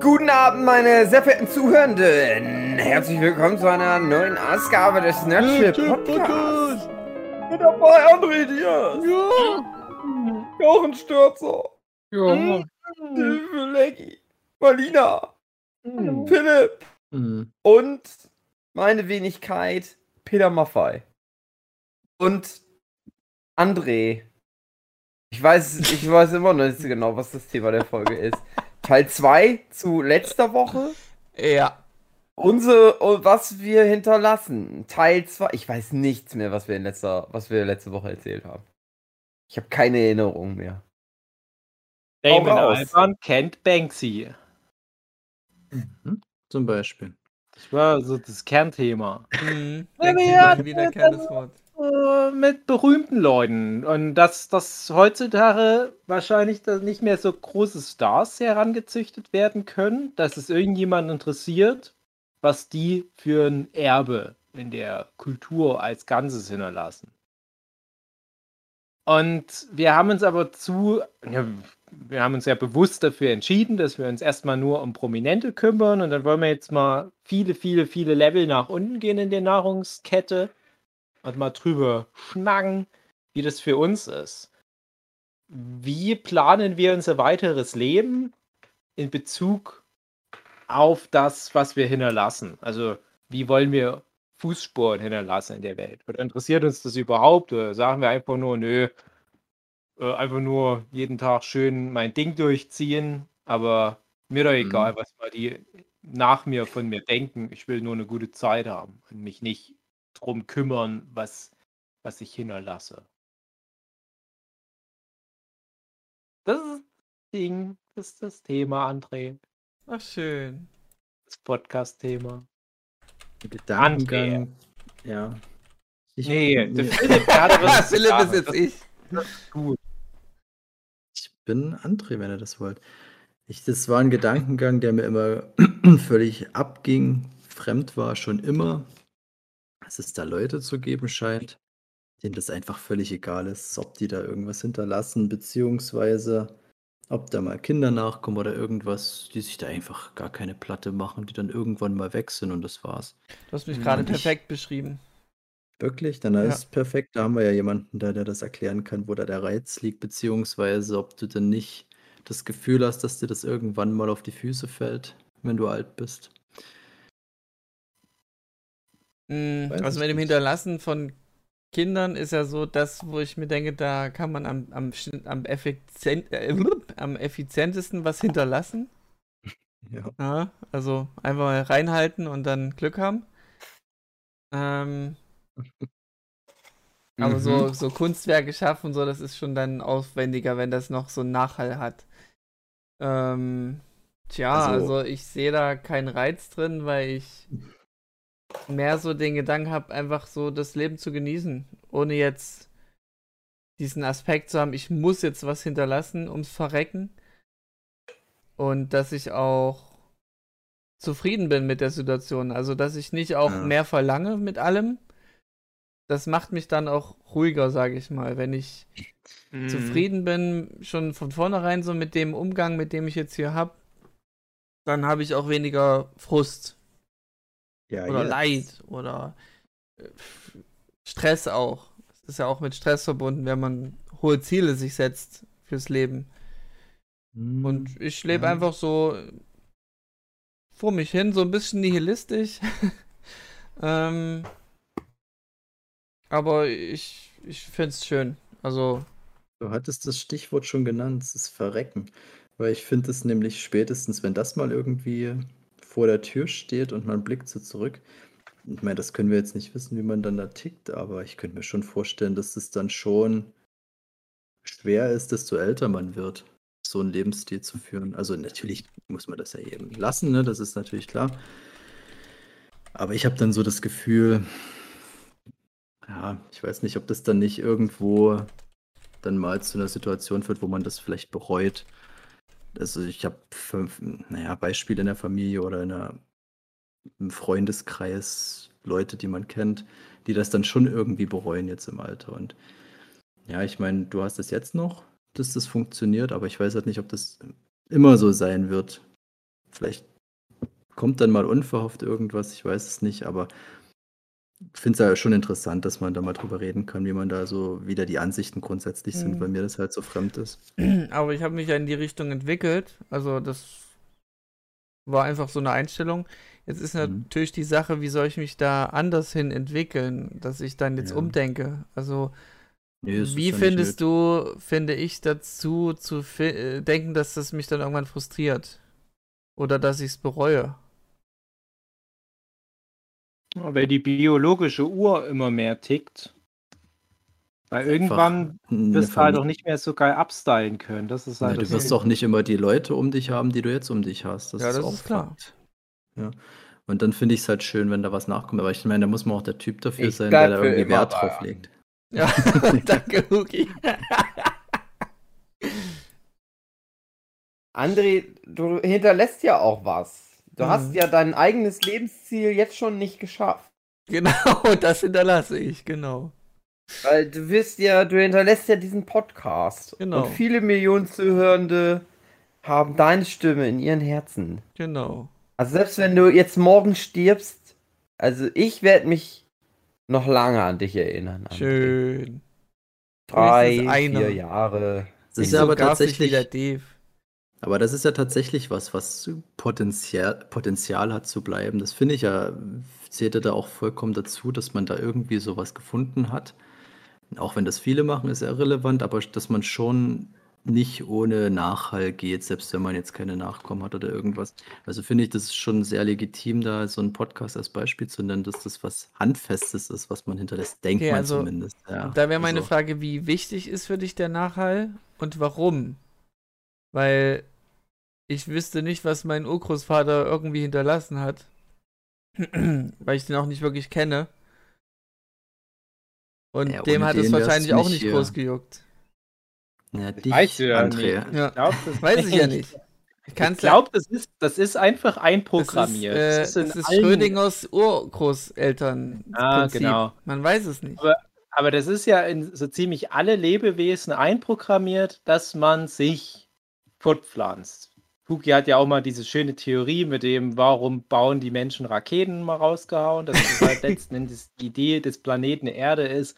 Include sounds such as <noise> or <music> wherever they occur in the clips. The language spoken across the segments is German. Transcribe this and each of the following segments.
Guten Abend, meine sehr verehrten Zuhörenden. Herzlich willkommen zu einer neuen Ausgabe des Nerdship Podcasts. Mit dabei André Diaz. Ja. Jochen Stürzer. Ja. Mhm. Leggy. Marlina. Mhm. Philipp. Mhm. Und meine Wenigkeit Peter Maffei. Und André. Ich weiß, ich weiß immer noch nicht so genau, was das Thema der Folge ist. Teil 2 zu letzter Woche. Ja. Unsere, was wir hinterlassen. Teil 2. Ich weiß nichts mehr, was wir in letzter, was wir letzte Woche erzählt haben. Ich habe keine Erinnerung mehr. Damon Albarn kennt Banksy. Mhm. Zum Beispiel. Das war so das Kernthema. Mhm. Ja, wieder keines Wort. Äh, mit berühmten Leuten. Und dass, dass heutzutage wahrscheinlich nicht mehr so große Stars herangezüchtet werden können, dass es irgendjemanden interessiert, was die für ein Erbe in der Kultur als Ganzes hinterlassen. Und wir haben uns aber zu, ja, wir haben uns ja bewusst dafür entschieden, dass wir uns erstmal nur um Prominente kümmern und dann wollen wir jetzt mal viele, viele, viele Level nach unten gehen in der Nahrungskette und mal drüber schnacken, wie das für uns ist. Wie planen wir unser weiteres Leben in Bezug auf das, was wir hinterlassen? Also, wie wollen wir Fußspuren hinterlassen in der Welt? Oder interessiert uns das überhaupt? Oder sagen wir einfach nur, nö, äh, einfach nur jeden Tag schön mein Ding durchziehen, aber mir doch egal, mhm. was mal die nach mir von mir denken. Ich will nur eine gute Zeit haben und mich nicht drum kümmern, was, was ich hinterlasse. Das ist das Ding, das ist das Thema, André. Ach, schön. Das Podcast-Thema. Gedankengang. André. Ja. Ich, nee, der Philipp, der was <laughs> Philipp ist jetzt ich. Gut. Ich bin André, wenn ihr das wollt. Ich, das war ein Gedankengang, der mir immer <clears throat> völlig abging, fremd war, schon immer dass es da Leute zu geben scheint, denen das einfach völlig egal ist, ob die da irgendwas hinterlassen, beziehungsweise ob da mal Kinder nachkommen oder irgendwas, die sich da einfach gar keine Platte machen, die dann irgendwann mal weg sind und das war's. Du hast mich gerade perfekt beschrieben. Wirklich? Dann ja. ist perfekt. Da haben wir ja jemanden da, der das erklären kann, wo da der Reiz liegt, beziehungsweise ob du denn nicht das Gefühl hast, dass dir das irgendwann mal auf die Füße fällt, wenn du alt bist. Mhm, also mit dem Hinterlassen von Kindern ist ja so das, wo ich mir denke, da kann man am, am, am, effizient, äh, am effizientesten was hinterlassen. <laughs> Ja. ja. Also einfach mal reinhalten und dann Glück haben. Ähm, <laughs> aber mhm. so, so Kunstwerke schaffen, so, das ist schon dann aufwendiger, wenn das noch so einen Nachhall hat. Ähm, tja, also, also ich sehe da keinen Reiz drin, weil ich <laughs> mehr so den Gedanken habe, einfach so das Leben zu genießen, ohne jetzt diesen Aspekt zu haben, ich muss jetzt was hinterlassen ums Verrecken. Und dass ich auch zufrieden bin mit der Situation. Also, dass ich nicht auch ja. mehr verlange mit allem. Das macht mich dann auch ruhiger, sage ich mal. Wenn ich mhm. zufrieden bin, schon von vornherein so mit dem Umgang, mit dem ich jetzt hier habe, dann habe ich auch weniger Frust ja, oder jetzt. Leid oder äh, Stress auch. Es ist ja auch mit Stress verbunden, wenn man hohe Ziele sich setzt fürs Leben. Hm, Und ich lebe ja. einfach so vor mich hin, so ein bisschen nihilistisch. <laughs> ähm, aber ich, ich finde es schön. Also. Du hattest das Stichwort schon genannt, es ist Verrecken. Weil ich finde es nämlich spätestens, wenn das mal irgendwie vor der Tür steht und man blickt so zurück. Ich meine, das können wir jetzt nicht wissen, wie man dann da tickt, aber ich könnte mir schon vorstellen, dass es dann schon schwer ist, desto älter man wird, so einen Lebensstil zu führen. Also natürlich muss man das ja eben lassen, ne? das ist natürlich klar. Aber ich habe dann so das Gefühl, ja, ich weiß nicht, ob das dann nicht irgendwo dann mal zu einer Situation führt, wo man das vielleicht bereut. Also ich habe fünf, naja, Beispiele in der Familie oder in einer, im Freundeskreis, Leute, die man kennt, die das dann schon irgendwie bereuen jetzt im Alter. Und ja, ich meine, du hast es jetzt noch, dass das funktioniert, aber ich weiß halt nicht, ob das immer so sein wird. Vielleicht kommt dann mal unverhofft irgendwas, ich weiß es nicht, aber finde es ja schon interessant, dass man da mal drüber reden kann, wie man da so wieder die Ansichten grundsätzlich sind, mhm. weil mir das halt so fremd ist. <clears throat> Aber ich habe mich ja in die Richtung entwickelt. Also das war einfach so eine Einstellung. Jetzt ist mhm. natürlich die Sache, wie soll ich mich da anders hin entwickeln, dass ich dann jetzt ja. umdenke. Also nee, wie findest du, finde ich, dazu zu äh, denken, dass das mich dann irgendwann frustriert? Oder dass ich es bereue? Weil die biologische Uhr immer mehr tickt. Weil irgendwann wirst du halt auch nicht mehr so geil abstylen können. Das ist halt ja, du wirst doch nicht immer die Leute um dich haben, die du jetzt um dich hast. Das ja, ist das auch ist klar. Fakt. Ja. Und dann finde ich es halt schön, wenn da was nachkommt. Aber ich meine, da muss man auch der Typ dafür ich sein, der da irgendwie Wert drauf legt. Ja, <laughs> <laughs> danke, Huki. André, du hinterlässt ja auch was. Du mhm. hast ja dein eigenes Lebensziel jetzt schon nicht geschafft. Genau, <laughs> das hinterlasse ich, genau. Weil du wirst ja, du hinterlässt ja diesen Podcast. Genau. Und viele Millionen Zuhörende haben deine Stimme in ihren Herzen. Genau. Also selbst wenn du jetzt morgen stirbst, also ich werde mich noch lange an dich erinnern. André. Schön. Drei, vier Jahre. Das ist aber tatsächlich wieder Dave. Aber das ist ja tatsächlich was, was Potenzial, Potenzial hat zu bleiben. Das finde ich ja, zählt da auch vollkommen dazu, dass man da irgendwie sowas gefunden hat. Auch wenn das viele machen, ist irrelevant, aber dass man schon nicht ohne Nachhall geht, selbst wenn man jetzt keine Nachkommen hat oder irgendwas. Also finde ich, das ist schon sehr legitim, da so einen Podcast als Beispiel zu nennen, dass das was Handfestes ist, was man hinterlässt, denkt okay, man also, zumindest. Ja, da wäre meine also. Frage, wie wichtig ist für dich der Nachhall und warum? Weil ich wüsste nicht, was mein Urgroßvater irgendwie hinterlassen hat. <clears throat> Weil ich den auch nicht wirklich kenne. Und ja, dem hat es wahrscheinlich auch nicht groß gejuckt. Ja, dich, weißt du ja Andrea. Nicht. Ja. Glaub, das weiß <laughs> ich ja nicht. Ich, ich glaube, das ist, das ist einfach einprogrammiert. Das ist, äh, das ist, das ist Schrödingers Urgroßeltern. Ah, genau. Man weiß es nicht. Aber, aber das ist ja in so ziemlich alle Lebewesen einprogrammiert, dass man sich fortpflanzt. Cookie hat ja auch mal diese schöne Theorie mit dem, warum bauen die Menschen Raketen mal rausgehauen. Das ist halt <laughs> letzten Endes die Idee des Planeten Erde ist,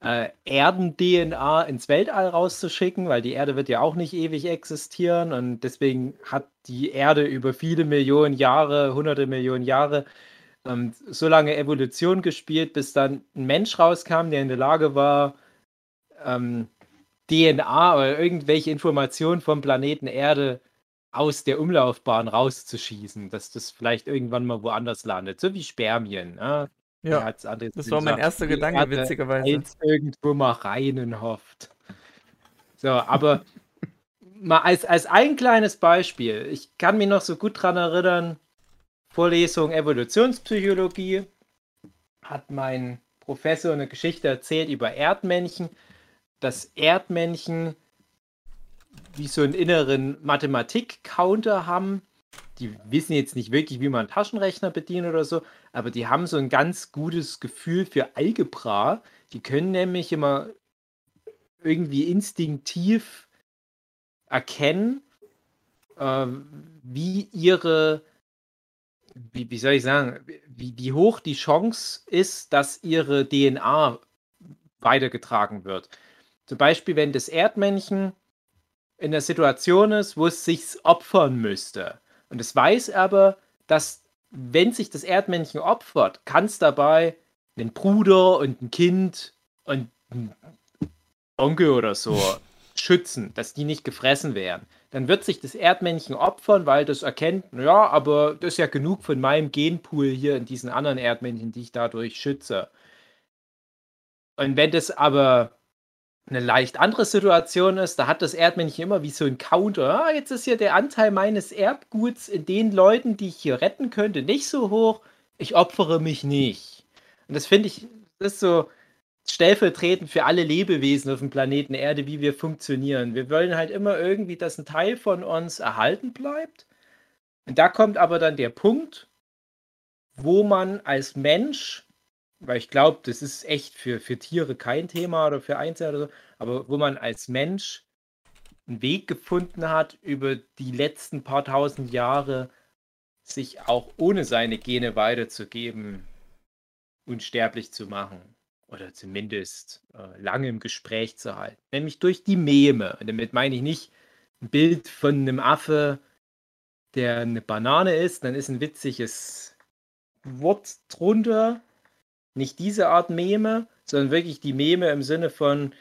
äh, Erden-DNA ins Weltall rauszuschicken, weil die Erde wird ja auch nicht ewig existieren und deswegen hat die Erde über viele Millionen Jahre, hunderte Millionen Jahre ähm, so lange Evolution gespielt, bis dann ein Mensch rauskam, der in der Lage war, ähm, DNA oder irgendwelche Informationen vom Planeten Erde aus der Umlaufbahn rauszuschießen, dass das vielleicht irgendwann mal woanders landet, so wie Spermien. Ne? Ja, das war mein erster Gedanke, Erde witzigerweise. irgendwo mal rein hofft. So, aber <laughs> mal als, als ein kleines Beispiel. Ich kann mich noch so gut daran erinnern, Vorlesung Evolutionspsychologie hat mein Professor eine Geschichte erzählt über Erdmännchen, dass Erdmännchen wie so einen inneren Mathematik-Counter haben. Die wissen jetzt nicht wirklich, wie man einen Taschenrechner bedient oder so, aber die haben so ein ganz gutes Gefühl für Algebra. Die können nämlich immer irgendwie instinktiv erkennen, äh, wie ihre, wie, wie soll ich sagen, wie, wie hoch die Chance ist, dass ihre DNA weitergetragen wird. Zum Beispiel, wenn das Erdmännchen in der Situation ist, wo es sich opfern müsste. Und es weiß aber, dass wenn sich das Erdmännchen opfert, kann es dabei einen Bruder und ein Kind und ein Onkel oder so <laughs> schützen, dass die nicht gefressen werden. Dann wird sich das Erdmännchen opfern, weil das erkennt, ja, aber das ist ja genug von meinem Genpool hier in diesen anderen Erdmännchen, die ich dadurch schütze. Und wenn das aber eine leicht andere Situation ist, da hat das Erdmännchen immer wie so ein Counter. Ah, jetzt ist hier der Anteil meines Erbguts in den Leuten, die ich hier retten könnte, nicht so hoch. Ich opfere mich nicht. Und das finde ich, das ist so stellvertretend für alle Lebewesen auf dem Planeten Erde, wie wir funktionieren. Wir wollen halt immer irgendwie, dass ein Teil von uns erhalten bleibt. Und da kommt aber dann der Punkt, wo man als Mensch weil ich glaube, das ist echt für, für Tiere kein Thema oder für Einzelne oder so, aber wo man als Mensch einen Weg gefunden hat, über die letzten paar tausend Jahre sich auch ohne seine Gene weiterzugeben unsterblich zu machen. Oder zumindest äh, lange im Gespräch zu halten. Nämlich durch die Meme. Und damit meine ich nicht ein Bild von einem Affe, der eine Banane ist, dann ist ein witziges Wort drunter. Nicht diese Art Meme, sondern wirklich die Meme im Sinne von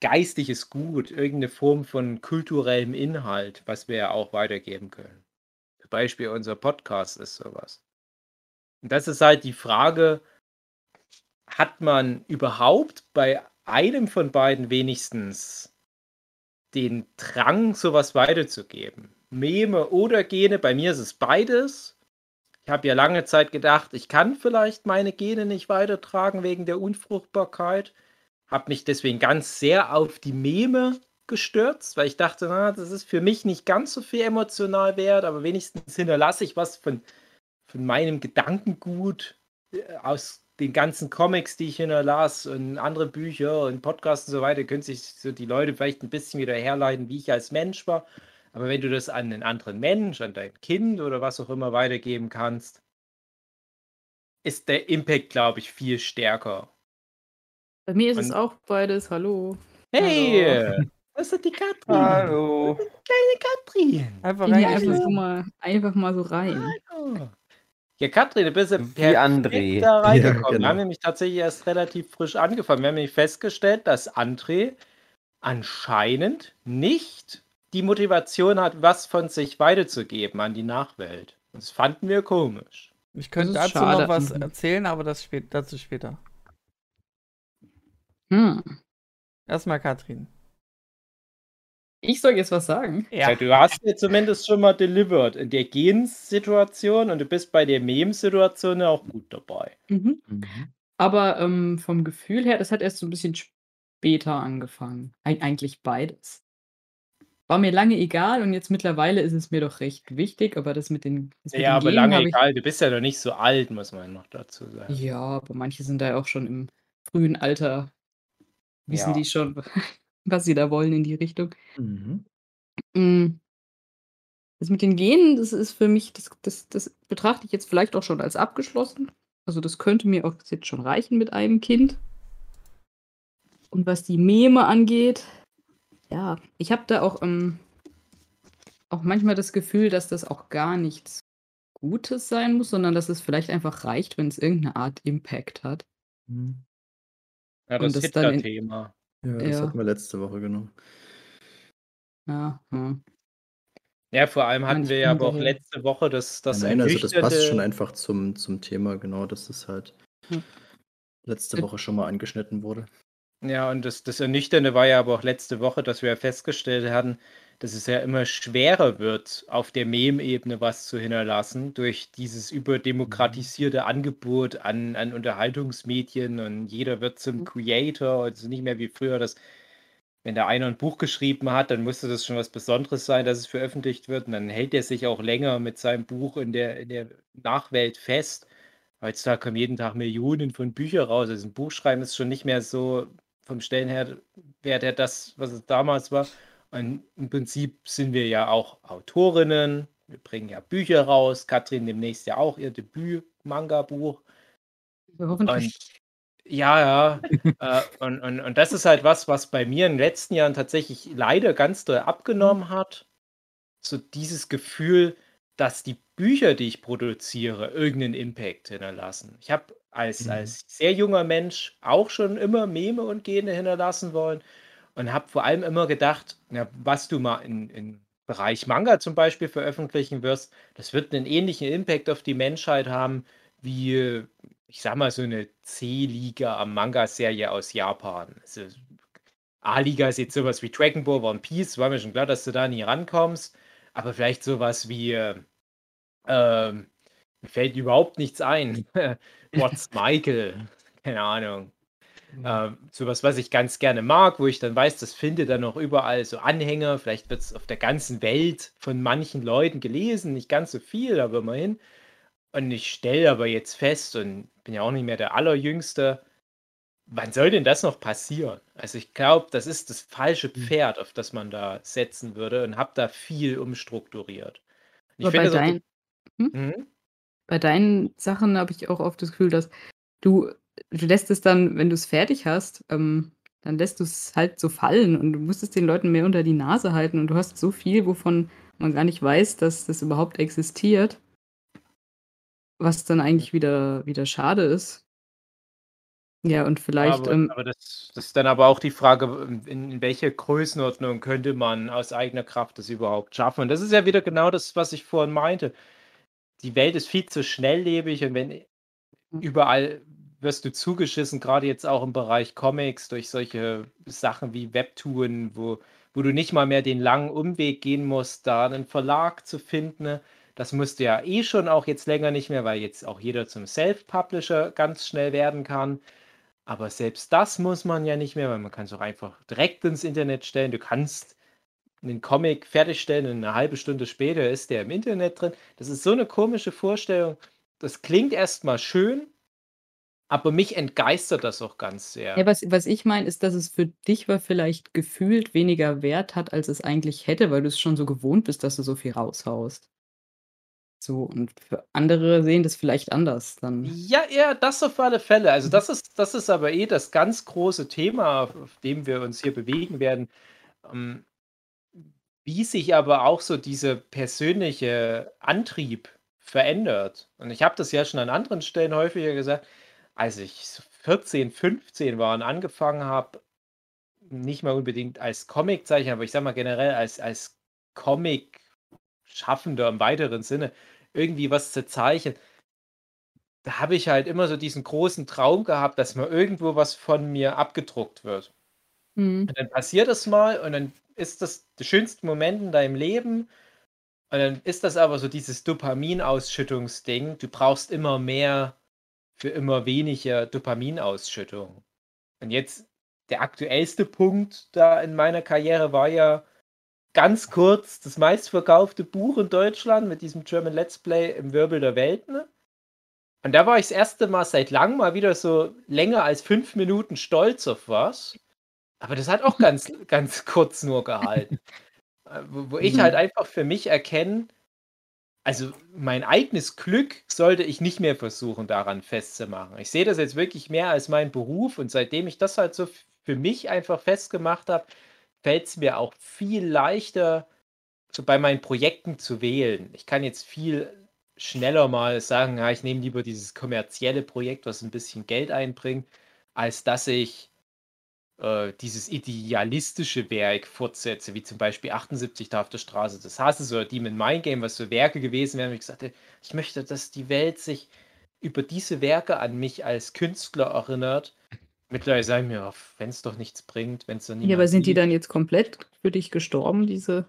geistiges Gut, irgendeine Form von kulturellem Inhalt, was wir ja auch weitergeben können. Zum Beispiel unser Podcast ist sowas. Und das ist halt die Frage, hat man überhaupt bei einem von beiden wenigstens den Drang, sowas weiterzugeben? Meme oder Gene, bei mir ist es beides. Ich habe ja lange Zeit gedacht, ich kann vielleicht meine Gene nicht weitertragen wegen der Unfruchtbarkeit. Habe mich deswegen ganz sehr auf die Meme gestürzt, weil ich dachte, na, das ist für mich nicht ganz so viel emotional wert, aber wenigstens hinterlasse ich was von, von meinem Gedankengut äh, aus den ganzen Comics, die ich hinterlasse und andere Bücher und Podcasts und so weiter, können sich so die Leute vielleicht ein bisschen wieder herleiten, wie ich als Mensch war. Aber wenn du das an einen anderen Mensch, an dein Kind oder was auch immer weitergeben kannst, ist der Impact, glaube ich, viel stärker. Bei mir ist und es auch beides. Hallo. Hey! Hallo. Was ist die Katrin? Hallo. Die kleine Katrin. Einfach, rein, einfach, so mal, einfach mal so rein. Hallo. Ja, Katrin, du bist Wie André. da reingekommen. Ja, genau. Wir haben nämlich tatsächlich erst relativ frisch angefangen. Wir haben nämlich festgestellt, dass André anscheinend nicht die Motivation hat, was von sich weiterzugeben an die Nachwelt. Das fanden wir komisch. Ich könnte dazu schade. noch was erzählen, aber das spät, dazu später. Hm. Erstmal Katrin. Ich soll jetzt was sagen. Ja. ja. du hast mir zumindest schon mal delivered in der Gens-Situation und du bist bei der Mem-Situation ja auch gut dabei. Mhm. Mhm. Aber ähm, vom Gefühl her, das hat erst so ein bisschen später angefangen. Eig eigentlich beides. War mir lange egal und jetzt mittlerweile ist es mir doch recht wichtig, aber das mit den. Das mit ja, den aber Genen lange egal. Du bist ja noch nicht so alt, muss man noch dazu sagen. Ja, aber manche sind da ja auch schon im frühen Alter. Wissen ja. die schon, <laughs> was sie da wollen in die Richtung. Mhm. Mm. Das mit den Genen, das ist für mich, das, das, das betrachte ich jetzt vielleicht auch schon als abgeschlossen. Also das könnte mir auch jetzt schon reichen mit einem Kind. Und was die Meme angeht, ja, ich habe da auch, ähm, auch manchmal das Gefühl, dass das auch gar nichts Gutes sein muss, sondern dass es vielleicht einfach reicht, wenn es irgendeine Art Impact hat. Mhm. Ja, das, das Hitler-Thema. Ja, das Ja. hatten wir letzte Woche, genau. Ja, hm. Ja, vor allem hatten wir ja aber auch letzte Woche das, das nein, also das passt schon einfach zum, zum Thema, genau, dass das halt Hm. letzte Woche schon mal angeschnitten wurde. Ja, und das, das Ernüchternde war ja aber auch letzte Woche, dass wir ja festgestellt hatten, dass es ja immer schwerer wird, auf der Mem-Ebene was zu hinterlassen, durch dieses mhm. überdemokratisierte Angebot an, an Unterhaltungsmedien und jeder wird zum mhm. Creator. Also nicht mehr wie früher, dass wenn der einer ein Buch geschrieben hat, dann musste das schon was Besonderes sein, dass es veröffentlicht wird. Und dann hält er sich auch länger mit seinem Buch in der, in der Nachwelt fest. Heutzutage kommen jeden Tag Millionen von Büchern raus. Also ein Buch schreiben ist schon nicht mehr so vom Stellenwert her das, was es damals war. Und im Prinzip sind wir ja auch Autorinnen. Wir bringen ja Bücher raus. Katrin demnächst ja auch ihr Debüt-Manga-Buch. Hoffentlich. ja, ja. <laughs> äh, und, und, und das ist halt was, was bei mir in den letzten Jahren tatsächlich leider ganz doll abgenommen hat. So dieses Gefühl, dass die Bücher, die ich produziere, irgendeinen Impact hinterlassen. Ich habe als, mhm. als sehr junger Mensch auch schon immer Meme und Gene hinterlassen wollen und habe vor allem immer gedacht, ja, was du mal in, im Bereich Manga zum Beispiel veröffentlichen wirst, das wird einen ähnlichen Impact auf die Menschheit haben, wie, ich sag mal, so eine C-Liga am Manga-Serie aus Japan. Also, A-Liga ist jetzt sowas wie Dragon Ball, One Piece, war mir schon klar, dass du da nie rankommst, aber vielleicht sowas wie, äh, mir fällt überhaupt nichts ein. <laughs> What's Michael? Keine Ahnung. Äh, sowas, was ich ganz gerne mag, wo ich dann weiß, das findet dann auch überall so Anhänger. Vielleicht wird es auf der ganzen Welt von manchen Leuten gelesen, nicht ganz so viel, aber immerhin. Und ich stelle aber jetzt fest, und bin ja auch nicht mehr der Allerjüngste, wann soll denn das noch passieren? Also ich glaube, das ist das falsche hm. Pferd, auf das man da setzen würde und habe da viel umstrukturiert. Ich finde das, Hm? Mhm. Bei deinen Sachen habe ich auch oft das Gefühl, dass du du lässt es dann, wenn du es fertig hast, ähm, dann lässt du es halt so fallen und du musst es den Leuten mehr unter die Nase halten und du hast so viel, wovon man gar nicht weiß, dass das überhaupt existiert. Was dann eigentlich wieder wieder schade ist. Ja, und vielleicht, Aber ähm aber das das ist dann aber auch die Frage, in in welcher Größenordnung könnte man aus eigener Kraft das überhaupt schaffen? Und das ist ja wieder genau das, was ich vorhin meinte. Die Welt ist viel zu schnelllebig und wenn hm. überall wirst du zugeschissen, gerade jetzt auch im Bereich Comics durch solche Sachen wie Webtoon, wo wo du nicht mal mehr den langen Umweg gehen musst, da einen Verlag zu finden. Das musst du ja eh schon auch jetzt länger nicht mehr, weil jetzt auch jeder zum Self-Publisher ganz schnell werden kann. Aber selbst das muss man ja nicht mehr, weil man kann es auch einfach direkt ins Internet stellen. Du kannst einen Comic fertigstellen und eine halbe Stunde später ist der im Internet drin. Das ist so eine komische Vorstellung. Das klingt erstmal schön, aber mich entgeistert das auch ganz sehr. Ja, was was ich meine, ist, dass es für dich war vielleicht gefühlt weniger Wert hat, als es eigentlich hätte, weil du es schon so gewohnt bist, dass du so viel raushaust. So, und für andere sehen das vielleicht anders dann. Ja, ja, das auf alle Fälle. Also, das ist das ist aber eh das ganz große Thema, auf dem wir uns hier bewegen werden. Ähm, wie sich aber auch so dieser persönliche Antrieb verändert. Und ich habe das ja schon an anderen Stellen häufiger gesagt als ich 14, 15 war und angefangen habe, nicht mal unbedingt als Comiczeichner, aber ich sage mal generell als, als Comic-Schaffender im weiteren Sinne, irgendwie was zu zeichnen, da habe ich halt immer so diesen großen Traum gehabt, dass mal irgendwo was von mir abgedruckt wird. Mhm. Und dann passiert das mal und dann ist das der schönste Moment in deinem Leben. Und dann ist das aber so dieses Dopaminausschüttungsding. Du brauchst immer mehr für immer weniger Dopaminausschüttung. Und jetzt der aktuellste Punkt da in meiner Karriere war ja ganz kurz das meistverkaufte Buch in Deutschland mit diesem German Let's Play im Wirbel der Welten. Und da war ich das erste Mal seit langem mal wieder so länger als fünf Minuten stolz auf was. Aber das hat auch <laughs> ganz, ganz kurz nur gehalten. Äh, wo, wo ich mhm. halt einfach für mich erkenne, also mein eigenes Glück sollte ich nicht mehr versuchen, daran festzumachen. Ich sehe das jetzt wirklich mehr als meinen Beruf und seitdem ich das halt so für mich einfach festgemacht habe, fällt es mir auch viel leichter, so bei meinen Projekten zu wählen. Ich kann jetzt viel schneller mal sagen, ja, ich nehme lieber dieses kommerzielle Projekt, was ein bisschen Geld einbringt, als dass ich äh, dieses idealistische Werk fortsetze, wie zum Beispiel 78 auf der Straße des Hasses oder Demon Mind Game, was so Werke gewesen wären, wo ich gesagt hätte, ich möchte, dass die Welt sich über diese Werke an mich als Künstler erinnert. Mittlerweile sagen mir, wenn es doch nichts bringt, wenn es dann nicht. Ja, aber sind die dann jetzt komplett für dich gestorben, diese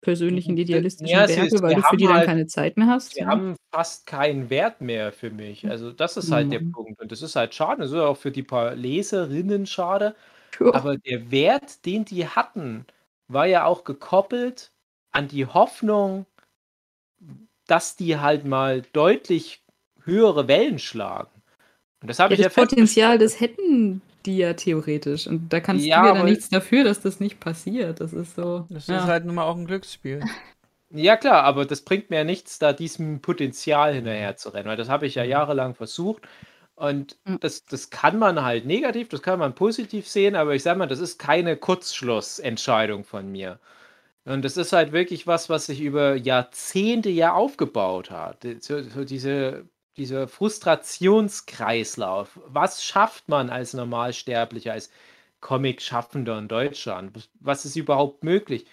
persönlichen idealistischen ja, Werke, ist, weil du für die halt, dann keine Zeit mehr hast? Sie ja? haben fast keinen Wert mehr für mich. Also das ist halt mhm. der Punkt. Und das ist halt schade. Das ist auch für die paar Leserinnen schade. Aber der Wert, den die hatten, war ja auch gekoppelt an die Hoffnung, dass die halt mal deutlich höhere Wellen schlagen. Und das habe ja, ich das ja Potenzial, das hätten die ja theoretisch. Und da kannst ja, du ja dann nichts dafür, dass das nicht passiert. Das ist so. Das ja. ist halt nun mal auch ein Glücksspiel. Ja, klar, aber das bringt mir ja nichts, da diesem Potenzial hinterher zu rennen, weil das habe ich ja mhm. jahrelang versucht. Und hm. das, das kann man halt negativ, das kann man positiv sehen, aber ich sage mal, das ist keine Kurzschlussentscheidung von mir. Und das ist halt wirklich was, was sich über Jahrzehnte ja aufgebaut hat. So, so diese, dieser Frustrationskreislauf. Was schafft man als Normalsterblicher, als Comic-Schaffender in Deutschland? Was ist überhaupt möglich?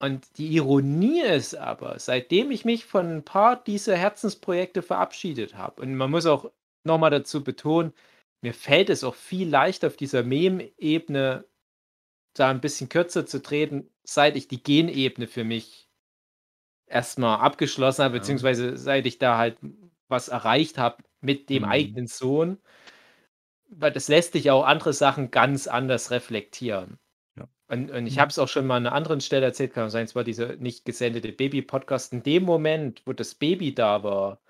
Und die Ironie ist aber, seitdem ich mich von ein paar dieser Herzensprojekte verabschiedet habe, und man muss auch nochmal dazu betonen, mir fällt es auch viel leichter auf dieser Mem-Ebene da ein bisschen kürzer zu treten, seit ich die Genebene für mich erstmal abgeschlossen habe, beziehungsweise seit ich da halt was erreicht habe mit dem mhm. eigenen Sohn. Weil das lässt dich auch andere Sachen ganz anders reflektieren. Ja. Und, und, ich mhm. habe es auch schon mal an einer anderen Stelle erzählt, kann sein, es war dieser nicht gesendete Baby-Podcast. In dem Moment, wo das Baby da war,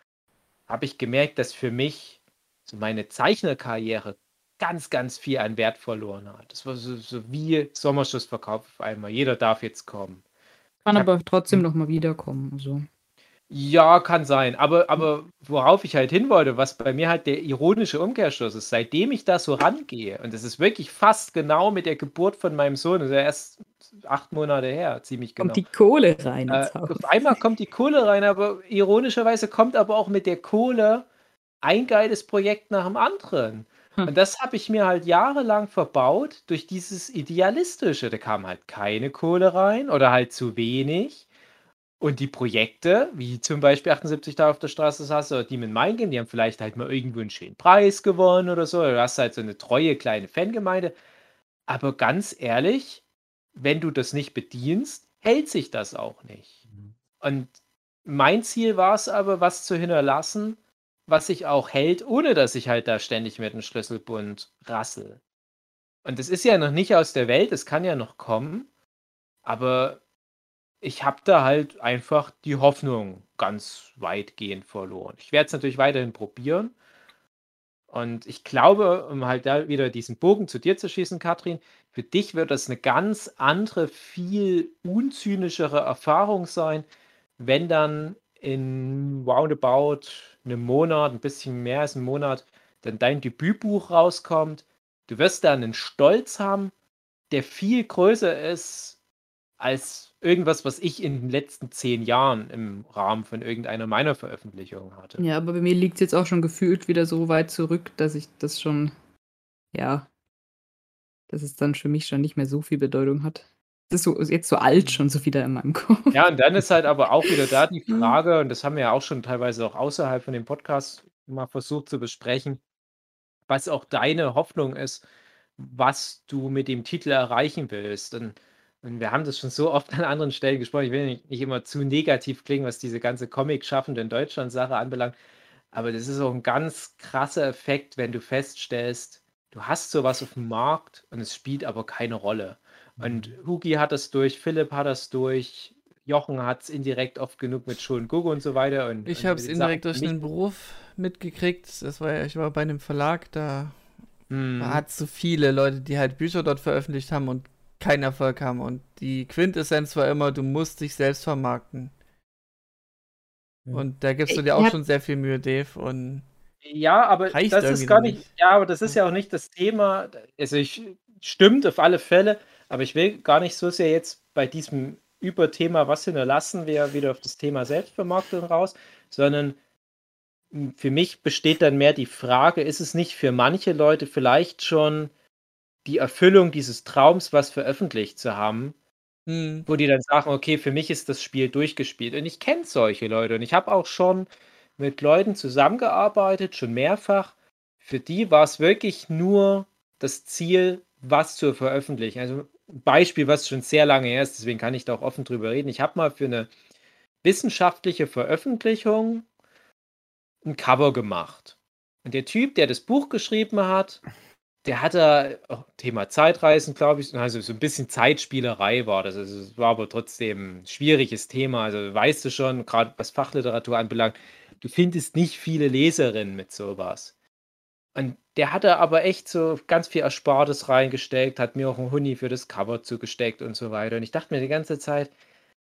habe ich gemerkt, dass für mich so meine Zeichnerkarriere ganz, ganz viel an Wert verloren hat. Das war so, so wie Sommerschussverkauf auf einmal. Jeder darf jetzt kommen. Kann hab, aber trotzdem noch mal wiederkommen. Also. Ja, kann sein. Aber, aber worauf ich halt hin wollte, was bei mir halt der ironische Umkehrschluss ist, seitdem ich da so rangehe, und das ist wirklich fast genau mit der Geburt von meinem Sohn, das ist ja erst acht Monate her, ziemlich genau. Kommt die Kohle rein. Äh, auf einmal kommt die Kohle rein, aber ironischerweise kommt aber auch mit der Kohle ein geiles Projekt nach dem anderen. Hm. Und das habe ich mir halt jahrelang verbaut durch dieses Idealistische. Da kam halt keine Kohle rein oder halt zu wenig. Und die Projekte, wie zum Beispiel 78 da auf der Straße saß oder Demon Mine Game, die haben vielleicht halt mal irgendwo einen schönen Preis gewonnen oder so. Du hast halt so eine treue kleine Fangemeinde. Aber ganz ehrlich, wenn du das nicht bedienst, hält sich das auch nicht. Mhm. Und mein Ziel war es aber, was zu hinterlassen, was sich auch hält, ohne dass ich halt da ständig mit dem Schlüsselbund rassel. Und es ist ja noch nicht aus der Welt, es kann ja noch kommen. Aber ich habe da halt einfach die Hoffnung ganz weitgehend verloren. Ich werde es natürlich weiterhin probieren. Und ich glaube, um halt da wieder diesen Bogen zu dir zu schießen, Katrin, für dich wird das eine ganz andere, viel unzynischere Erfahrung sein, wenn dann in roundabout einem Monat, ein bisschen mehr als einem Monat, dann dein Debütbuch rauskommt. Du wirst da einen Stolz haben, der viel größer ist als irgendwas, was ich in den letzten zehn Jahren im Rahmen von irgendeiner meiner Veröffentlichungen hatte. Ja, aber bei mir liegt es jetzt auch schon gefühlt wieder so weit zurück, dass ich das schon, ja, dass es dann für mich schon nicht mehr so viel Bedeutung hat. Das ist so, jetzt so alt schon so wieder in meinem Kopf. Ja, und dann ist halt aber auch wieder da die <laughs> Frage, und das haben wir ja auch schon teilweise auch außerhalb von dem Podcast mal versucht zu besprechen, was auch deine Hoffnung ist, was du mit dem Titel erreichen willst. Und und wir haben das schon so oft an anderen Stellen gesprochen. Ich will nicht, nicht immer zu negativ klingen, was diese ganze Comic-Schaffende in Deutschland-Sache anbelangt. Aber das ist auch ein ganz krasser Effekt, wenn du feststellst, du hast sowas auf dem Markt und es spielt aber keine Rolle. Und mhm. Hugi hat das durch, Philipp hat das durch, Jochen hat es indirekt oft genug mit Schon Gugu und so weiter. Und, ich habe es indirekt durch den Beruf mitgekriegt. Das war ich war bei einem Verlag, da hm. hat es so viele Leute, die halt Bücher dort veröffentlicht haben und keinen Erfolg haben. Und die Quintessenz war immer, du musst dich selbst vermarkten. Und da gibst du dir auch schon sehr viel Mühe, Dave. Und ja, aber das ist gar nicht, nicht, ja, aber das ist ja auch nicht das Thema. Also ich stimmt auf alle Fälle, aber ich will gar nicht so sehr jetzt bei diesem Überthema, was hinterlassen wir wieder auf das Thema Selbstvermarktung raus, sondern für mich besteht dann mehr die Frage, ist es nicht für manche Leute vielleicht schon die Erfüllung dieses Traums, was veröffentlicht zu haben, mhm. wo die dann sagen, okay, für mich ist das Spiel durchgespielt. Und ich kenne solche Leute und ich habe auch schon mit Leuten zusammengearbeitet, schon mehrfach. Für die war es wirklich nur das Ziel, was zu veröffentlichen. Also ein Beispiel, was schon sehr lange her ist, deswegen kann ich da auch offen drüber reden. Ich habe mal für eine wissenschaftliche Veröffentlichung ein Cover gemacht. Und der Typ, der das Buch geschrieben hat, der hatte oh, Thema Zeitreisen, glaube ich, also so ein bisschen Zeitspielerei war das. Also es war aber trotzdem ein schwieriges Thema. Also weißt du schon, gerade was Fachliteratur anbelangt, du findest nicht viele Leserinnen mit sowas. Und der hatte aber echt so ganz viel Erspartes reingesteckt, hat mir auch einen Huni für das Cover zugesteckt und so weiter. Und ich dachte mir die ganze Zeit,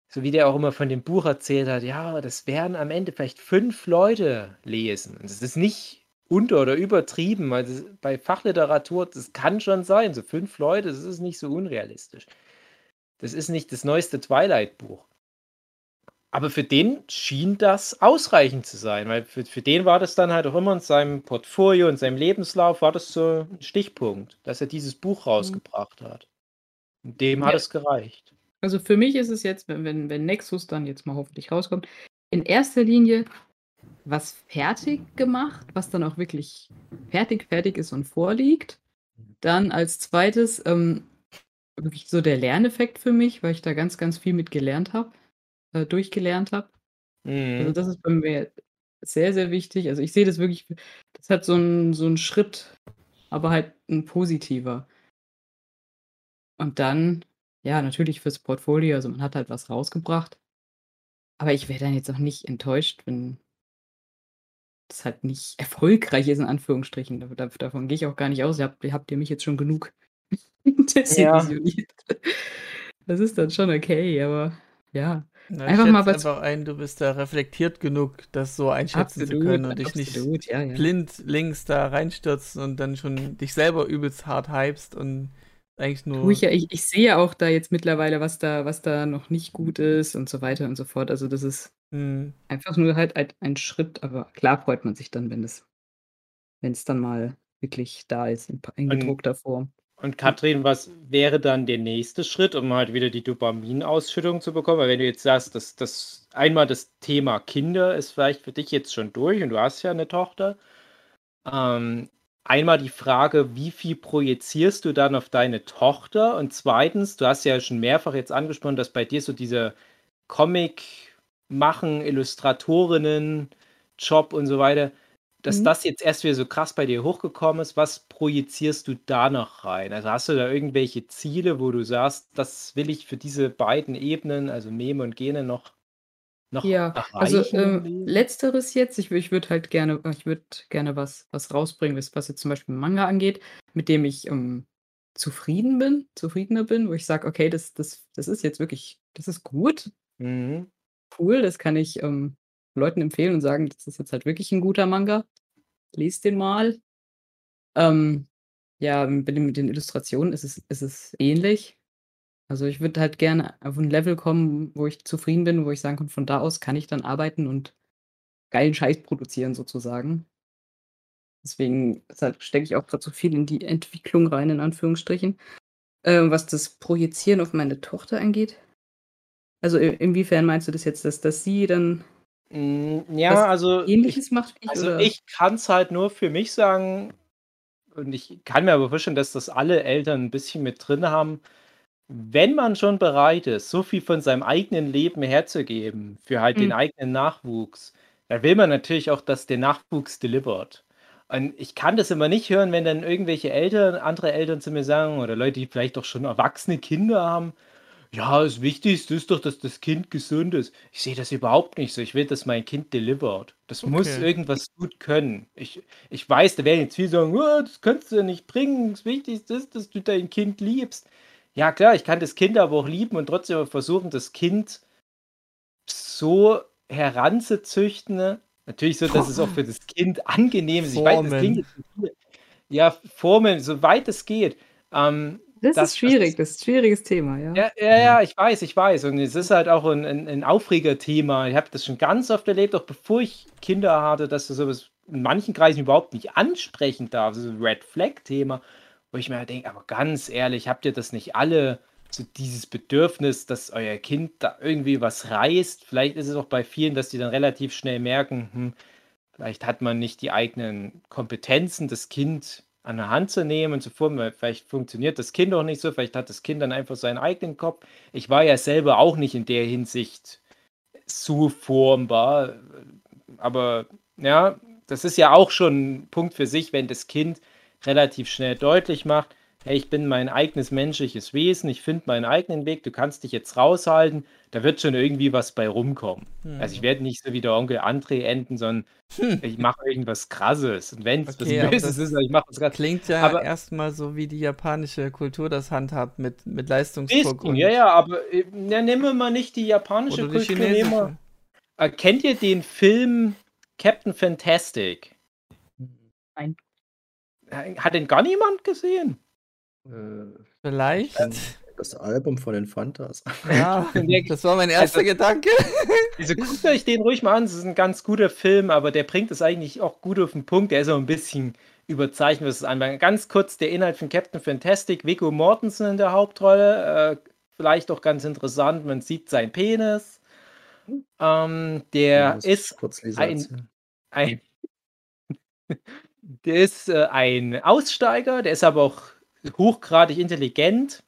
so wie der auch immer von dem Buch erzählt hat, ja, das werden am Ende vielleicht fünf Leute lesen. Und das ist nicht unter- oder übertrieben. Also bei Fachliteratur, das kann schon sein. So fünf Leute, das ist nicht so unrealistisch. Das ist nicht das neueste Twilight-Buch. Aber für den schien das ausreichend zu sein, weil für, für den war das dann halt auch immer in seinem Portfolio, in seinem Lebenslauf, war das so ein Stichpunkt, dass er dieses Buch mhm. rausgebracht hat. Und dem ja. hat es gereicht. Also für mich ist es jetzt, wenn, wenn, wenn Nexus dann jetzt mal hoffentlich rauskommt, in erster Linie was fertig gemacht, was dann auch wirklich fertig, fertig ist und vorliegt. Dann als zweites ähm, wirklich so der Lerneffekt für mich, weil ich da ganz, ganz viel mit gelernt habe, äh, durchgelernt habe. Mhm. Also das ist bei mir sehr, sehr wichtig. Also ich sehe das wirklich, das hat so ein, so ein Schritt, aber halt ein positiver. Und dann, ja, natürlich fürs Portfolio, also man hat halt was rausgebracht. Aber ich wäre dann jetzt auch nicht enttäuscht, wenn das halt nicht erfolgreich ist, in Anführungsstrichen. Dav davon gehe ich auch gar nicht aus. Ihr habt, habt ihr mich jetzt schon genug <laughs> desillusioniert. Ja. Das ist dann schon okay, aber Ja. Na, einfach mal was. einfach ein, du bist da reflektiert genug, das so einschätzen absolut, zu können und dich nicht ja, ja. blind links da reinstürzen und dann schon dich selber übelst hart hypst und eigentlich nur. Ich, ja, ich, ich sehe auch da jetzt mittlerweile, was da, was da noch nicht gut ist und so weiter und so fort. Also das ist hm. einfach nur halt ein, ein, Schritt, aber klar freut man sich dann, wenn es, wenn es dann mal wirklich da ist, in, in gedruckter Form. Und Katrin, was wäre dann der nächste Schritt, um halt wieder die Dopaminausschüttung zu bekommen? Weil wenn du jetzt sagst, dass das einmal das Thema Kinder ist vielleicht für dich jetzt schon durch und du hast ja eine Tochter. Ähm, einmal die Frage, wie viel projizierst du dann auf deine Tochter? Und zweitens, du hast ja schon mehrfach jetzt angesprochen, dass bei dir so dieser Comic machen, Illustratorinnen, Job und so weiter, dass Mhm. das jetzt erst wieder so krass bei dir hochgekommen ist, was projizierst du da noch rein? Also hast du da irgendwelche Ziele, wo du sagst, das will ich für diese beiden Ebenen, also Meme und Gene, noch, noch Ja, also ähm, letzteres jetzt, ich, ich würde halt gerne, ich würde gerne was, was rausbringen, was, was jetzt zum Beispiel Manga angeht, mit dem ich ähm, zufrieden bin, zufriedener bin, wo ich sage, okay, das, das, das ist jetzt wirklich, das ist gut, Mhm. Cool, das kann ich ähm, Leuten empfehlen und sagen, das ist jetzt halt wirklich ein guter Manga. Lest den mal. Ähm, ja, mit den, Illustrationen ist es, ist es ähnlich. Also ich würde halt gerne auf ein Level kommen, wo ich zufrieden bin, wo ich sagen kann, von da aus kann ich dann arbeiten und geilen Scheiß produzieren sozusagen. Deswegen halt, stecke ich auch gerade so viel in die Entwicklung rein, in Anführungsstrichen. Ähm, was das Projizieren auf meine Tochter angeht. Also inwiefern meinst du das jetzt, dass, dass sie dann hm, ja, also Ähnliches macht wie ich, also oder? ich kann es halt nur für mich sagen und ich kann mir aber vorstellen, dass das alle Eltern ein bisschen mit drin haben. Wenn man schon bereit ist, so viel von seinem eigenen Leben herzugeben für halt den mhm. eigenen Nachwuchs, dann will man natürlich auch, dass der Nachwuchs delivert. Und ich kann das immer nicht hören, wenn dann irgendwelche Eltern, andere Eltern zu mir sagen oder Leute, die vielleicht auch schon erwachsene Kinder haben: ja, das Wichtigste ist doch, dass das Kind gesund ist. Ich sehe das überhaupt nicht so. Ich will, dass mein Kind delivert. Das muss irgendwas gut können. Ich, ich weiß, da werden jetzt viele sagen, oh, das kannst du ja nicht bringen. Das Wichtigste ist, dass du dein Kind liebst. Ja, klar, ich kann das Kind aber auch lieben und trotzdem versuchen, das Kind so heranzuzüchten. Ne? Natürlich so, dass es auch für das Kind angenehm ist. Ich weiß, das klingt jetzt ja, Formeln, soweit es geht. Ähm, das, das ist schwierig, das ist ein schwieriges Thema, ja. Ja, ja, ja, ich weiß, ich weiß. Und es ist halt auch ein, ein, ein Aufregerthema. Ich habe das schon ganz oft erlebt, auch bevor ich Kinder hatte, dass du sowas in manchen Kreisen überhaupt nicht ansprechen darf. Das ist ein Red Flag-Thema, wo ich mir halt denke, aber ganz ehrlich, habt ihr das nicht alle, so dieses Bedürfnis, dass euer Kind da irgendwie was reißt? Vielleicht ist es auch bei vielen, dass die dann relativ schnell merken, hm, vielleicht hat man nicht die eigenen Kompetenzen, das Kind an der Hand zu nehmen. Und zu formen, vielleicht funktioniert das Kind auch nicht so, vielleicht hat das Kind dann einfach seinen eigenen Kopf. Ich war ja selber auch nicht in der Hinsicht so formbar, aber ja, das ist ja auch schon ein Punkt für sich, wenn das Kind relativ schnell deutlich macht, hey, ich bin mein eigenes menschliches Wesen, ich finde meinen eigenen Weg, du kannst dich jetzt raushalten, da wird schon irgendwie was bei rumkommen. Hm. Also ich werde nicht so wie der Onkel André enden, sondern hm. ich mache irgendwas krasses. Und wenn es okay, was Böses ist, ich mache was krasses. Klingt ja aber, erstmal so, wie die japanische Kultur das handhabt mit, mit Leistungsdruck. Bisschen, ja, ja, aber äh, ja, nehmen wir mal nicht die japanische Kultur. Die chinesische. Äh, kennt ihr den Film Captain Fantastic? Nein. Hat den gar niemand gesehen? Vielleicht. Das Album von den Fantas. Ja, <laughs> das war mein erster also, Gedanke. Also guckt euch den ruhig mal an, das ist ein ganz guter Film, aber der bringt es eigentlich auch gut auf den Punkt. Der ist auch ein bisschen überzeichnet, was es anbelangt. Ganz kurz der Inhalt von Captain Fantastic, Viggo Mortensen in der Hauptrolle. Äh, vielleicht auch ganz interessant, man sieht seinen Penis. Ähm, der ja, ist ein, ein <laughs> der ist äh, ein Aussteiger, der ist aber auch hochgradig intelligent,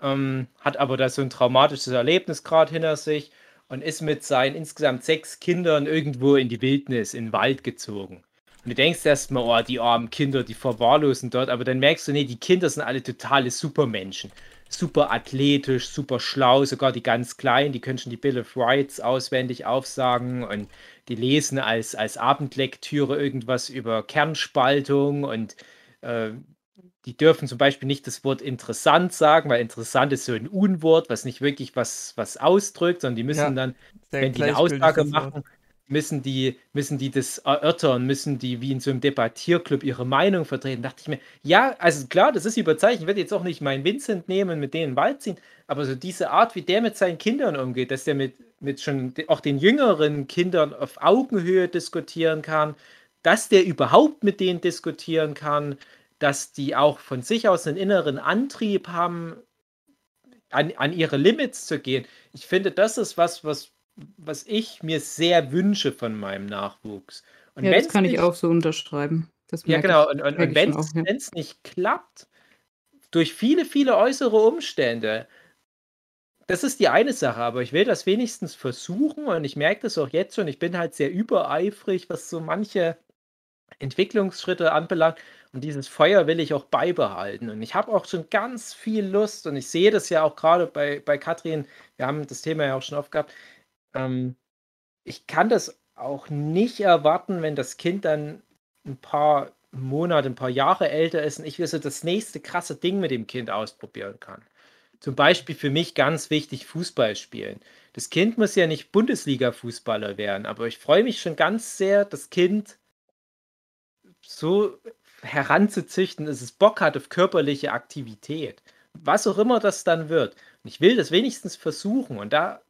ähm, hat aber da so ein traumatisches Erlebnis gerade hinter sich und ist mit seinen insgesamt sechs Kindern irgendwo in die Wildnis, in den Wald gezogen. Und du denkst erstmal, oh, die armen Kinder, die verwahrlosen dort, aber dann merkst du, nee, die Kinder sind alle totale Supermenschen. Super athletisch, super schlau, sogar die ganz Kleinen, die können schon die Bill of Rights auswendig aufsagen und die lesen als, als Abendlektüre irgendwas über Kernspaltung und äh, die dürfen zum Beispiel nicht das Wort interessant sagen, weil interessant ist so ein Unwort, was nicht wirklich was, was ausdrückt, sondern die müssen ja, dann, wenn die eine Aussage machen, müssen die, müssen die das erörtern, müssen die wie in so einem Debattierclub ihre Meinung vertreten. Da dachte ich mir, ja, also klar, das ist überzeichnet. Ich werde jetzt auch nicht meinen Vincent nehmen, mit denen in den Wald ziehen, aber so diese Art, wie der mit seinen Kindern umgeht, dass der mit, mit schon auch den jüngeren Kindern auf Augenhöhe diskutieren kann, dass der überhaupt mit denen diskutieren kann, dass die auch von sich aus einen inneren Antrieb haben, an, an ihre Limits zu gehen. Ich finde, das ist was, was was ich mir sehr wünsche von meinem Nachwuchs. Und ja, das kann ich auch so unterschreiben. ja, genau. Und, und, und wenn es ja. nicht klappt, durch viele, viele äußere Umstände, das ist die eine Sache, aber ich will das wenigstens versuchen und ich merke das auch jetzt schon. Ich bin halt sehr übereifrig, was so manche Entwicklungsschritte anbelangt. Und dieses Feuer will ich auch beibehalten. Und ich habe auch schon ganz viel Lust und ich sehe das ja auch gerade bei, bei Katrin. Wir haben das Thema ja auch schon oft gehabt. Ähm, ich kann das auch nicht erwarten, wenn das Kind dann ein paar Monate, ein paar Jahre älter ist und ich so das nächste krasse Ding mit dem Kind ausprobieren kann. Zum Beispiel für mich ganz wichtig Fußball spielen. Das Kind muss ja nicht Bundesliga-Fußballer werden, aber ich freue mich schon ganz sehr, das Kind so heranzuzüchten, dass es Bock hat auf körperliche Aktivität. Was auch immer das dann wird. Und ich will das wenigstens versuchen. Und da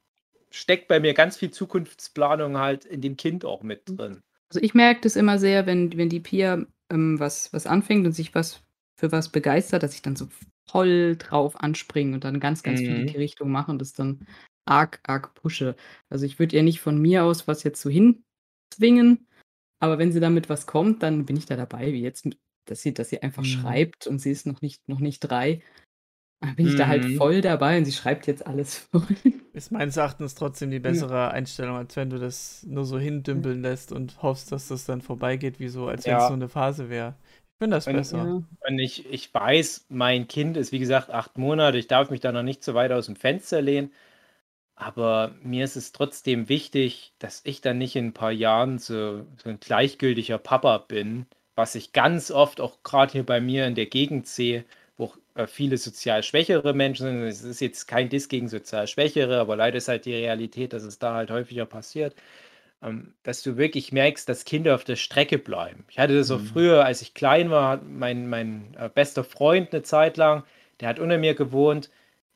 steckt bei mir ganz viel Zukunftsplanung halt in dem Kind auch mit mhm. drin. Also ich merke das immer sehr, wenn, wenn die Pia ähm, was, was anfängt und sich was für was begeistert, dass ich dann so voll drauf anspringe und dann ganz, ganz mhm. viel in die mhm. Richtung mache und das dann arg, arg pushe. Also ich würde ihr nicht von mir aus was jetzt so hinzwingen, aber wenn sie damit was kommt, dann bin ich da dabei, wie jetzt, dass sie, dass sie einfach mhm. schreibt und sie ist noch nicht, noch nicht drei bin ich da halt mhm. voll dabei und sie schreibt jetzt alles <laughs> voll. Ist meines Erachtens trotzdem die bessere ja. Einstellung, als wenn du das nur so hindümpeln lässt und hoffst, dass das dann vorbeigeht, wie so, als wenn es so eine Phase wäre. Ich finde das und, besser. Ja. Und ich, ich weiß, mein Kind ist wie gesagt acht Monate, ich darf mich da noch nicht so weit aus dem Fenster lehnen. Aber mir ist es trotzdem wichtig, dass ich dann nicht in ein paar Jahren so, so ein gleichgültiger Papa bin, was ich ganz oft auch gerade hier bei mir in der Gegend sehe äh, viele sozial schwächere Menschen sind. Es ist jetzt kein Diss gegen sozial Schwächere, aber leider ist halt die Realität, dass es da halt häufiger passiert, ähm, dass du wirklich merkst, dass Kinder auf der Strecke bleiben. Ich hatte das auch mhm. früher, als ich klein war, mein, mein äh, bester Freund eine Zeit lang, der hat unter mir gewohnt,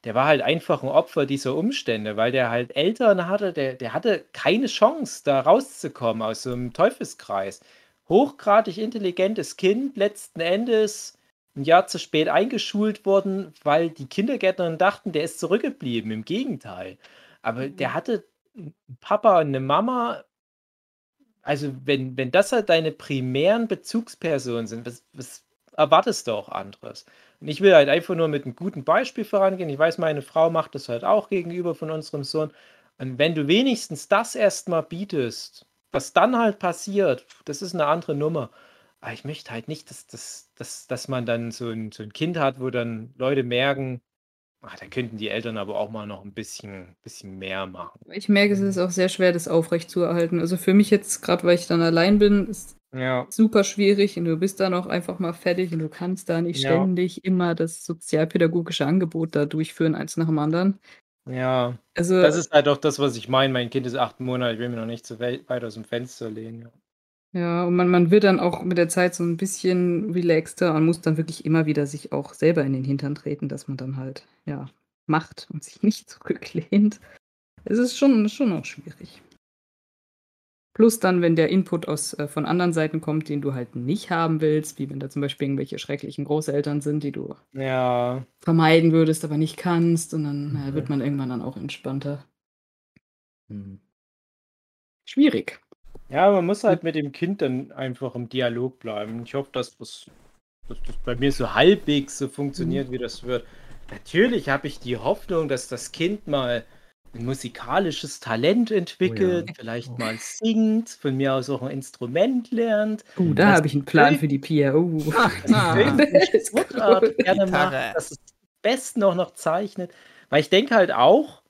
der war halt einfach ein Opfer dieser Umstände, weil der halt Eltern hatte, der, der hatte keine Chance, da rauszukommen aus so einem Teufelskreis. Hochgradig intelligentes Kind, letzten Endes ein Jahr zu spät eingeschult worden, weil die Kindergärtnerin dachten, der ist zurückgeblieben. Im Gegenteil. Aber der mhm. hatte einen Papa und eine Mama. Also, wenn, wenn das halt deine primären Bezugspersonen sind, was, was erwartest du auch anderes? Und ich will halt einfach nur mit einem guten Beispiel vorangehen. Ich weiß, meine Frau macht das halt auch gegenüber von unserem Sohn. Und wenn du wenigstens das erstmal bietest, was dann halt passiert, das ist eine andere Nummer. Aber ich möchte halt nicht, dass, dass, dass, dass man dann so ein, so ein Kind hat, wo dann Leute merken, ach, da könnten die Eltern aber auch mal noch ein bisschen, bisschen mehr machen. Ich merke, es ist auch sehr schwer, das aufrecht zu erhalten. Also für mich jetzt, gerade weil ich dann allein bin, ist ja. super schwierig und du bist dann auch einfach mal fertig und du kannst da nicht ja. ständig immer das sozialpädagogische Angebot da durchführen, eins nach dem anderen. Ja, also, das ist halt auch das, was ich meine. Mein Kind ist acht Monate, ich will mir noch nicht so weit aus dem Fenster lehnen. Ja. Ja, und man man wird dann auch mit der Zeit so ein bisschen relaxter und muss dann wirklich immer wieder sich auch selber in den Hintern treten, dass man dann halt, ja, macht und sich nicht <laughs> zurücklehnt. Es ist schon schon auch schwierig. Plus dann, wenn der Input aus äh, von anderen Seiten kommt, den du halt nicht haben willst, wie wenn da zum Beispiel irgendwelche schrecklichen Großeltern sind, die du Ja. vermeiden würdest, aber nicht kannst und dann, na wird man irgendwann dann auch entspannter. Mhm. Schwierig. Ja, man muss halt mit dem Kind dann einfach im Dialog bleiben. Ich hoffe, dass das, dass das bei mir so halbwegs so funktioniert, mhm. wie das wird. Natürlich habe ich die Hoffnung, dass das Kind mal ein musikalisches Talent entwickelt, oh ja. vielleicht oh. mal singt, von mir aus auch ein Instrument lernt. Uh, da habe ich einen Plan für die Pia. Uh. Dass ah, Sportart gerne macht, dass es am besten auch noch zeichnet. Weil ich denke halt auch,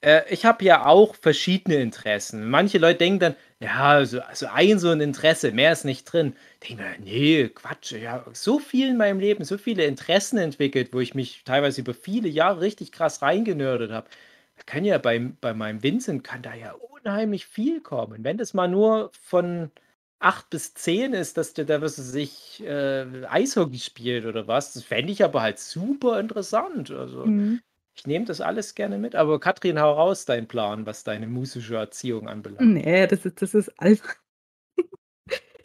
äh, ich habe ja auch verschiedene Interessen. Manche Leute denken dann, ja, also, also ein so ein Interesse, mehr ist nicht drin. Denke mir, nee, Quatsch, ja, so viel in meinem Leben, so viele Interessen entwickelt, wo ich mich teilweise über viele Jahre richtig krass reingenördet habe. Da kann ja bei, bei meinem Vincent kann da ja unheimlich viel kommen. Wenn das mal nur von 8 bis 10 ist, dass der da was sich äh, Eishockey spielt oder was, das fände ich aber halt super interessant. Also mhm. ich nehme das alles gerne mit, aber Katrin, hau raus deinen Plan, was deine musische Erziehung anbelangt. Nee, das ist, das ist einfach.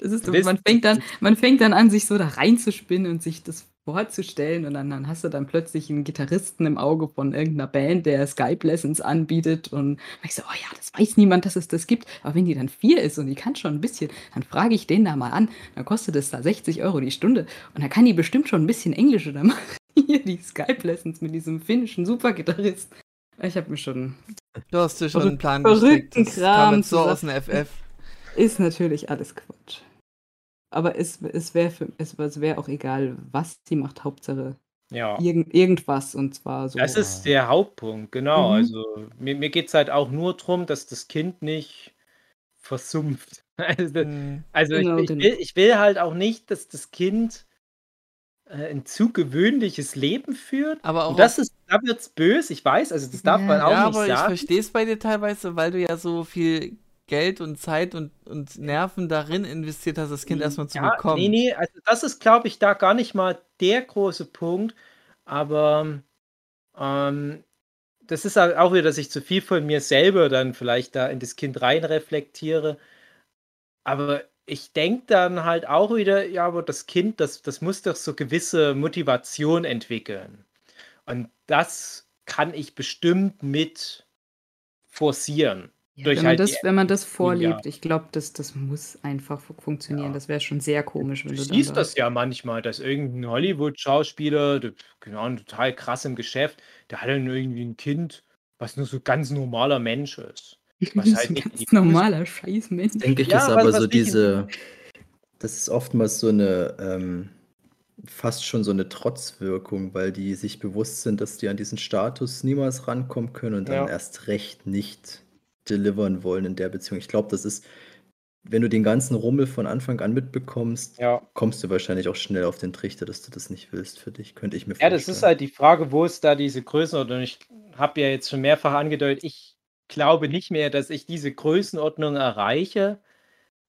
Das ist so, man fängt dann, <laughs> man fängt dann an, sich so da reinzuspinnen und sich das vorzustellen und dann, dann hast du dann plötzlich einen Gitarristen im Auge von irgendeiner Band, der Skype-Lessons anbietet und ich so, oh ja, das weiß niemand, dass es das gibt. Aber wenn die dann vier ist und die kann schon ein bisschen, dann frage ich den da mal an, dann kostet es da 60 Euro die Stunde und dann kann die bestimmt schon ein bisschen Englisch oder machen <laughs> hier die Skype-Lessons mit diesem finnischen Supergitarrist. Ich habe mir schon. Du hast dir schon einen Plan gestrickt. Das Kram so aus dem FF. Ist natürlich alles Quatsch. Aber es, es wäre es, es wär auch egal, was sie macht, Hauptsache ja. Irgend, irgendwas und zwar so. Das ist der Hauptpunkt, genau. Mhm. Also mir, mir geht es halt auch nur darum, dass das Kind nicht versumpft. <laughs> Also, mhm. also genau, ich, ich, genau. will, ich will halt auch nicht, dass das Kind äh, ein zu gewöhnliches Leben führt. Aber auch und das ist, da wird's böse, ich weiß, also das darf ja, man auch ja, nicht aber sagen. Aber ich verstehe es bei dir teilweise, weil du ja so viel Geld und Zeit und, und Nerven darin investiert hast, das Kind erstmal zu ja, bekommen. Nee, nee, also das ist, glaube ich, da gar nicht mal der große Punkt. Aber ähm, das ist halt auch wieder, dass ich zu viel von mir selber dann vielleicht da in das Kind rein reflektiere. Aber ich denke dann halt auch wieder, ja, aber das Kind, das, das muss doch so gewisse Motivation entwickeln. Und das kann ich bestimmt mit forcieren. Ja, wenn, man halt das, wenn man das vorlebt, ich glaube, das, das muss einfach funktionieren. Ja. Das wäre schon sehr komisch, wenn du, du siehst das ja manchmal, dass irgendein Hollywood-Schauspieler, genau, total krass im Geschäft, der hat dann irgendwie ein Kind, was nur so ganz normaler Mensch ist. <laughs> Was halt ein ganz normaler Scheißmensch. Denke ich, ja, ist aber was, was so diese, das ist oftmals so eine, ähm, fast schon so eine Trotzwirkung, weil die sich bewusst sind, dass die an diesen Status niemals rankommen können und dann erst recht nicht delivern wollen in der Beziehung. Ich glaube, das ist, wenn du den ganzen Rummel von Anfang an mitbekommst, ja. kommst du wahrscheinlich auch schnell auf den Trichter, dass du das nicht willst für dich, könnte ich mir vorstellen. Ja, das ist halt die Frage, wo ist da diese Größenordnung? Ich habe ja jetzt schon mehrfach angedeutet, ich glaube nicht mehr, dass ich diese Größenordnung erreiche,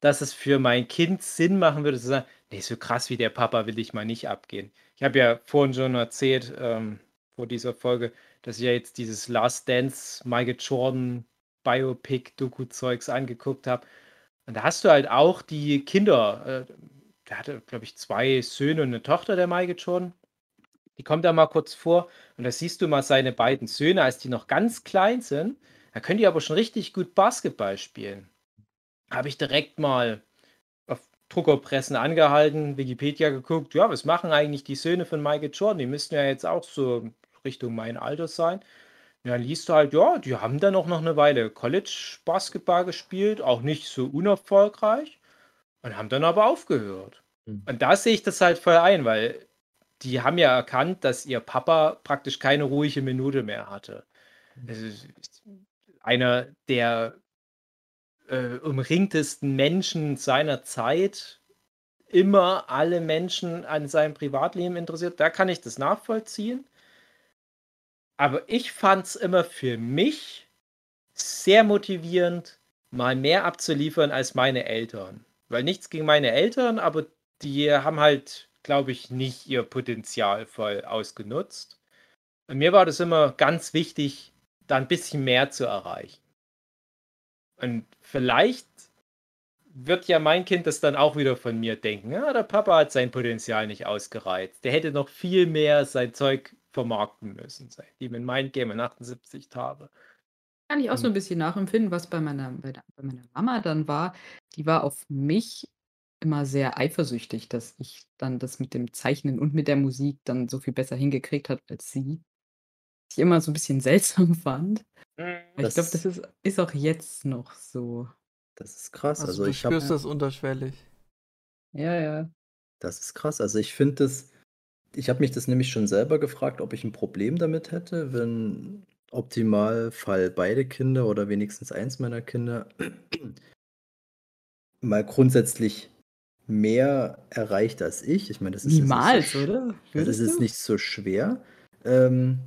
dass es für mein Kind Sinn machen würde, zu sagen, nee, so krass wie der Papa will ich mal nicht abgehen. Ich habe ja vorhin schon erzählt, ähm, vor dieser Folge, dass ich ja jetzt dieses Last Dance Michael Jordan Biopic-Doku-Zeugs angeguckt habe. Und da hast du halt auch die Kinder. Äh, der hatte, glaube ich, zwei Söhne und eine Tochter, der Michael Jordan. Die kommt da mal kurz vor und da siehst du mal seine beiden Söhne, als die noch ganz klein sind. Da können die aber schon richtig gut Basketball spielen. Habe ich direkt mal auf Druckerpressen angehalten, Wikipedia geguckt. Ja, was machen eigentlich die Söhne von Michael Jordan? Die müssten ja jetzt auch so Richtung mein Alter sein. Ja, dann liest du halt, ja, die haben dann auch noch eine Weile College-Basketball gespielt, auch nicht so unerfolgreich und haben dann aber aufgehört. Mhm. Und da sehe ich das halt voll ein, weil die haben ja erkannt, dass ihr Papa praktisch keine ruhige Minute mehr hatte. Mhm. einer der äh, umringtesten Menschen seiner Zeit, immer alle Menschen an seinem Privatleben interessiert. Da kann ich das nachvollziehen. Aber ich fand es immer für mich sehr motivierend, mal mehr abzuliefern als meine Eltern. Weil nichts gegen meine Eltern, aber die haben halt, glaube ich, nicht ihr Potenzial voll ausgenutzt. Und mir war das immer ganz wichtig, da ein bisschen mehr zu erreichen. Und vielleicht wird ja mein Kind das dann auch wieder von mir denken. Ja, der Papa hat sein Potenzial nicht ausgereizt. Der hätte noch viel mehr sein Zeug vermarkten müssen, seitdem in Mindgame in 78 habe. Kann ich auch so ein bisschen nachempfinden, was bei meiner, bei, der, bei meiner Mama dann war. Die war auf mich immer sehr eifersüchtig, dass ich dann das mit dem Zeichnen und mit der Musik dann so viel besser hingekriegt habe als sie. Was ich immer so ein bisschen <laughs> seltsam fand. Mhm. ich glaube, das ist, ist auch jetzt noch so. Das ist krass. Also, also du ich spürst hab, das unterschwellig. Ja, ja. Das ist krass. Also ich finde das, ich habe mich das nämlich schon selber gefragt, ob ich ein Problem damit hätte, wenn Optimalfall beide Kinder oder wenigstens eins meiner Kinder <clears throat> mal grundsätzlich mehr erreicht als ich. Ich meine, das ist Niemals, so, oder? Das ist jetzt nicht so schwer. Ähm,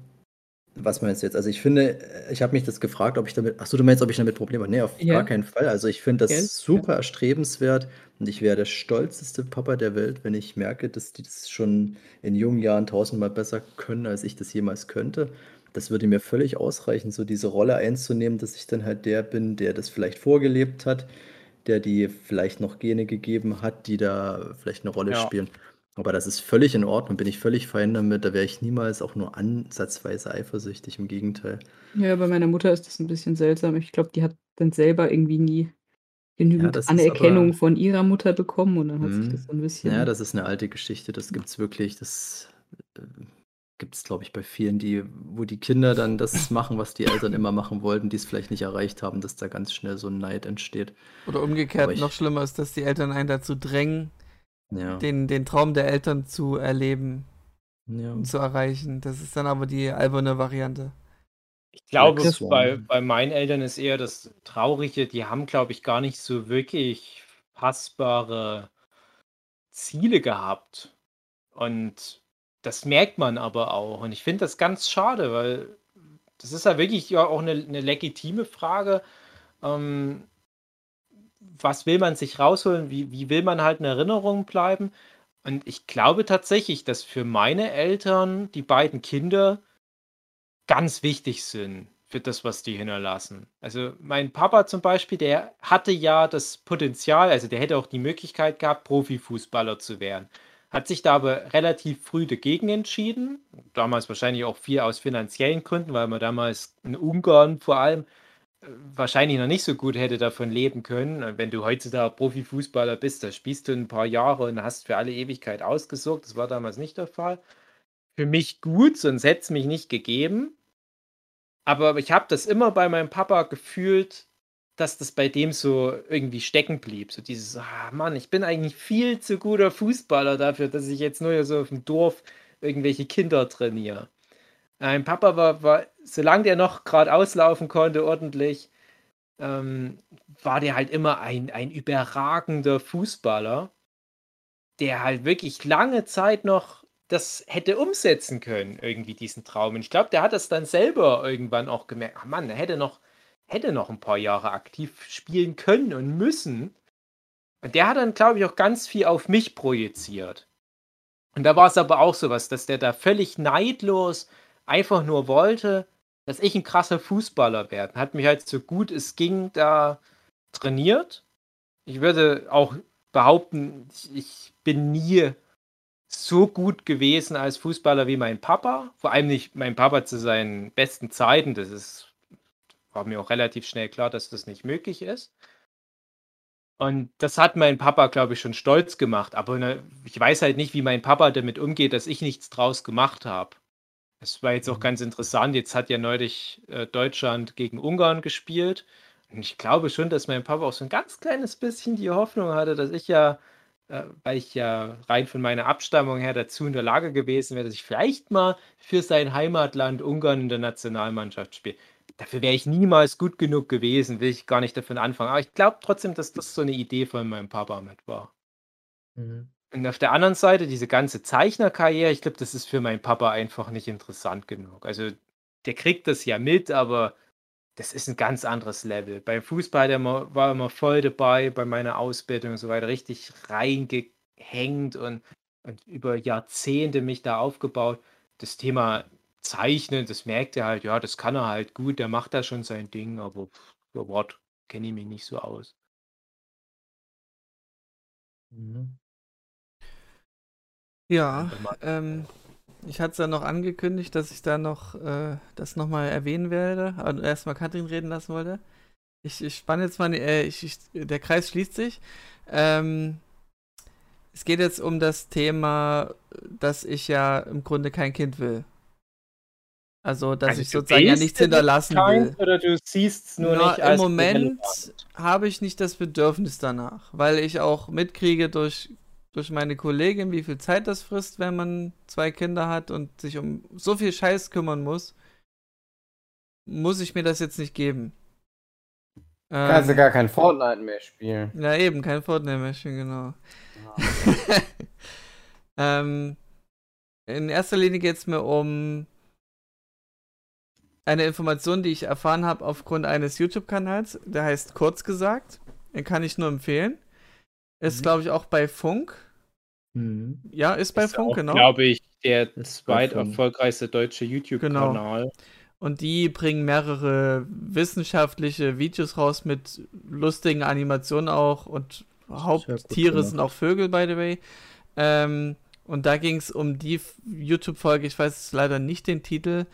was meinst du jetzt? Also ich finde, ich habe mich das gefragt, ob ich damit. Achso, du meinst, ob ich damit Probleme habe? Nee, auf ja. gar keinen Fall. Also ich finde das ja. super erstrebenswert und ich wäre der stolzeste Papa der Welt, wenn ich merke, dass die das schon in jungen Jahren tausendmal besser können, als ich das jemals könnte. Das würde mir völlig ausreichen, so diese Rolle einzunehmen, dass ich dann halt der bin, der das vielleicht vorgelebt hat, der die vielleicht noch Gene gegeben hat, die da vielleicht eine Rolle ja. spielen. Aber das ist völlig in Ordnung, bin ich völlig fein damit. Da wäre ich niemals auch nur ansatzweise eifersüchtig, im Gegenteil. Ja, bei meiner Mutter ist das ein bisschen seltsam. Ich glaube, die hat dann selber irgendwie nie genügend ja, Anerkennung aber, von ihrer Mutter bekommen und dann hat sich das so ein bisschen. Ja, das ist eine alte Geschichte, das gibt es wirklich. Das äh, gibt es, glaube ich, bei vielen, die, wo die Kinder dann das <laughs> machen, was die Eltern immer machen wollten, die es vielleicht nicht erreicht haben, dass da ganz schnell so ein Neid entsteht. Oder umgekehrt, ich, noch schlimmer ist, dass die Eltern einen dazu drängen, ja. den, den Traum der Eltern zu erleben ja. und zu erreichen. Das ist dann aber die alberne Variante. Ich glaube, bei, bei meinen Eltern ist eher das Traurige, die haben, glaube ich, gar nicht so wirklich fassbare Ziele gehabt. Und das merkt man aber auch. Und ich finde das ganz schade, weil das ist ja wirklich ja auch eine, eine legitime Frage. Ähm, was will man sich rausholen? Wie, wie will man halt in Erinnerung bleiben? Und ich glaube tatsächlich, dass für meine Eltern die beiden Kinder ganz wichtig sind für das, was die hinterlassen. Also mein Papa zum Beispiel, der hatte ja das Potenzial, also der hätte auch die Möglichkeit gehabt, Profifußballer zu werden. Hat sich da aber relativ früh dagegen entschieden. Damals wahrscheinlich auch viel aus finanziellen Gründen, weil man damals in Ungarn vor allem wahrscheinlich noch nicht so gut hätte davon leben können. Wenn du heutzutage Profifußballer bist, da spielst du ein paar Jahre und hast für alle Ewigkeit ausgesorgt. Das war damals nicht der Fall. Für mich gut, sonst hätte es mich nicht gegeben. Aber ich habe das immer bei meinem Papa gefühlt, dass das bei dem so irgendwie stecken blieb. So dieses, ah Mann, ich bin eigentlich viel zu guter Fußballer dafür, dass ich jetzt nur so auf dem Dorf irgendwelche Kinder trainiere. Mein Papa war, war solange der noch gerade auslaufen konnte, ordentlich, ähm, war der halt immer ein, ein überragender Fußballer, der halt wirklich lange Zeit noch das hätte umsetzen können, irgendwie diesen Traum. Und ich glaube, der hat das dann selber irgendwann auch gemerkt. Ach Mann, der hätte noch, hätte noch ein paar Jahre aktiv spielen können und müssen. Und der hat dann, glaube ich, auch ganz viel auf mich projiziert. Und da war es aber auch sowas, dass der da völlig neidlos einfach nur wollte, dass ich ein krasser Fußballer werde. Hat mich halt so gut es ging da trainiert. Ich würde auch behaupten, ich bin nie so gut gewesen als Fußballer wie mein Papa. Vor allem nicht mein Papa zu seinen besten Zeiten. Das ist, war mir auch relativ schnell klar, dass das nicht möglich ist. Und das hat mein Papa, glaube ich, schon stolz gemacht. Aber ne, ich weiß halt nicht, wie mein Papa damit umgeht, dass ich nichts draus gemacht habe. Das war jetzt auch mhm. ganz interessant. Jetzt hat ja neulich äh, Deutschland gegen Ungarn gespielt. Und ich glaube schon, dass mein Papa auch so ein ganz kleines bisschen die Hoffnung hatte, dass ich ja, weil ich ja rein von meiner Abstammung her dazu in der Lage gewesen wäre, dass ich vielleicht mal für sein Heimatland Ungarn in der Nationalmannschaft spiele. Dafür wäre ich niemals gut genug gewesen, will ich gar nicht davon anfangen. Aber ich glaube trotzdem, dass das so eine Idee von meinem Papa mit war. Mhm. Und auf der anderen Seite, diese ganze Zeichnerkarriere, ich glaube, das ist für meinen Papa einfach nicht interessant genug. Also, der kriegt das ja mit, aber das ist ein ganz anderes Level. Beim Fußball der war immer voll dabei, bei meiner Ausbildung und so weiter, richtig reingehängt und, und über Jahrzehnte mich da aufgebaut. Das Thema Zeichnen, das merkt er halt, ja, das kann er halt gut, der macht da schon sein Ding, aber für Wort kenne ich mich nicht so aus. Mhm. Ja, ähm, ich hatte es ja noch angekündigt, dass ich da noch äh, das nochmal erwähnen werde, aber erstmal Katrin reden lassen wollte. Ich, ich spanne jetzt mal, äh, ich, ich, der Kreis schließt sich. Ähm, es geht jetzt um das Thema, dass ich ja im Grunde kein Kind will. Also, dass also ich sozusagen ja nichts hinterlassen will. Oder du siehst es nur Na, nicht Im Moment habe ich nicht das Bedürfnis danach, weil ich auch mitkriege durch durch meine Kollegin, wie viel Zeit das frisst, wenn man zwei Kinder hat und sich um so viel Scheiß kümmern muss. muss ich mir das jetzt nicht geben. Kannst du gar kein Fortnite mehr spielen. Ja, eben, kein Fortnite mehr spielen, genau. Ja. <laughs> ähm, in erster Linie geht es mir um eine Information, die ich erfahren habe aufgrund eines YouTube-Kanals. Der heißt Kurz gesagt. Den kann ich nur empfehlen. Ist, mhm. glaube ich, auch bei Funk. Mhm. Ja, ist bei ist Funk, auch, genau. glaube ich, der zweit erfolgreichste deutsche YouTube-Kanal. Genau. Und die bringen mehrere wissenschaftliche Videos raus mit lustigen Animationen auch. Und Haupttiere sind auch Vögel, by the way. Ähm, und da ging es um die YouTube-Folge, ich weiß leider nicht den Titel.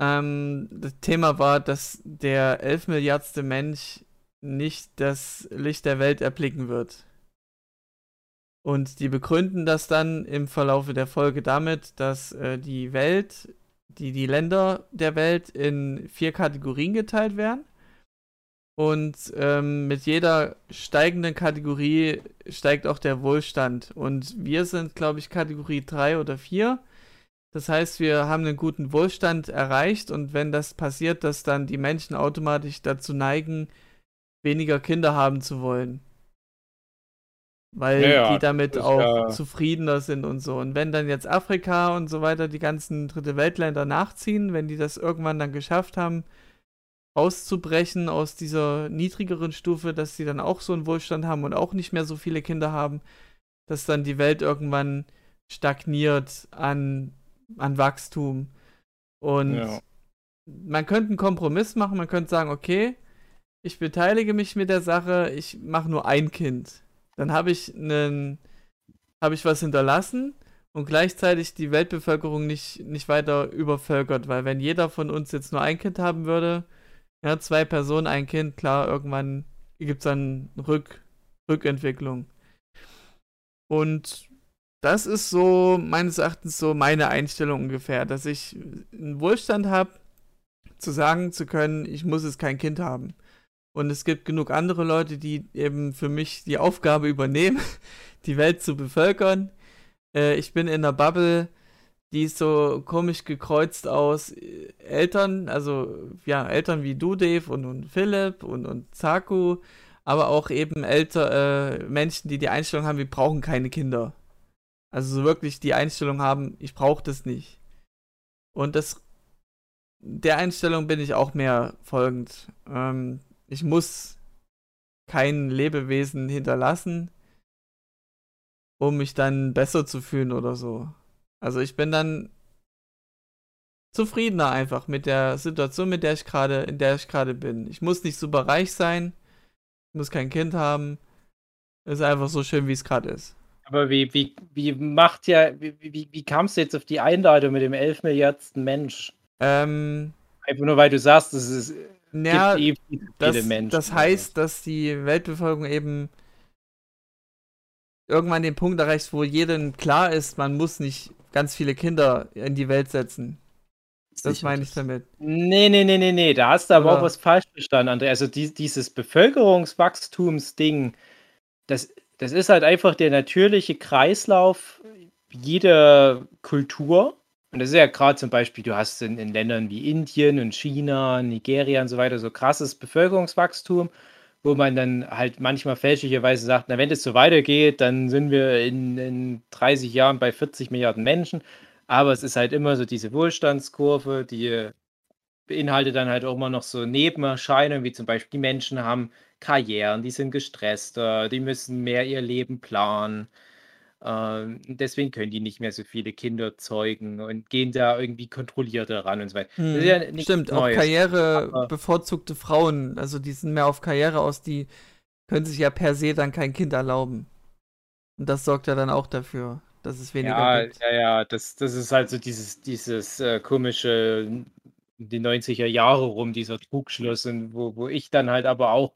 Ähm, das Thema war, dass der 11 Milliardste Mensch nicht das Licht der Welt erblicken wird. Und die begründen das dann im Verlaufe der Folge damit, dass äh, die Welt, die, die Länder der Welt in vier Kategorien geteilt werden. Und ähm, mit jeder steigenden Kategorie steigt auch der Wohlstand. Und wir sind, glaube ich, Kategorie 3 oder 4. Das heißt, wir haben einen guten Wohlstand erreicht und wenn das passiert, dass dann die Menschen automatisch dazu neigen, weniger Kinder haben zu wollen. Weil ja, die damit auch ja... zufriedener sind und so. Und wenn dann jetzt Afrika und so weiter die ganzen dritte Weltländer nachziehen, wenn die das irgendwann dann geschafft haben, auszubrechen aus dieser niedrigeren Stufe, dass sie dann auch so einen Wohlstand haben und auch nicht mehr so viele Kinder haben, dass dann die Welt irgendwann stagniert an an Wachstum. Und ja. man könnte einen Kompromiss machen, man könnte sagen, okay, ich beteilige mich mit der Sache, ich mache nur ein Kind. Dann habe ich einen, habe ich was hinterlassen und gleichzeitig die Weltbevölkerung nicht, nicht weiter übervölkert, weil wenn jeder von uns jetzt nur ein Kind haben würde, ja, zwei Personen, ein Kind, klar, irgendwann gibt es dann Rück, Rückentwicklung. Und das ist so meines Erachtens so meine Einstellung ungefähr, dass ich einen Wohlstand habe, zu sagen zu können, ich muss jetzt kein Kind haben. Und es gibt genug andere Leute, die eben für mich die Aufgabe übernehmen, <laughs> die Welt zu bevölkern. Äh, ich bin in einer Bubble, die ist so komisch gekreuzt aus äh, Eltern, also ja, Eltern wie du, Dave, und, und Philipp und, und Zaku, aber auch eben älter äh, Menschen, die die Einstellung haben, wir brauchen keine Kinder. Also so wirklich die Einstellung haben, ich brauche das nicht. Und das der Einstellung bin ich auch mehr folgend. Ähm, ich muss kein Lebewesen hinterlassen, um mich dann besser zu fühlen oder so. Also ich bin dann zufriedener einfach mit der Situation, mit der ich gerade, in der ich gerade bin. Ich muss nicht super reich sein, ich muss kein Kind haben. Ist einfach so schön, wie es gerade ist. Aber wie, wie, wie macht ja, wie, wie, wie kamst du jetzt auf die Einladung mit dem 11 Milliardsten Mensch? Ähm, Einfach nur, weil du sagst, es ist. Ja, eh das, Menschen, das heißt, dass die Weltbevölkerung eben irgendwann den Punkt erreicht, wo jedem klar ist, man muss nicht ganz viele Kinder in die Welt setzen. Das Sicher, meine ich damit. Nee, nee, nee, nee, nee. Da hast du aber auch was falsch verstanden, André. Also die, dieses Bevölkerungswachstumsding, das, das ist halt einfach der natürliche Kreislauf jeder Kultur. Und das ist ja gerade zum Beispiel, du hast in, in Ländern wie Indien und China, Nigeria und so weiter so krasses Bevölkerungswachstum, wo man dann halt manchmal fälschlicherweise sagt, na, wenn das so weitergeht, dann sind wir in, in 30 Jahren bei 40 Milliarden Menschen. Aber es ist halt immer so diese Wohlstandskurve, die beinhaltet dann halt auch immer noch so Nebenerscheinungen, wie zum Beispiel die Menschen haben Karrieren, die sind gestresster, die müssen mehr ihr Leben planen. Ähm, deswegen können die nicht mehr so viele Kinder zeugen und gehen da irgendwie kontrollierter ran und so weiter. Hm, ja stimmt, Neues. auch Karriere bevorzugte Frauen, also die sind mehr auf Karriere aus, die können sich ja per se dann kein Kind erlauben. Und das sorgt ja dann auch dafür, dass es weniger ja, gibt. Ja, ja, das, das ist halt so dieses, dieses äh, komische, die 90er Jahre rum, dieser Trugschluss, und wo, wo ich dann halt aber auch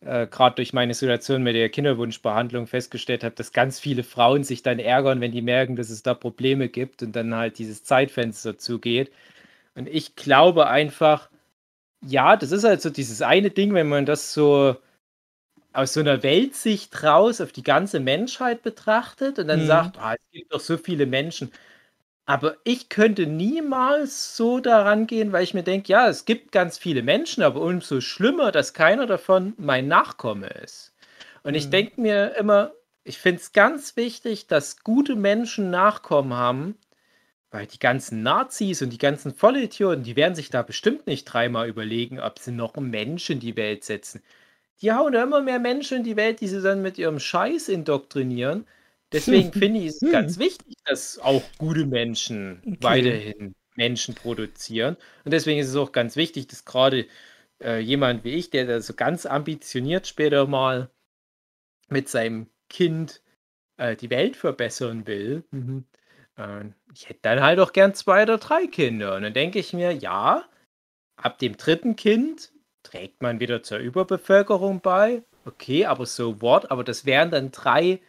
äh, gerade durch meine Situation mit der Kinderwunschbehandlung festgestellt habe, dass ganz viele Frauen sich dann ärgern, wenn die merken, dass es da Probleme gibt und dann halt dieses Zeitfenster zugeht. Und ich glaube einfach, ja, das ist halt so dieses eine Ding, wenn man das so aus so einer Weltsicht raus auf die ganze Menschheit betrachtet und dann mhm. sagt, ah, es gibt doch so viele Menschen. Aber ich könnte niemals so daran gehen, weil ich mir denke, ja, es gibt ganz viele Menschen, aber umso schlimmer, dass keiner davon mein Nachkomme ist. Und ich mhm. denke mir immer, ich finde es ganz wichtig, dass gute Menschen Nachkommen haben, weil die ganzen Nazis und die ganzen Vollidioten, die werden sich da bestimmt nicht dreimal überlegen, ob sie noch einen Mensch in die Welt setzen. Die hauen da immer mehr Menschen in die Welt, die sie dann mit ihrem Scheiß indoktrinieren. Deswegen <laughs> finde ich es hm. ganz wichtig, dass auch gute Menschen okay. weiterhin Menschen produzieren. Und deswegen ist es auch ganz wichtig, dass gerade äh, jemand wie ich, der da so ganz ambitioniert später mal mit seinem Kind äh, die Welt verbessern will, mhm. äh, ich hätte dann halt auch gern zwei oder drei Kinder. Und dann denke ich mir, ja, ab dem dritten Kind trägt man wieder zur Überbevölkerung bei. Okay, aber so what? Aber das wären dann drei Kinder,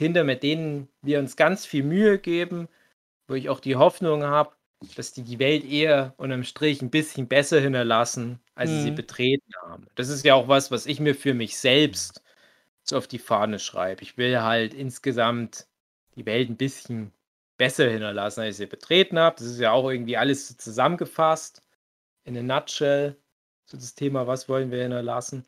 mit denen wir uns ganz viel Mühe geben, wo ich auch die Hoffnung habe, dass die die Welt eher unterm Strich ein bisschen besser hinterlassen, als mhm. sie betreten haben. Das ist ja auch was, was ich mir für mich selbst so auf die Fahne schreibe. Ich will halt insgesamt die Welt ein bisschen besser hinterlassen, als ich sie betreten habe. Das ist ja auch irgendwie alles so zusammengefasst in a nutshell. So das Thema, was wollen wir hinterlassen?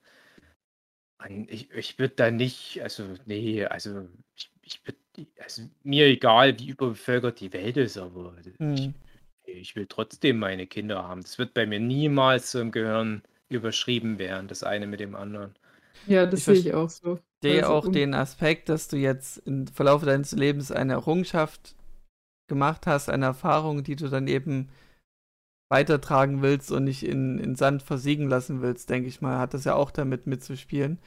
Ich, ich würde da nicht, also nee, also ich, ich würde, also mir egal, wie überbevölkert die Welt ist, aber mhm. ich, ich will trotzdem meine Kinder haben. Das wird bei mir niemals so im Gehirn überschrieben werden, das eine mit dem anderen. Ja, das sehe ich auch so. Ich sehe also, auch den Aspekt, dass du jetzt im Verlauf deines Lebens eine Errungenschaft gemacht hast, eine Erfahrung, die du dann eben weitertragen willst und nicht in, in Sand versiegen lassen willst, denke ich mal, hat das ja auch damit mitzuspielen.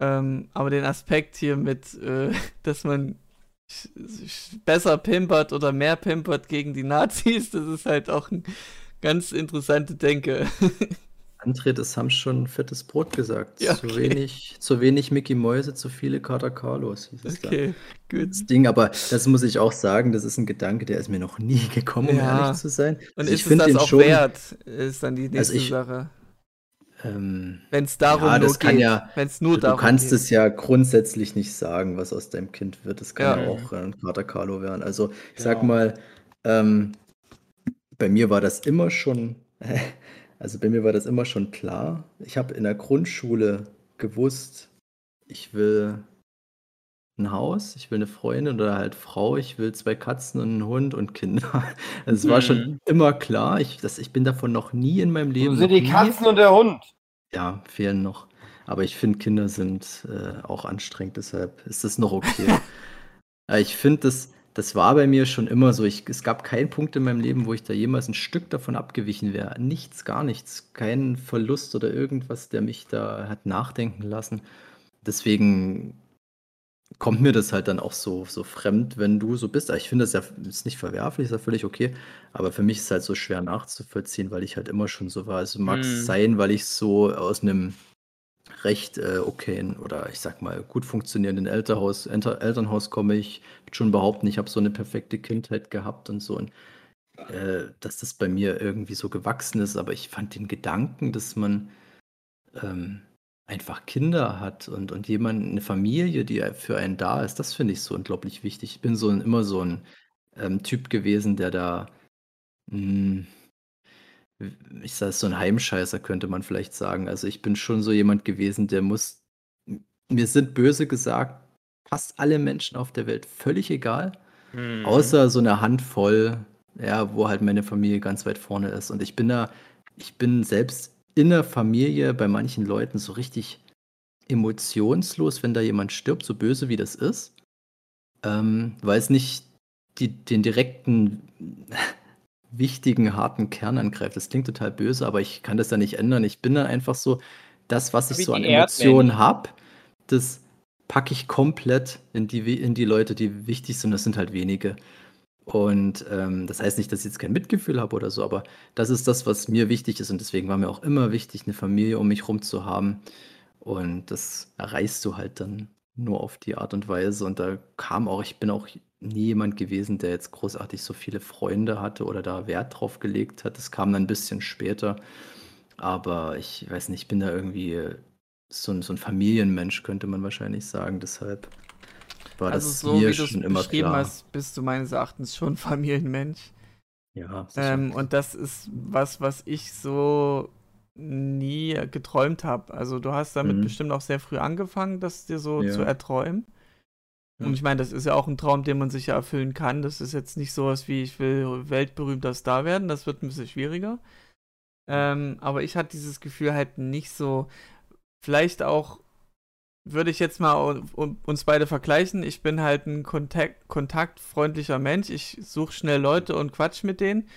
Ähm, aber den Aspekt hier mit, äh, <laughs> dass man besser pimpert oder mehr pimpert gegen die Nazis, <laughs> das ist halt auch ein ganz interessante Denke. <laughs> André, das haben schon fettes Brot gesagt. Ja, okay. zu, wenig, zu wenig Mickey Mäuse, zu viele Kater Carlos. okay, gut. Das Ding, aber das muss ich auch sagen, das ist ein Gedanke, der ist mir noch nie <laughs> gekommen, um ja. ehrlich zu sein. Und also ist es das auch schon, wert, ist dann die nächste also ich, Sache. Ähm, wenn es darum ja, das kann geht, ja, wenn's nur du, darum kannst geht. es ja grundsätzlich nicht sagen, was aus deinem Kind wird. Das kann ja, ja auch ein Kater Carlo werden. Also ich sag mal, ähm, bei mir war das immer schon <laughs> Also bei mir war das immer schon klar. Ich habe in der Grundschule gewusst, ich will ein Haus, ich will eine Freundin oder halt Frau, ich will zwei Katzen und einen Hund und Kinder. <laughs> Also es war schon mhm. immer klar. Ich, das, ich bin davon noch nie in meinem Leben. Sind die Katzen und der Hund? Ja, fehlen noch. Aber ich finde, Kinder sind äh, auch anstrengend, deshalb ist das noch okay. <laughs> ich finde das, das war bei mir schon immer so. Ich, es gab keinen Punkt in meinem Leben, wo ich da jemals ein Stück davon abgewichen wäre. Nichts, gar nichts. Kein Verlust oder irgendwas, der mich da hat nachdenken lassen. Deswegen kommt mir das halt dann auch so, so fremd, wenn du so bist. Ich finde das ja ist nicht verwerflich, ist ja völlig okay. Aber für mich ist es halt so schwer nachzuvollziehen, weil ich halt immer schon so war. Also mag es mm. sein, weil ich so aus einem recht äh, okayen oder ich sag mal gut funktionierenden Elternhaus, Elternhaus komme ich schon behaupten, ich habe so eine perfekte Kindheit gehabt und so. Und äh, dass das bei mir irgendwie so gewachsen ist, aber ich fand den Gedanken, dass man ähm, einfach Kinder hat und, und jemand, eine Familie, die für einen da ist, das finde ich so unglaublich wichtig. Ich bin so ein, immer so ein ähm, Typ gewesen, der da mh, hm, ich sage, so ein Heimscheißer könnte man vielleicht sagen. Also ich bin schon so jemand gewesen, der muss, mir sind böse gesagt, fast alle Menschen auf der Welt völlig egal, mhm. außer so eine Handvoll, ja, wo halt meine Familie ganz weit vorne ist. Und ich bin da, ich bin selbst in der Familie bei manchen Leuten so richtig emotionslos, wenn da jemand stirbt, so böse wie das ist, ähm, weil es nicht die, den direkten wichtigen, harten Kern angreift. Das klingt total böse, aber ich kann das ja nicht ändern. Ich bin dann einfach so, das, was ich Wie so an Emotionen habe, das packe ich komplett in die, in die Leute, die wichtig sind. Das sind halt wenige. Und ähm, das heißt nicht, dass ich jetzt kein Mitgefühl habe oder so, aber das ist das, was mir wichtig ist. Und deswegen war mir auch immer wichtig, eine Familie um mich rum zu haben. Und das erreichst du halt dann nur auf die Art und Weise. Und da kam auch, ich bin auch nie jemand gewesen, der jetzt großartig so viele Freunde hatte oder da Wert drauf gelegt hat. Das kam dann ein bisschen später. Aber ich weiß nicht, ich bin da irgendwie so ein, so ein Familienmensch, könnte man wahrscheinlich sagen. Deshalb. war also das so, mir schon immer klar. hast, bist du meines Erachtens schon Familienmensch. Ja. Ähm, und das ist was, was ich so nie geträumt habe. Also du hast damit mhm. bestimmt auch sehr früh angefangen, das dir so ja. zu erträumen. Und ich meine, das ist ja auch ein Traum, den man sich ja erfüllen kann. Das ist jetzt nicht sowas wie, ich will weltberühmter Star werden. Das wird ein bisschen schwieriger. Ähm, aber ich hatte dieses Gefühl halt nicht so. Vielleicht auch, würde ich jetzt mal uns beide vergleichen. Ich bin halt ein Kontakt, kontaktfreundlicher Mensch. Ich suche schnell Leute und quatsch mit denen.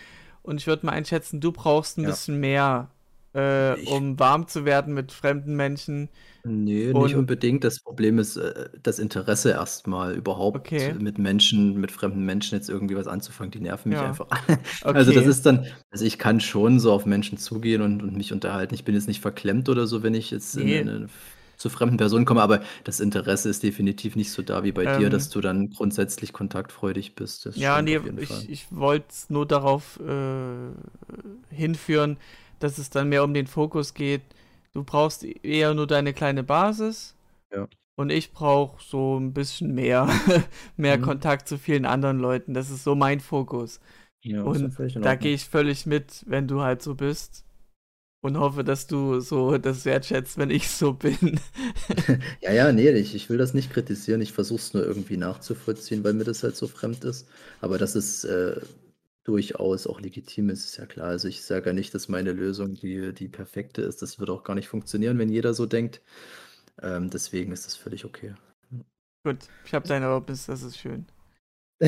Und ich würde mal einschätzen, du brauchst ein ja. bisschen mehr äh, um warm zu werden mit fremden Menschen. Nee, nicht unbedingt. Das Problem ist äh, das Interesse erstmal überhaupt Okay. mit Menschen, mit fremden Menschen jetzt irgendwie was anzufangen. Die nerven mich Ja. einfach. <laughs> Also das ist dann, also ich kann schon so auf Menschen zugehen und, und mich unterhalten. Ich bin jetzt nicht verklemmt oder so, wenn ich jetzt in Nee. eine zu fremden Personen komme, aber das Interesse ist definitiv nicht so da wie bei dir, dass du dann grundsätzlich kontaktfreudig bist. Das ja, nee, ich, ich wollte es nur darauf äh, hinführen, dass es dann mehr um den Fokus geht. Du brauchst eher nur deine kleine Basis. Ja. Und ich brauche so ein bisschen mehr, <laughs> mehr mhm. Kontakt zu vielen anderen Leuten. Das ist so mein Fokus. Ja, und da gehe ich völlig mit, wenn du halt so bist. Und hoffe, dass du so das wertschätzt, wenn ich so bin. <laughs> ja, ja, nee, ich, ich will das nicht kritisieren. Ich versuche es nur irgendwie nachzuvollziehen, weil mir das halt so fremd ist. Aber das ist äh, durchaus auch legitim ist, ist ja klar. Also ich sage ja nicht, dass meine Lösung die, die perfekte ist. Das wird auch gar nicht funktionieren, wenn jeder so denkt. Ähm, deswegen ist das völlig okay. Gut, ich habe deine Erlaubnis, das ist schön. <laughs>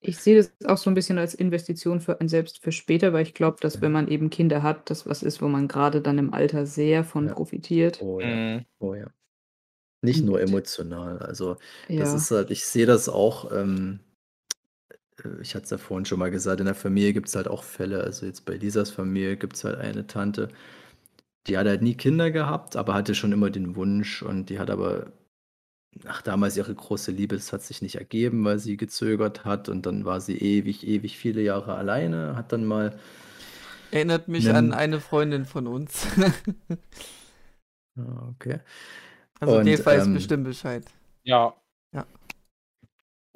ich sehe das auch so ein bisschen als Investition für ein selbst für später, weil ich glaube, dass wenn man eben Kinder hat, das was ist, wo man gerade dann im Alter sehr von ja. profitiert. Oh ja. Mhm. Oh ja. Nicht nur emotional. Also das ja. ist halt, ich sehe das auch. Ähm, äh, ich hatte es ja vorhin schon mal gesagt, in der Familie gibt es halt auch Fälle. Also jetzt bei Lisas Familie gibt es halt eine Tante, die hat halt nie Kinder gehabt, aber hatte schon immer den Wunsch und die hat aber, ach, damals ihre große Liebe, das hat sich nicht ergeben, weil sie gezögert hat und dann war sie ewig, ewig viele Jahre alleine, hat dann mal. Erinnert mich an eine Freundin von uns. Ah, okay. Also, und, der weiß ähm, bestimmt Bescheid. Ja.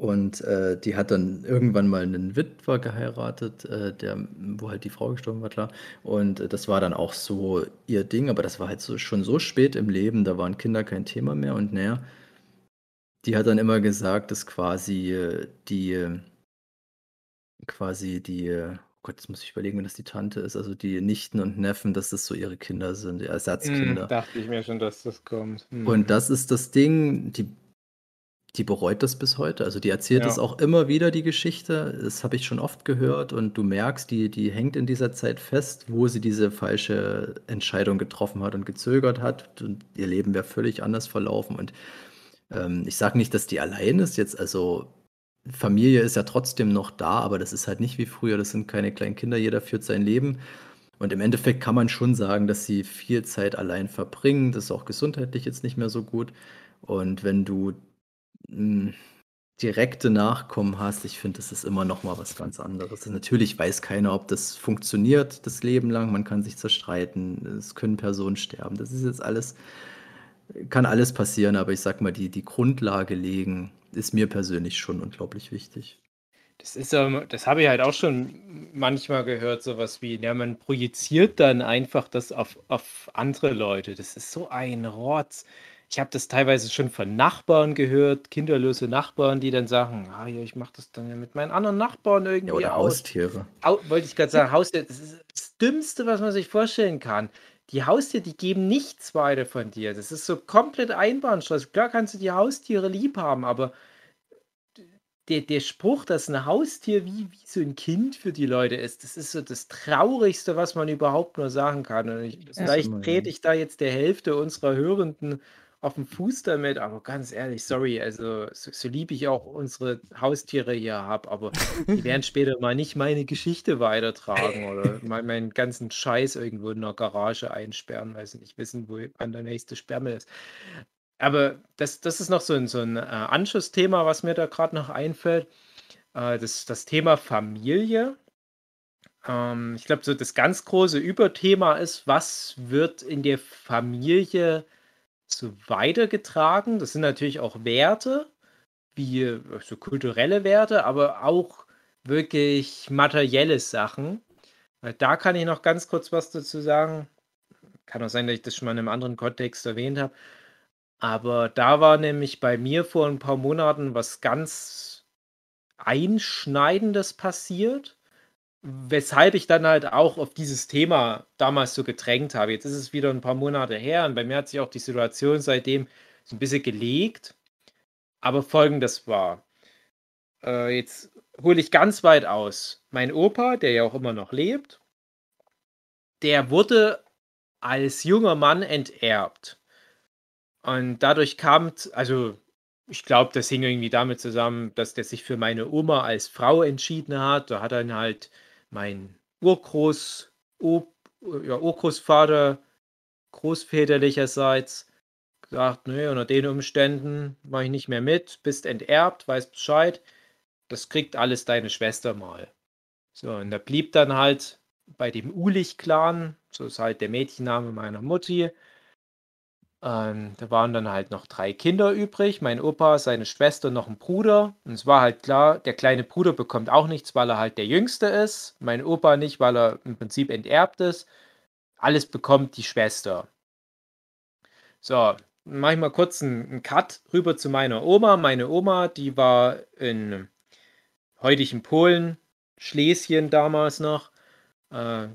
Und äh, die hat dann irgendwann mal einen Witwer geheiratet, äh, der, wo halt die Frau gestorben war, klar. Und äh, das war dann auch so ihr Ding, aber das war halt so, schon so spät im Leben, da waren Kinder kein Thema mehr. Und naja, die hat dann immer gesagt, dass quasi äh, die, quasi die, oh Gott, jetzt muss ich überlegen, wenn das die Tante ist, also die Nichten und Neffen, dass das so ihre Kinder sind, die Ersatzkinder. Hm, dachte ich mir schon, dass das kommt. Hm. Und das ist das Ding, die die bereut das bis heute. Also die erzählt es auch immer wieder, die Geschichte. Das habe ich schon oft gehört und du merkst, die, die hängt in dieser Zeit fest, wo sie diese falsche Entscheidung getroffen hat und gezögert hat. Und ihr Leben wäre völlig anders verlaufen. Und ähm, ich sage nicht, dass die allein ist jetzt, also Familie ist ja trotzdem noch da, aber das ist halt nicht wie früher, das sind keine kleinen Kinder, jeder führt sein Leben. Und im Endeffekt kann man schon sagen, dass sie viel Zeit allein verbringen. Das ist auch gesundheitlich jetzt nicht mehr so gut. Und wenn du direkte Nachkommen hast, ich finde, das ist immer noch mal was ganz anderes. Natürlich weiß keiner, ob das funktioniert das Leben lang. Man kann sich zerstreiten, es können Personen sterben. Das ist jetzt alles kann alles passieren, aber ich sag mal, die die Grundlage legen ist mir persönlich schon unglaublich wichtig. Das ist das habe ich halt auch schon manchmal gehört, so was wie, ja, man projiziert dann einfach das auf auf andere Leute. Das ist so ein Rotz. Ich habe das teilweise schon von Nachbarn gehört, kinderlose Nachbarn, die dann sagen: „Ah ja, ich mache das dann ja mit meinen anderen Nachbarn Ja, irgendwie oder aus.“ Haustiere. Au wollte ich gerade sagen, Haustiere, das ist das Dümmste, was man sich vorstellen kann. Die Haustiere, die geben nichts weiter von dir. Das ist so komplett Einbahnstraße. Klar kannst du die Haustiere lieb haben, aber der der Spruch, dass ein Haustier wie wie so ein Kind für die Leute ist, das ist so das Traurigste, was man überhaupt nur sagen kann. Und ich Ja. vielleicht trete ich da jetzt der Hälfte unserer Hörenden auf dem Fuß damit, aber ganz ehrlich, sorry, also so, so lieb ich auch unsere Haustiere hier habe, aber die <laughs> werden später mal nicht meine Geschichte weitertragen oder mal meinen ganzen Scheiß irgendwo in der Garage einsperren, weil sie nicht wissen, wo wann der nächste Sperrmüll ist. Aber das, das ist noch so ein, so ein äh, Anschlussthema, was mir da gerade noch einfällt. Äh, das, das Thema Familie. Ähm, ich glaube, so das ganz große Überthema ist, was wird in der Familie so weitergetragen. Das sind natürlich auch Werte, wie so kulturelle Werte, aber auch wirklich materielle Sachen. Da kann ich noch ganz kurz was dazu sagen. Kann auch sein, dass ich das schon mal in einem anderen Kontext erwähnt habe. Aber da war nämlich bei mir vor ein paar Monaten was ganz Einschneidendes passiert, weshalb ich dann halt auch auf dieses Thema damals so gedrängt habe. Jetzt ist es wieder ein paar Monate her und bei mir hat sich auch die Situation seitdem so ein bisschen gelegt. Aber folgendes war. Äh, jetzt hole ich ganz weit aus. Mein Opa, der ja auch immer noch lebt, der wurde als junger Mann enterbt. Und dadurch kam, also ich glaube, das hing irgendwie damit zusammen, dass der sich für meine Oma als Frau entschieden hat. Da hat dann halt mein Urgroß, Ur, ja, Urgroßvater großväterlicherseits gesagt, nee, unter den Umständen mache ich nicht mehr mit, bist enterbt, weißt Bescheid, das kriegt alles deine Schwester mal. So, und da blieb dann halt bei dem Ulich-Clan, so ist halt der Mädchenname meiner Mutti, ähm, da waren dann halt noch drei Kinder übrig, mein Opa, seine Schwester noch ein Bruder. Und es war halt klar, der kleine Bruder bekommt auch nichts, weil er halt der Jüngste ist. Mein Opa nicht, weil er im Prinzip enterbt ist. Alles bekommt die Schwester. So, mache ich mal kurz einen, einen Cut rüber zu meiner Oma. Meine Oma, die war in heutigen Polen, Schlesien damals noch. Äh,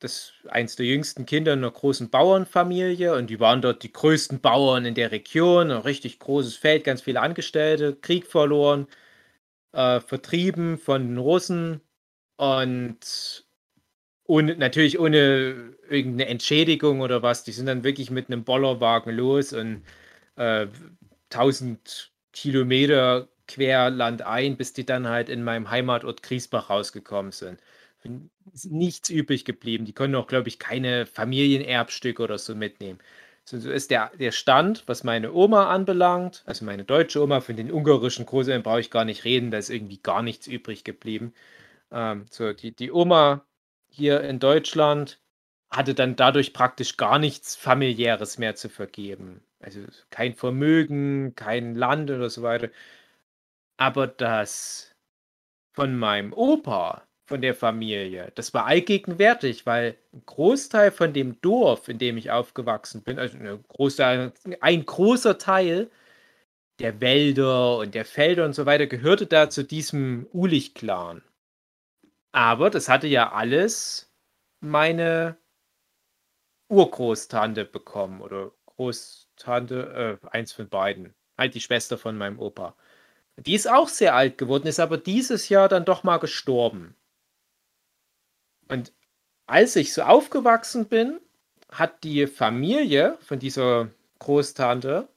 das eins der jüngsten Kinder einer großen Bauernfamilie und die waren dort die größten Bauern in der Region, ein richtig großes Feld, ganz viele Angestellte, Krieg verloren, äh, vertrieben von den Russen und ohne, natürlich ohne irgendeine Entschädigung oder was. Die sind dann wirklich mit einem Bollerwagen los und äh, 1000 Kilometer quer landein, bis die dann halt in meinem Heimatort Griesbach rausgekommen sind nichts übrig geblieben. Die können auch, glaube ich, keine Familienerbstücke oder so mitnehmen. So, so ist der, der Stand, was meine Oma anbelangt, also meine deutsche Oma, von den ungarischen Großeltern brauche ich gar nicht reden, da ist irgendwie gar nichts übrig geblieben. Ähm, so, die, die Oma hier in Deutschland hatte dann dadurch praktisch gar nichts familiäres mehr zu vergeben. Also kein Vermögen, kein Land oder so weiter. Aber das von meinem Opa, von der Familie. Das war allgegenwärtig, weil ein Großteil von dem Dorf, in dem ich aufgewachsen bin, also ein großer, ein großer Teil der Wälder und der Felder und so weiter gehörte da zu diesem Ulich-Clan. Aber das hatte ja alles meine Urgroßtante bekommen oder Großtante, äh, eins von beiden. Halt die Schwester von meinem Opa. Die ist auch sehr alt geworden, ist aber dieses Jahr dann doch mal gestorben. Und als ich so aufgewachsen bin, hat die Familie von dieser Großtante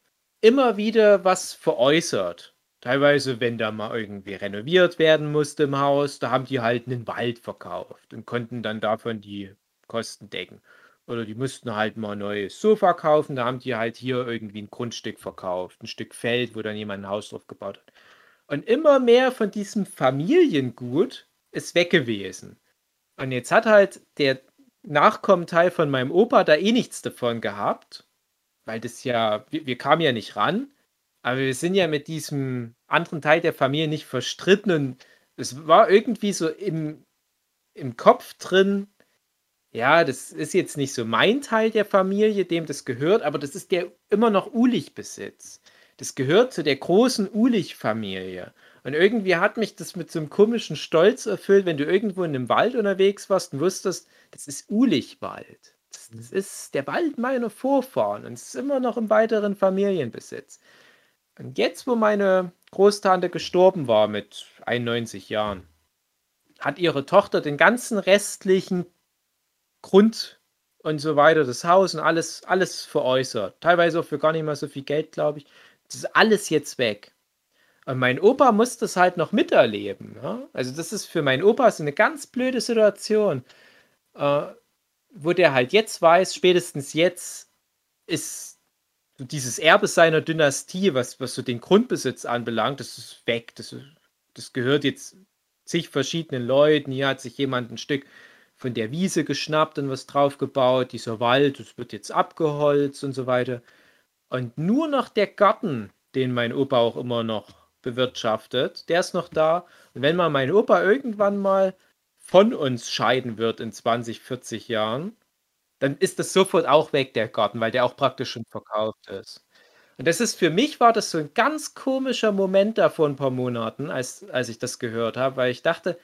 immer wieder was veräußert. Teilweise, wenn da mal irgendwie renoviert werden musste im Haus, da haben die halt einen Wald verkauft und konnten dann davon die Kosten decken. Oder die mussten halt mal ein neues Sofa kaufen, da haben die halt hier irgendwie ein Grundstück verkauft, ein Stück Feld, wo dann jemand ein Haus drauf gebaut hat. Und immer mehr von diesem Familiengut ist weg gewesen. Und jetzt hat halt der Nachkommenteil von meinem Opa da eh nichts davon gehabt, weil das ja, wir, wir kamen ja nicht ran, aber wir sind ja mit diesem anderen Teil der Familie nicht verstritten und es war irgendwie so im, im Kopf drin, ja, das ist jetzt nicht so mein Teil der Familie, dem das gehört, aber das ist der immer noch Ulich-Besitz. Das gehört zu der großen Ulich-Familie. Und irgendwie hat mich das mit so einem komischen Stolz erfüllt, wenn du irgendwo in einem Wald unterwegs warst und wusstest, das ist Ulichwald. Das, das ist der Wald meiner Vorfahren und es ist immer noch im weiteren Familienbesitz. Und jetzt, wo meine Großtante gestorben war mit 91 Jahren, hat ihre Tochter den ganzen restlichen Grund und so weiter, das Haus und alles, alles veräußert. Teilweise auch für gar nicht mal so viel Geld, glaube ich. Das ist alles jetzt weg. Und mein Opa muss das halt noch miterleben. Ja? Also das ist für meinen Opa so eine ganz blöde Situation, äh, wo der halt jetzt weiß, spätestens jetzt ist so dieses Erbe seiner Dynastie, was, was so den Grundbesitz anbelangt, das ist weg. Das, das gehört jetzt zig verschiedenen Leuten. Hier hat sich jemand ein Stück von der Wiese geschnappt und was draufgebaut. Dieser Wald, das wird jetzt abgeholzt und so weiter. Und nur noch der Garten, den mein Opa auch immer noch bewirtschaftet, der ist noch da. Und wenn mal mein Opa irgendwann mal von uns scheiden wird in 20, 40 Jahren, dann ist das sofort auch weg, der Garten, weil der auch praktisch schon verkauft ist. Und das ist für mich war das so ein ganz komischer Moment da vor ein paar Monaten, als, als ich das gehört habe, weil ich dachte,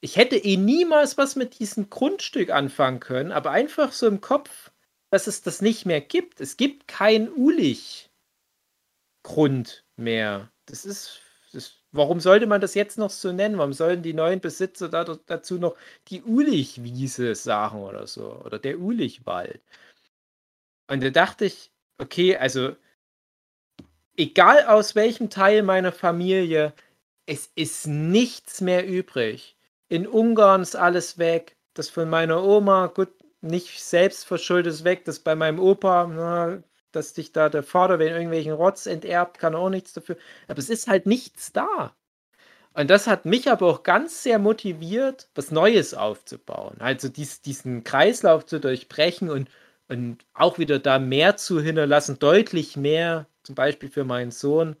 ich hätte eh niemals was mit diesem Grundstück anfangen können, aber einfach so im Kopf, dass es das nicht mehr gibt. Es gibt kein Ulich-Grund mehr. Das ist, das, warum sollte man das jetzt noch so nennen? Warum sollen die neuen Besitzer da, dazu noch die Ulich-Wiese sagen oder so? Oder der Ulich-Wald? Und da dachte ich, okay, also egal aus welchem Teil meiner Familie, es ist nichts mehr übrig. In Ungarn ist alles weg. Das von meiner Oma, gut, nicht selbst verschuldet ist weg. Das bei meinem Opa, na, dass dich da der Vater wenn irgendwelchen Rotz enterbt, kann auch nichts dafür. Aber es ist halt nichts da. Und das hat mich aber auch ganz sehr motiviert, was Neues aufzubauen. Also dies, diesen Kreislauf zu durchbrechen und, und auch wieder da mehr zu hinterlassen, deutlich mehr, zum Beispiel für meinen Sohn,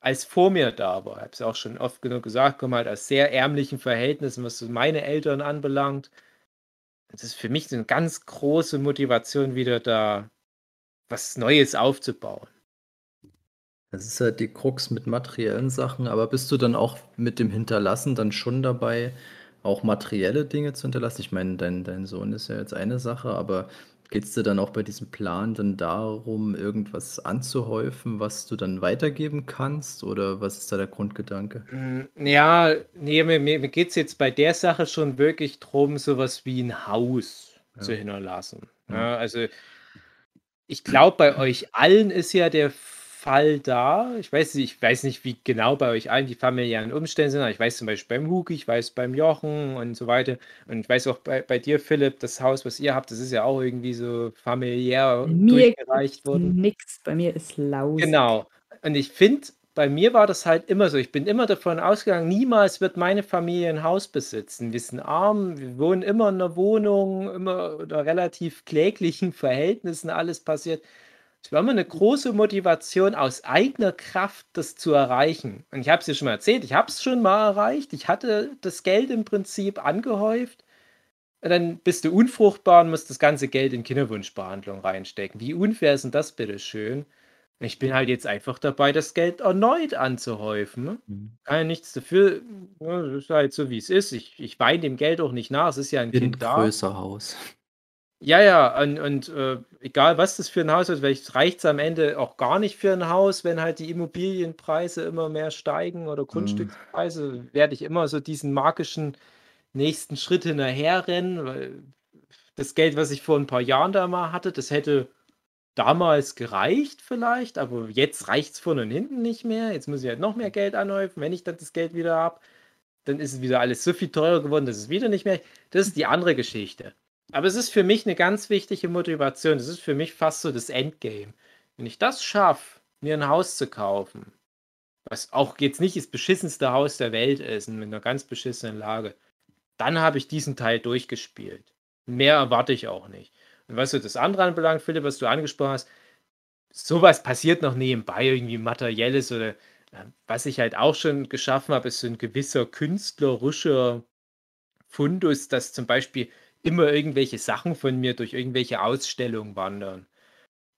als vor mir da war. Ich habe es auch schon oft genug gesagt, komme halt aus sehr ärmlichen Verhältnissen, was meine Eltern anbelangt. Das ist für mich eine ganz große Motivation, wieder da was Neues aufzubauen. Das ist halt die Krux mit materiellen Sachen, aber bist du dann auch mit dem Hinterlassen dann schon dabei, auch materielle Dinge zu hinterlassen? Ich meine, dein, dein Sohn ist ja jetzt eine Sache, aber geht es dir dann auch bei diesem Plan dann darum, irgendwas anzuhäufen, was du dann weitergeben kannst? Oder was ist da der Grundgedanke? Hm, ja, nee, mir, mir geht es jetzt bei der Sache schon wirklich darum, sowas wie ein Haus ja. zu hinterlassen. Ja, also ich glaube, bei euch allen ist ja der Fall da. Ich weiß nicht, ich weiß nicht, wie genau bei euch allen die familiären Umstände sind, aber ich weiß zum Beispiel beim Huki, ich weiß beim Jochen und so weiter. Und ich weiß auch bei, bei dir, Philipp, das Haus, was ihr habt, das ist ja auch irgendwie so familiär mir durchgereicht worden. Nix, bei mir ist laut. Genau. Und ich finde, bei mir war das halt immer so. Ich bin immer davon ausgegangen, niemals wird meine Familie ein Haus besitzen. Wir sind arm, wir wohnen immer in einer Wohnung, immer unter relativ kläglichen <laughs> Verhältnissen, alles passiert. Es war immer eine große Motivation, aus eigener Kraft das zu erreichen. Und ich habe es dir schon mal erzählt, ich habe es schon mal erreicht. Ich hatte das Geld im Prinzip angehäuft. Und dann bist du unfruchtbar und musst das ganze Geld in Kinderwunschbehandlung reinstecken. Wie unfair ist denn das bitte schön? Ich bin halt jetzt einfach dabei, das Geld erneut anzuhäufen. Ne? Mhm. Kann ja nichts dafür. Das ist halt so, wie es ist. Ich, ich weine dem Geld auch nicht nach. Es ist ja ein Kind da. größer Haus. Ja, ja, und, und äh, egal was das für ein Haus ist, vielleicht reicht es am Ende auch gar nicht für ein Haus, wenn halt die Immobilienpreise immer mehr steigen oder Mhm. Grundstückspreise, werde ich immer so diesen magischen nächsten Schritt hinterherrennen, weil das Geld, was ich vor ein paar Jahren da mal hatte, das hätte damals gereicht vielleicht, aber jetzt reicht es vorne und hinten nicht mehr. Jetzt muss ich halt noch mehr Geld anhäufen. Wenn ich dann das Geld wieder habe, dann ist es wieder alles so viel teurer geworden, dass es wieder nicht mehr. Das ist die andere Geschichte. Aber es ist für mich eine ganz wichtige Motivation. Das ist für mich fast so das Endgame. Wenn ich das schaffe, mir ein Haus zu kaufen, was auch jetzt nicht das beschissenste Haus der Welt ist, mit einer ganz beschissenen Lage, dann habe ich diesen Teil durchgespielt. Mehr erwarte ich auch nicht. Und was so das andere anbelangt, Philipp, was du angesprochen hast, sowas passiert noch nebenbei, irgendwie materielles oder äh, was ich halt auch schon geschaffen habe, ist so ein gewisser künstlerischer Fundus, dass zum Beispiel immer irgendwelche Sachen von mir durch irgendwelche Ausstellungen wandern.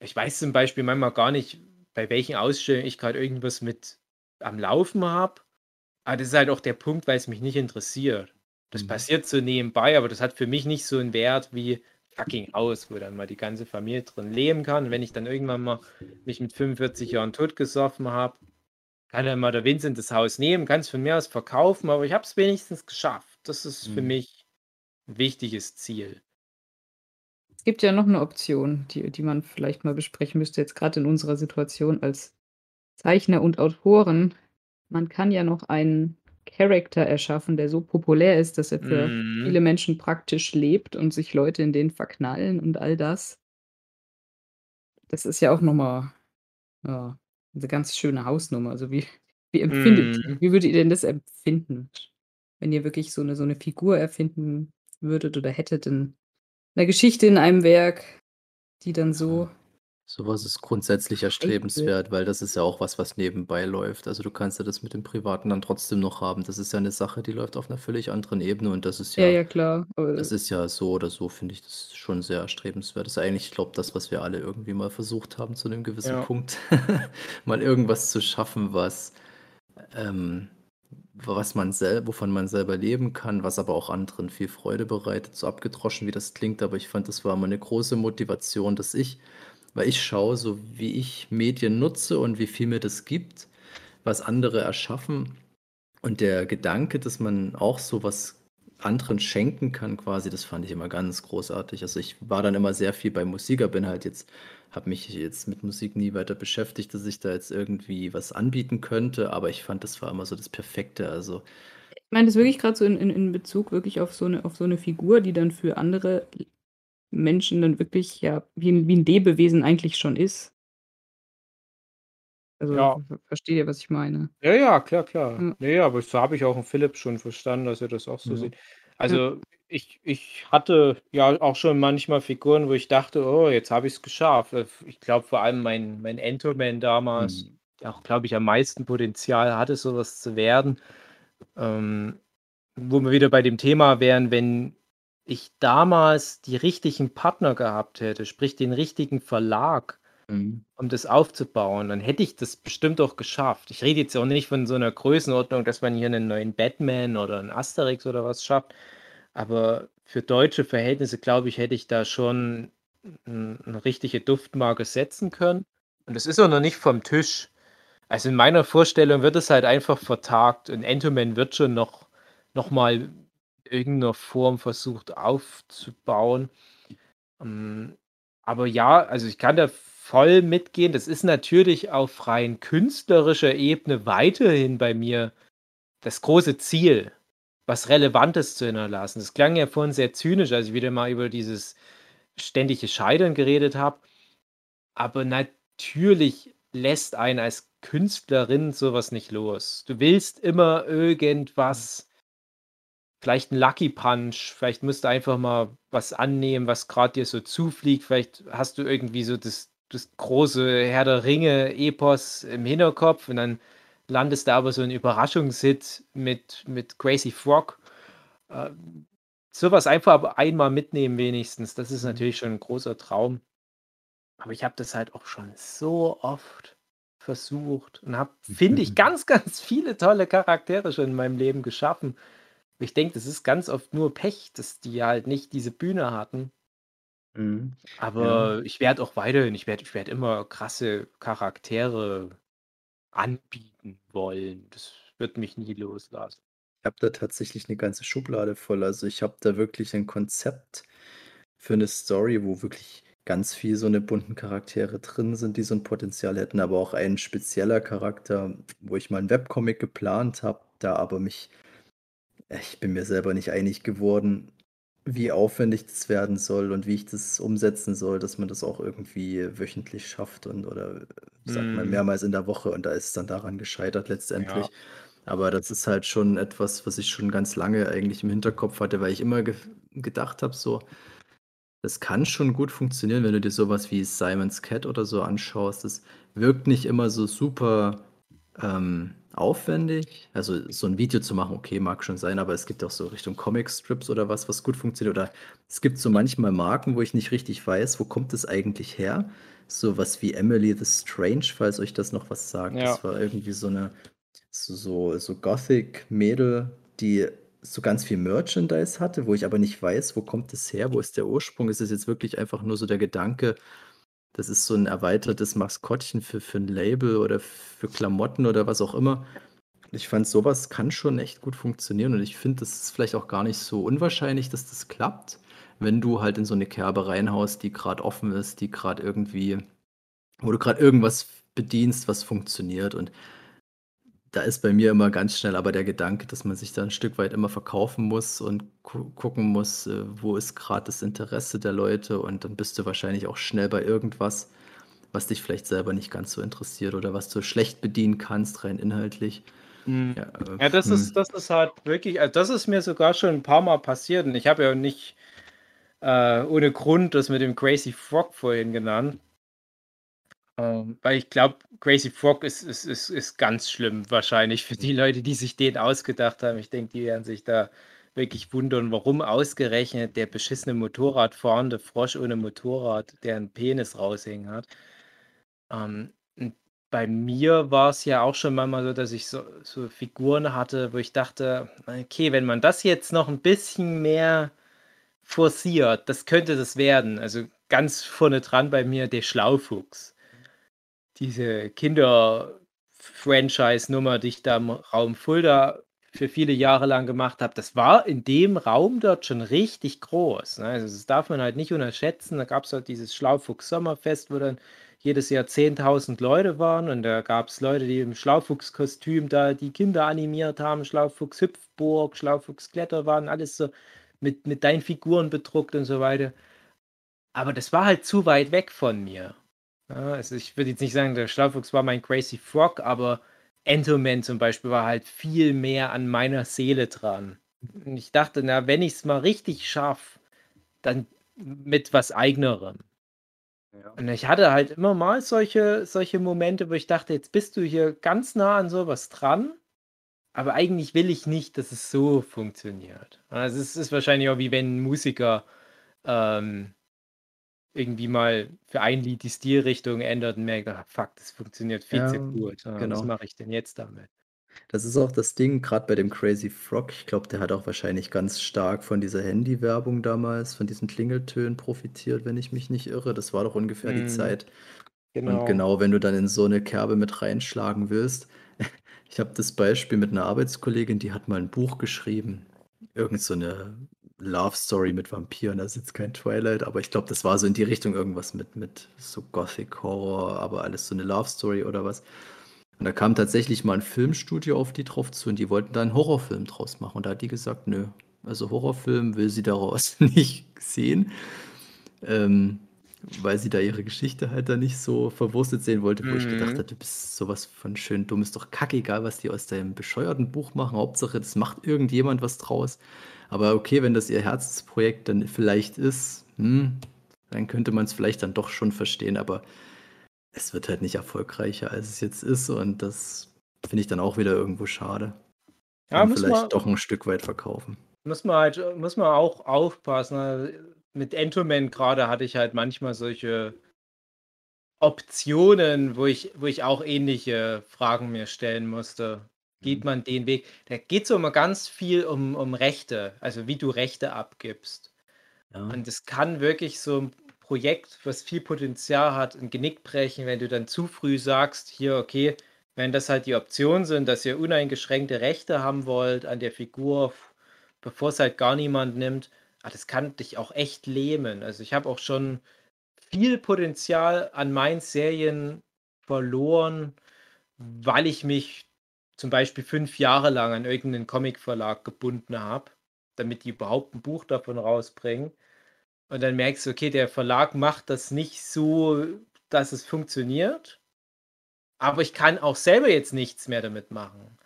Ich weiß zum Beispiel manchmal gar nicht, bei welchen Ausstellungen ich gerade irgendwas mit am Laufen habe. Aber das ist halt auch der Punkt, weil es mich nicht interessiert. Das mhm. passiert so nebenbei, aber das hat für mich nicht so einen Wert wie fucking Haus, wo dann mal die ganze Familie drin leben kann. Und wenn ich dann irgendwann mal mich mit 45 Jahren totgesoffen habe, kann dann mal der Vincent das Haus nehmen, kann es von mir aus verkaufen, aber ich habe es wenigstens geschafft. Das ist mhm. für mich ein wichtiges Ziel. Es gibt ja noch eine Option, die, die man vielleicht mal besprechen müsste, jetzt gerade in unserer Situation als Zeichner und Autoren. Man kann ja noch einen Charakter erschaffen, der so populär ist, dass er für Mhm. viele Menschen praktisch lebt und sich Leute in den verknallen und all das. Das ist ja auch noch mal, ja, 'ne ganz schöne Hausnummer. Also, wie <laughs> wie empfindet Mhm. wie würdet ihr denn das empfinden, wenn ihr wirklich so eine so 'ne Figur erfinden würdet oder hättet in 'ner Geschichte in einem Werk, die dann so Sowas ist grundsätzlich erstrebenswert, weil das ist ja auch was, was nebenbei läuft. Also, du kannst ja das mit dem Privaten dann trotzdem noch haben. Das ist ja eine Sache, die läuft auf einer völlig anderen Ebene und das ist Ja, ja ja, klar. das ist ja so oder so, finde ich das schon sehr erstrebenswert. Das ist eigentlich, ich glaube, das, was wir alle irgendwie mal versucht haben zu einem gewissen Ja. Punkt, <laughs> mal irgendwas zu schaffen, was, ähm was man sel wovon man selber leben kann, was aber auch anderen viel Freude bereitet. So abgedroschen, wie das klingt, aber ich fand, das war immer eine große Motivation, dass ich weil ich schaue, so wie ich Medien nutze und wie viel mir das gibt, was andere erschaffen. Und der Gedanke, dass man auch so was anderen schenken kann, quasi, das fand ich immer ganz großartig. Also ich war dann immer sehr viel bei Musik, aber bin halt jetzt, habe mich jetzt mit Musik nie weiter beschäftigt, dass ich da jetzt irgendwie was anbieten könnte, aber ich fand, das war immer so das Perfekte. Also Ich meine das wirklich gerade so in, in, in Bezug wirklich auf so eine, auf so eine Figur, die dann für andere Menschen dann wirklich ja wie ein, wie ein Lebewesen eigentlich schon ist. Also Ja. ver- versteht ihr, was ich meine? Ja, ja, klar, klar. Ja. Ne, aber so habe ich auch 'n Philipp schon verstanden, dass er das auch so Ja. sieht. Also, ich ich hatte ja auch schon manchmal Figuren, wo ich dachte: „Oh, jetzt habe ich's geschafft.“ Äh, ich glaube, vor allem mein mein Entoman damals, Mhm. der auch, glaube ich, am meisten Potenzial hatte, so was zu werden. Ähm, wo wir wieder bei dem Thema wären, wenn ich damals die richtigen Partner gehabt hätte, sprich den richtigen Verlag Mhm. um das aufzubauen, dann hätte ich das bestimmt auch geschafft. Ich rede jetzt auch nicht von so einer Größenordnung, dass man hier einen neuen Batman oder 'n Asterix oder was schafft, aber für deutsche Verhältnisse, glaube ich, hätte ich da schon 'n 'ne richtige Duftmarke setzen können. Und das ist auch noch nicht vom Tisch. Also, in meiner Vorstellung wird es halt einfach vertagt und Entoman wird schon noch noch mal in irgend 'ner Form versucht aufzubauen. Hm, aber ja, also, ich kann da voll mitgehen. Das ist natürlich auf rein künstlerischer Ebene weiterhin bei mir das große Ziel, was Relevantes zu hinterlassen. Das klang ja vorhin sehr zynisch, als ich wieder mal über dieses ständige Scheitern geredet habe. Aber natürlich lässt einen als Künstlerin so was nicht los. Du willst immer irgendwas vielleicht 'n Lucky Punch, vielleicht musst du einfach mal was annehmen, was grad dir so zufliegt. Vielleicht hast du irgendwie so das das große Herr der Ringe-Epos im Hinterkopf und dann landest da aber so 'n Überraschungshit mit mit Crazy Frog. Ähm, so was einfach aber einmal mitnehmen wenigstens, das ist Mhm. natürlich schon 'n großer Traum. Aber ich habe das halt auch schon so oft versucht und habe, <laughs> finde ich, ganz, ganz viele tolle Charaktere schon in meinem Leben geschaffen. Ich denke, das ist ganz oft nur Pech, dass die halt nicht diese Bühne hatten. Mhm. Ja. Aber ich werde auch weiterhin ich werde ich werde immer krasse Charaktere anbieten wollen. Das wird mich nie loslassen. Ich habe da tatsächlich 'ne ganze Schublade voll. Also, ich habe da wirklich ein Konzept für 'ne Story, wo wirklich ganz viel so 'ne bunten Charaktere drin sind, die so 'n Potenzial hätten, aber auch ein spezieller Charakter, wo ich mal 'n Webcomic geplant habe, da aber mich ich bin mir selber nicht einig geworden, wie aufwendig das werden soll und wie ich das umsetzen soll, dass man das auch irgendwie wöchentlich schafft und oder sagt man Mhm. mehrmals in der Woche und da ist es dann daran gescheitert letztendlich. Ja. Aber das ist halt schon etwas, was ich schon ganz lange eigentlich im Hinterkopf hatte, weil ich immer gef gedacht habe so, das kann schon gut funktionieren, wenn du dir so was wie Simon's Cat oder so anschaust. Das wirkt nicht immer so super, ähm, aufwendig. Also, so 'n Video zu machen, okay, mag schon sein, aber es gibt auch so Richtung Comicstrips oder was, was gut funktioniert. Oder es gibt so manchmal Marken, wo ich nicht richtig weiß, wo kommt das eigentlich her? So was wie Emily the Strange, falls euch das noch was sagt. Ja. Das war irgendwie so 'ne so so so Gothic-Mädel, die so ganz viel Merchandise hatte, wo ich aber nicht weiß, wo kommt das her? Wo ist der Ursprung? Ist es jetzt wirklich einfach nur so der Gedanke, das ist so 'n erweitertes Maskottchen für für 'n Label oder für Klamotten oder was auch immer. Ich fand, so was kann schon echt gut funktionieren und ich finde, das ist vielleicht auch gar nicht so unwahrscheinlich, dass das klappt, wenn du halt in so 'ne Kerbe reinhaust, die grad offen ist, die grad irgendwie wo du grad irgendwas bedienst, was funktioniert. Und da ist bei mir immer ganz schnell aber der Gedanke, dass man sich da 'n Stück weit immer verkaufen muss und gu gucken muss, äh, wo ist grad das Interesse der Leute und dann bist du wahrscheinlich auch schnell bei irgendwas, was dich vielleicht selber nicht ganz so interessiert oder was du schlecht bedienen kannst, rein inhaltlich. Mhm. Ja, äh, Ja, das mhm. ist das ist halt wirklich also, das ist mir sogar schon 'n paarmal passiert und ich habe ja nicht, äh, ohne Grund das mit dem Crazy Frog vorhin genannt. Ähm, weil ich glaube, Crazy Frog ist, ist, ist, ist ganz schlimm wahrscheinlich für die Leute, die sich den ausgedacht haben. Ich denke, die werden sich da wirklich wundern, warum ausgerechnet der beschissene Motorradfahrende Frosch ohne Motorrad, der einen Penis raushängen hat. Ähm, bei mir war es ja auch schon manchmal so, dass ich so, so Figuren hatte, wo ich dachte, okay, wenn man das jetzt noch ein bisschen mehr forciert, das könnte das werden. Also ganz vorne dran bei mir der Schlaufuchs. Diese Kinder-Franchise-Nummer, die ich da im Raum Fulda für viele Jahre lang gemacht habe, das war in dem Raum dort schon richtig groß. Ne? Also das darf man halt nicht unterschätzen. Da gab es halt dieses Schlaufuchs-Sommerfest, wo dann jedes Jahr 10.000 Leute waren und da gab es Leute, die im Schlaufuchskostüm da die Kinder animiert haben, Schlaufuchs Hüpfburg, Schlaufuchs Kletterbahn, alles so mit, mit deinen Figuren bedruckt und so weiter. Aber das war halt zu weit weg von mir. Also ich würde jetzt nicht sagen, der Schlaufuchs war mein Crazy Frog, aber Entoman zum Beispiel war halt viel mehr an meiner Seele dran. Und ich dachte, na, wenn ich es mal richtig schaffe, dann mit was eigenerem. Ja. Und ich hatte halt immer mal solche, solche Momente, wo ich dachte, jetzt bist du hier ganz nah an sowas dran, aber eigentlich will ich nicht, dass es so funktioniert. Also es ist wahrscheinlich auch wie wenn ein Musiker ähm, irgendwie mal für ein Lied die Stilrichtung ändert und merkt, ah, fuck, das funktioniert viel ja, zu gut. Ja, genau. Was mache ich denn jetzt damit? Das ist auch das Ding, gerade bei dem Crazy Frog. Ich glaube, der hat auch wahrscheinlich ganz stark von dieser Handy-Werbung damals, von diesen Klingeltönen profitiert, wenn ich mich nicht irre. Das war doch ungefähr mm, die mhm. Zeit. Genau. Und genau, wenn du dann in so eine Kerbe mit reinschlagen willst. <laughs> Ich habe das Beispiel mit einer Arbeitskollegin, die hat mal ein Buch geschrieben. Irgend so eine Love Story mit Vampiren. Das ist jetzt kein Twilight, aber ich glaube, das war so in die Richtung irgendwas mit, mit so Gothic Horror, aber alles so eine Love Story oder was. Und da kam tatsächlich mal ein Filmstudio auf die drauf zu und die wollten da einen Horrorfilm draus machen. Und da hat die gesagt, nö, also Horrorfilm will sie daraus <laughs> nicht sehen, ähm, weil sie da ihre Geschichte halt da nicht so verwurstet sehen wollte, wo mhm. ich gedacht habe, du bist sowas von schön dumm, ist doch kackegal, was die aus deinem bescheuerten Buch machen. Hauptsache, das macht irgendjemand was draus. Aber okay, wenn das ihr Herzensprojekt dann vielleicht ist, hm, dann könnte man es vielleicht dann doch schon verstehen. Aber es wird halt nicht erfolgreicher, als es jetzt ist. Und das finde ich dann auch wieder irgendwo schade. Ja, muss vielleicht man, doch ein Stück weit verkaufen. Muss man halt, muss man auch aufpassen. Mit Entoman gerade hatte ich halt manchmal solche Optionen, wo ich, wo ich auch ähnliche Fragen mir stellen musste. Geht mhm. man den Weg? Da geht es immer ganz viel um, um Rechte, also wie du Rechte abgibst. Ja. Und es kann wirklich so Projekt, was viel Potenzial hat, ein Genick brechen, wenn du dann zu früh sagst, hier, okay, wenn das halt die Optionen sind, dass ihr uneingeschränkte Rechte haben wollt an der Figur, bevor es halt gar niemand nimmt, ah, das kann dich auch echt lähmen. Also ich habe auch schon viel Potenzial an meinen Serien verloren, weil ich mich zum Beispiel fünf Jahre lang an irgendeinen Comicverlag gebunden habe, damit die überhaupt ein Buch davon rausbringen. Und dann merkst du, okay, der Verlag macht das nicht so, dass es funktioniert. Aber ich kann auch selber jetzt nichts mehr damit machen.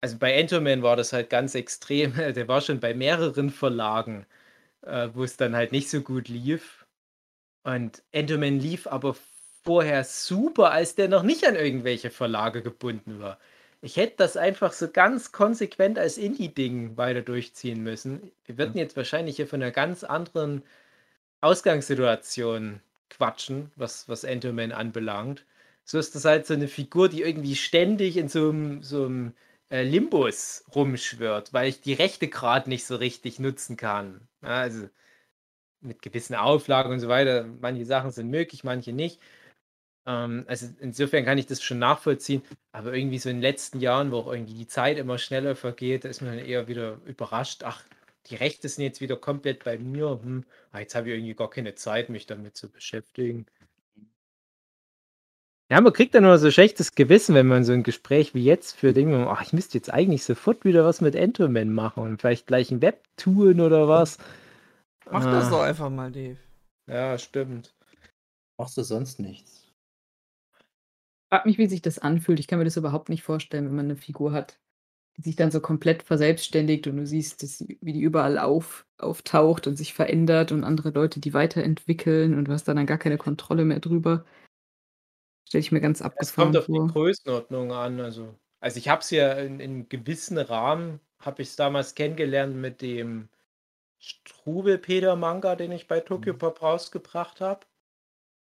Also bei Entoman war das halt ganz extrem. <laughs> Der war schon bei mehreren Verlagen, äh, wo es dann halt nicht so gut lief. Und Entoman lief aber vorher super, als der noch nicht an irgendwelche Verlage gebunden war. Ich hätte das einfach so ganz konsequent als Indie-Ding weiter durchziehen müssen. Wir würden jetzt wahrscheinlich hier von einer ganz anderen Ausgangssituation quatschen, was, was Entoman anbelangt. So ist das halt so eine Figur, die irgendwie ständig in so einem, so einem äh, Limbus rumschwirrt, weil ich die Rechte gerade nicht so richtig nutzen kann. Ja, also mit gewissen Auflagen und so weiter. Manche Sachen sind möglich, manche nicht. Ähm, also insofern kann ich das schon nachvollziehen. Aber irgendwie so in den letzten Jahren, wo auch irgendwie die Zeit immer schneller vergeht, da ist man dann eher wieder überrascht. Ach, die Rechte sind jetzt wieder komplett bei mir. Hm, ah, jetzt habe ich irgendwie gar keine Zeit, mich damit zu beschäftigen. Ja, man kriegt dann nur so schlechtes Gewissen, wenn man so ein Gespräch wie jetzt führt. Denkt man, ach, ich müsste jetzt eigentlich sofort wieder was mit Enderman machen und vielleicht gleich ein Web tun oder was. Mach ah. das doch einfach mal, Dave. Ja, stimmt. Machst du sonst nichts? Frag mich, wie sich das anfühlt. Ich kann mir das überhaupt nicht vorstellen, wenn man eine Figur hat, die sich dann so komplett verselbstständigt und du siehst, dass sie, wie die überall auf, auftaucht und sich verändert und andere Leute die weiterentwickeln und du hast dann, dann gar keine Kontrolle mehr drüber. Stelle ich mir ganz Es kommt auf die Größenordnung an. Also, also ich habe es ja in, in gewissen Rahmen, habe ich es damals kennengelernt mit dem Strubelpeter-Manga, den ich bei Tokyo mhm. Pop rausgebracht habe.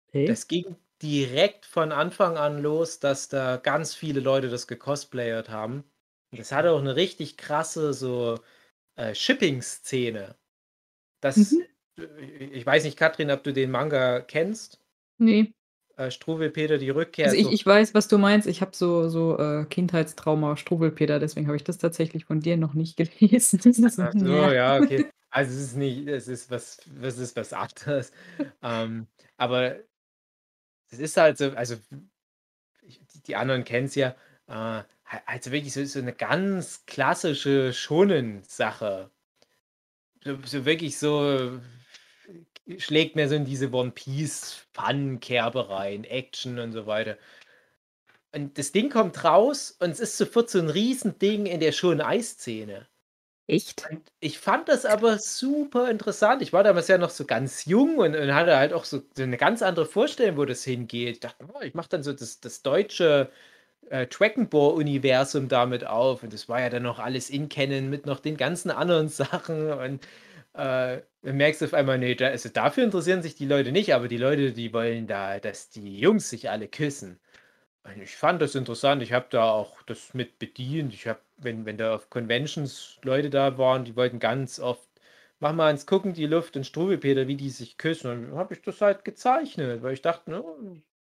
Okay. Das ging direkt von Anfang an los, dass da ganz viele Leute das gecosplayert haben. Das hatte auch eine richtig krasse so äh, Shipping-Szene. Das, mhm. ich weiß nicht, Katrin, ob du den Manga kennst. Nee. Äh, Struwelpeter, die Rückkehr. Also ich, ich weiß, was du meinst. Ich habe so, so äh, Kindheitstrauma Struwelpeter, deswegen habe ich das tatsächlich von dir noch nicht <laughs> gelesen. so, so, ja, okay. Also es ist nicht, es ist was, was ist was anderes. ähm, aber es ist halt so, also die, anderen kennen es ja, äh, also wirklich so, so eine ganz klassische Schonen-Sache. So, so wirklich so schlägt mir so in diese One Piece Fun-Kerbe rein, Action und so weiter. Und das Ding kommt raus und es ist sofort so ein Riesending in der Schon-Eis-Szene. Echt? Und ich fand das aber super interessant. Ich war damals ja noch so ganz jung und, und hatte halt auch so, eine ganz andere Vorstellung, wo das hingeht. Ich dachte, oh, ich mache dann so das, das deutsche äh, Dragon Ball-Universum damit auf. Und das war ja dann noch alles in Canon mit noch den ganzen anderen <laughs> Sachen. Und äh, dann merkst du auf einmal, nee, da, also dafür interessieren sich die Leute nicht, aber die Leute, die wollen da, dass die Jungs sich alle küssen. Ich fand das interessant. Ich habe da auch das mit bedient. Ich habe, wenn, wenn da auf Conventions Leute da waren, die wollten ganz oft, mach mal ins Gucken die Luft und Struwelpeter, wie die sich küssen. Und dann habe ich das halt gezeichnet, weil ich dachte, ne,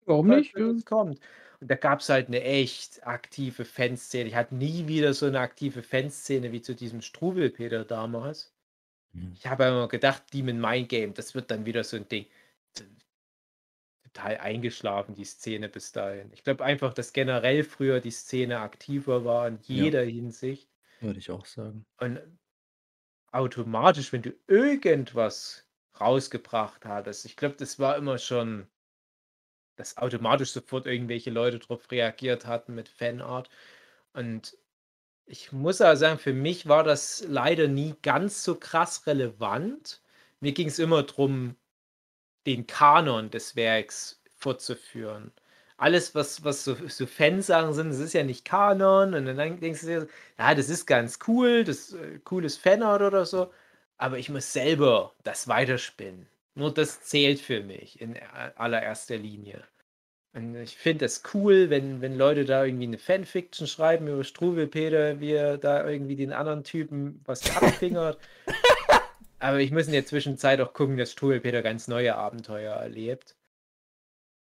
warum nicht? Wenn es kommt. Und da gab es halt eine echt aktive Fanszene. Ich hatte nie wieder so eine aktive Fanszene wie zu diesem Struwelpeter damals. Mhm. Ich habe immer gedacht, Demon Mind Game, das wird dann wieder so ein Ding. Total eingeschlafen, die Szene bis dahin. Ich glaube einfach, dass generell früher die Szene aktiver war in jeder ja. Hinsicht. Würde ich auch sagen. Und automatisch, wenn du irgendwas rausgebracht hattest, ich glaube, das war immer schon, dass automatisch sofort irgendwelche Leute darauf reagiert hatten mit Fanart. Und ich muss aber sagen, für mich war das leider nie ganz so krass relevant. Mir ging es immer darum, den Kanon des Werks fortzuführen. Alles, was, was so, so Fansachen sind, das ist ja nicht Kanon. Und dann denkst du dir, ja, das ist ganz cool, das äh, cooles Fanart oder so. Aber ich muss selber das weiterspinnen. Nur das zählt für mich in allererster Linie. Und ich finde es cool, wenn, wenn Leute da irgendwie eine Fanfiction schreiben über Struwelpeter, wie er da irgendwie den anderen Typen was <laughs> abfingert. Aber ich muss in der Zwischenzeit auch gucken, dass Struwelpeter ganz neue Abenteuer erlebt.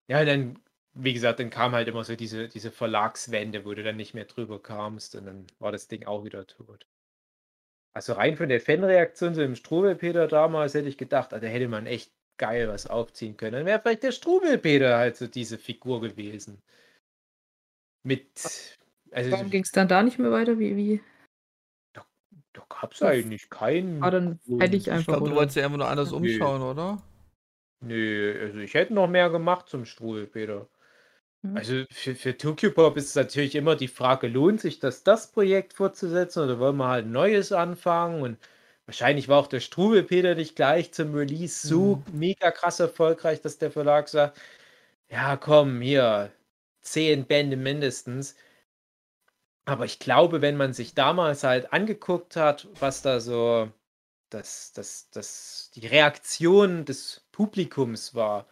Ja, dann, wie gesagt, dann kam halt immer so diese, diese Verlagswende, wo du dann nicht mehr drüber kamst und dann war das Ding auch wieder tot. Also rein von der Fanreaktion so im Struwelpeter damals hätte ich gedacht, da hätte man echt geil was aufziehen können. Dann wäre vielleicht der Strubelpeter halt so diese Figur gewesen. Mit. Also, Warum ging es dann da nicht mehr weiter? Wie, wie? Da, gab es eigentlich keinen. Ah, dann hätte ich einfach. Ich glaube, du wolltest ja einfach nur anders umschauen, nee. oder? Nö, also ich hätte noch mehr gemacht zum Strubelpeter. Mhm. Also für, für Tokyo Pop ist es natürlich immer die Frage, lohnt sich das, das Projekt fortzusetzen oder wollen wir halt ein neues anfangen? Und Wahrscheinlich war auch der Strubelpeter nicht gleich zum Release so mhm. mega krass erfolgreich, dass der Verlag sagt: „Ja, komm, hier, zehn Bände mindestens.“ Aber ich glaube, wenn man sich damals halt angeguckt hat, was da so das das das die Reaktion des Publikums war,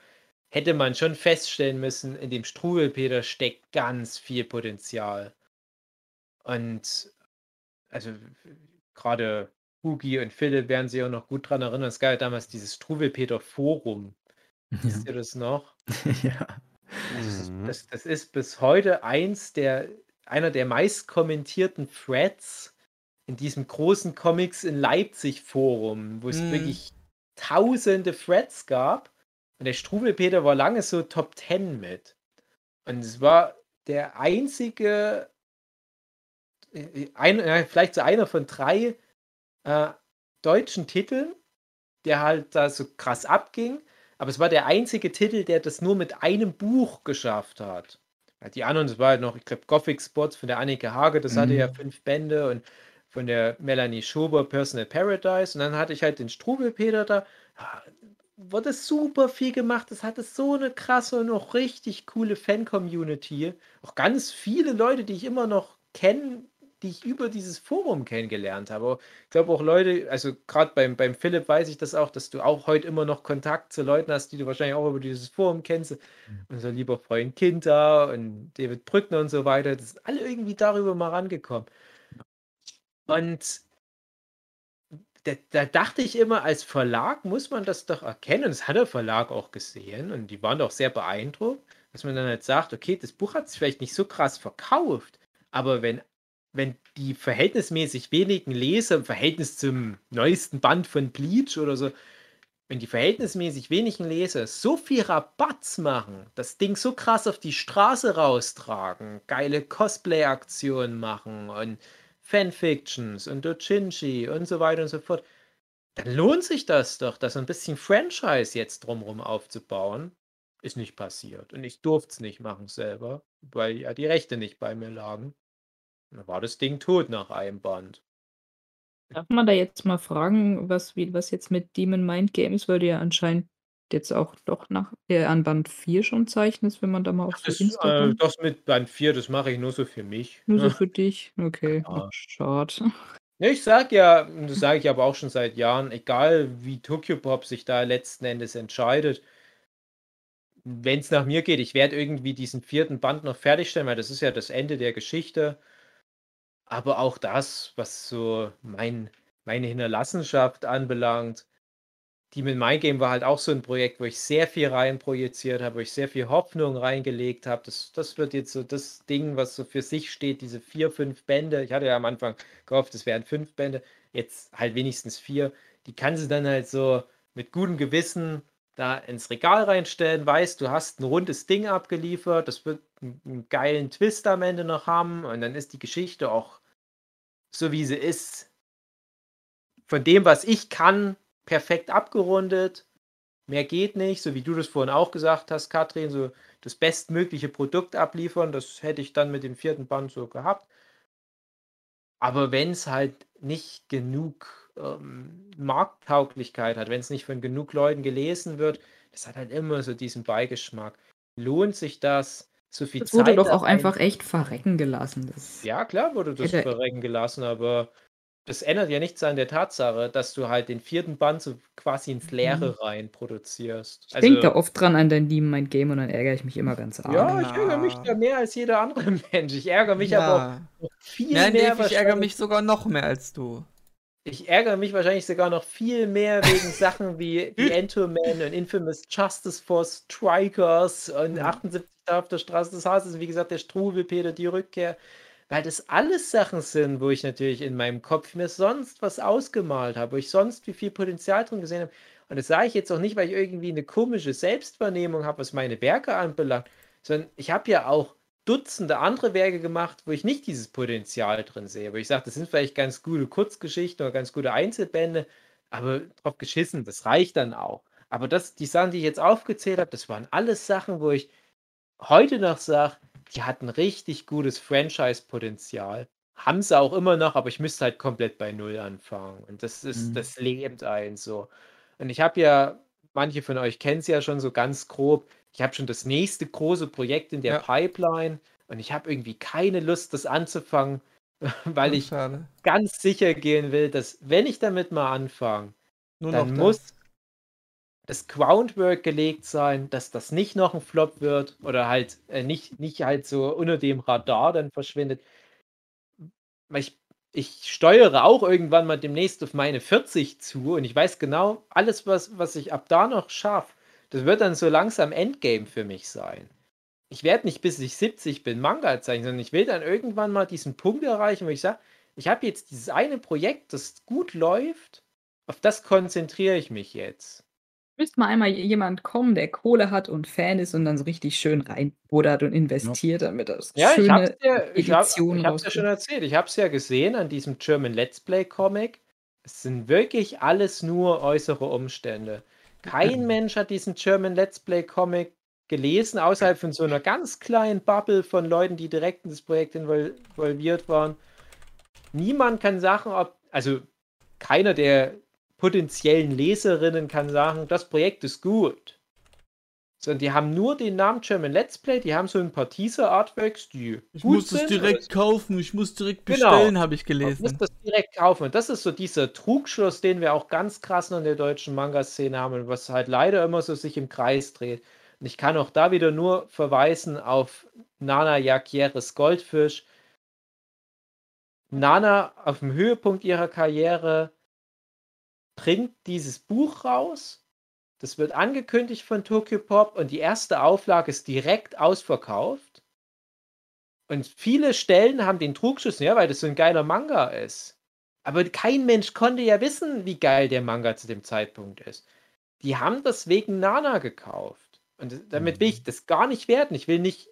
hätte man schon feststellen müssen, in dem Strubelpeter steckt ganz viel Potenzial. Und also gerade Hugi und Philipp werden sich auch noch gut dran erinnern. Es gab ja damals dieses Struwelpeter Forum. <laughs> Ja. Wisst ihr das noch? <laughs> ja. Das, mhm. das, das, ist bis heute eins der, einer der meist kommentierten Threads in diesem großen Comics in Leipzig Forum, wo es mhm. wirklich tausende Threads gab. Und der Struwelpeter war lange so Top 10 mit. Und es war der einzige, äh, ein, vielleicht so einer von drei äh, deutschen Titeln, der halt da so krass abging. Aber es war der einzige Titel, der das nur mit einem Buch geschafft hat. Die anderen, das war halt noch, ich glaube, Gothic Spots von der Annike Hage, das mhm. hatte ja mhm. fünf Bände und von der Melanie Schober Personal Paradise. Und dann hatte ich halt den Strubelpeter da. wurde super viel gemacht. Es hatte so eine krasse und auch richtig coole Fan-Community. Auch ganz viele Leute, die ich immer noch kenne, die ich über dieses Forum kennengelernt habe. Ich glaube auch Leute, also gerade beim, beim Philipp weiß ich das auch, dass du auch heute immer noch Kontakt zu Leuten hast, die du wahrscheinlich auch über dieses Forum kennst. Mhm. Unser lieber Freund Kinter und David Brückner und so weiter. Das sind alle irgendwie darüber mal rangekommen. Und da, da, dachte ich immer, als Verlag muss man das doch erkennen. Und das hat der Verlag auch gesehen. Und die waren doch sehr beeindruckt, dass man dann halt sagt, okay, das Buch hat sich vielleicht nicht so krass verkauft. Aber wenn, wenn die verhältnismäßig wenigen Leser im Verhältnis zum neuesten Band von Bleach oder so, wenn die verhältnismäßig wenigen Leser so viel Rabatz machen, das Ding so krass auf die Straße raustragen, geile Cosplay-Aktionen machen und Fanfictions und Dochinchi und so weiter und so fort, dann lohnt sich das doch, das ein bisschen Franchise jetzt drumherum aufzubauen. Ist nicht passiert. Und ich durfte es nicht machen selber, weil ja die Rechte nicht bei mir lagen. Dann war das Ding tot nach einem Band. Darf man da jetzt mal fragen, was, wie, was jetzt mit Demon Mind Games, weil du ja anscheinend jetzt auch doch nach äh, an Band 4 schon zeichnest, wenn man da mal auf das, Instagram... Äh, das mit Band 4, das mache ich nur so für mich. Nur so <laughs> für dich? Okay, ja. schade. Ich sag ja, das sage ich aber auch schon seit Jahren, egal wie Tokyo Pop sich da letzten Endes entscheidet, wenn es nach mir geht, ich werde irgendwie diesen vierten Band noch fertigstellen, weil das ist ja das Ende der Geschichte. Aber auch das, was so mein, meine Hinterlassenschaft anbelangt, Demon My Game war halt auch so ein Projekt, wo ich sehr viel rein projiziert habe, wo ich sehr viel Hoffnung reingelegt habe. Das, das wird jetzt so das Ding, was so für sich steht, diese vier, fünf Bände. Ich hatte ja am Anfang gehofft, es wären fünf Bände, jetzt halt wenigstens vier. Die kannst du dann halt so mit gutem Gewissen da ins Regal reinstellen, weißt, du hast ein rundes Ding abgeliefert, das wird einen geilen Twist am Ende noch haben und dann ist die Geschichte auch so, wie sie ist. Von dem, was ich kann, perfekt abgerundet. Mehr geht nicht, so wie du das vorhin auch gesagt hast, Katrin, so das bestmögliche Produkt abliefern, das hätte ich dann mit dem vierten Band so gehabt. Aber wenn es halt nicht genug ähm, Markttauglichkeit hat, wenn es nicht von genug Leuten gelesen wird, das hat halt immer so diesen Beigeschmack. Lohnt sich das? So viel das wurde Zeit doch auch einfach echt verrecken gelassen. Das ja, klar wurde das verrecken gelassen, aber das ändert ja nichts an der Tatsache, dass du halt den vierten Band so quasi ins Leere mhm. rein produzierst. Ich also, denke da oft dran an dein Lieben, mein Game und dann ärgere ich mich immer ganz arg. Ja, ich ärgere mich da mehr als jeder andere <laughs> Mensch. Ich ärgere mich ja. aber auch viel Nein, mehr. Ich ärgere mich sogar noch mehr als du. Ich ärgere mich wahrscheinlich sogar noch viel mehr wegen <laughs> Sachen wie The Entoman und Infamous Justice Force Strikers und 78 auf der Straße des Hasses, wie gesagt, der Struwelpeter, die Rückkehr. Weil das alles Sachen sind, wo ich natürlich in meinem Kopf mir sonst was ausgemalt habe, wo ich sonst wie viel Potenzial drin gesehen habe. Und das sage ich jetzt auch nicht, weil ich irgendwie eine komische Selbstwahrnehmung habe, was meine Werke anbelangt, sondern ich habe ja auch Dutzende andere Werke gemacht, wo ich nicht dieses Potenzial drin sehe. Wo ich sage, das sind vielleicht ganz gute Kurzgeschichten oder ganz gute Einzelbände, aber drauf geschissen, das reicht dann auch. Aber das, die Sachen, die ich jetzt aufgezählt habe, das waren alles Sachen, wo ich heute noch sage, die hatten richtig gutes Franchise-Potenzial. Haben sie auch immer noch, aber ich müsste halt komplett bei Null anfangen. Und das ist, mhm. das lebt ein so. Und ich habe ja, manche von euch kennen es ja schon so ganz grob, ich habe schon das nächste große Projekt in der ja. Pipeline und ich habe irgendwie keine Lust, das anzufangen, <laughs> weil ich schade. ganz sicher gehen will, dass wenn ich damit mal anfange, dann muss das Groundwork gelegt sein, dass das nicht noch ein Flop wird oder halt äh, nicht, nicht halt so unter dem Radar dann verschwindet. Ich, ich steuere auch irgendwann mal demnächst auf meine 40 zu und ich weiß genau, alles, was, was ich ab da noch schaffe, das wird dann so langsam Endgame für mich sein. Ich werde nicht bis ich 70 bin Manga zeichnen, sondern ich will dann irgendwann mal diesen Punkt erreichen, wo ich sage, ich habe jetzt dieses eine Projekt, das gut läuft, auf das konzentriere ich mich jetzt. Müsste mal einmal jemand kommen, der Kohle hat und Fan ist und dann so richtig schön reinbuddert und investiert, damit das Ja, ich habe es ja, ich hab, ich hab's ja schon erzählt. Ich habe es ja gesehen an diesem German Let's Play Comic. Es sind wirklich alles nur äußere Umstände. Kein <laughs> Mensch hat diesen German Let's Play Comic gelesen, außerhalb von so einer ganz kleinen Bubble von Leuten, die direkt in das Projekt involviert waren. Niemand kann sagen, ob, also keiner der potenziellen Leserinnen kann sagen, das Projekt ist gut. Sondern die haben nur den Namen German Let's Play, die haben so ein paar Teaser-Artworks, die. Ich muss es direkt kaufen, ich muss direkt genau. bestellen, genau. habe ich gelesen. Ich muss das direkt kaufen. Und das ist so dieser Trugschluss, den wir auch ganz krass noch in der deutschen Manga-Szene haben und was halt leider immer so sich im Kreis dreht. Und ich kann auch da wieder nur verweisen auf Nana Yakieres Goldfisch. Nana auf dem Höhepunkt ihrer Karriere bringt dieses Buch raus das wird angekündigt von Tokyo Pop und die erste Auflage ist direkt ausverkauft. Und viele Stellen haben den Trugschuss, ja, weil das so ein geiler Manga ist. Aber kein Mensch konnte ja wissen, wie geil der Manga zu dem Zeitpunkt ist. Die haben das wegen Nana gekauft. Und damit will ich mhm. das gar nicht werten. Ich will nicht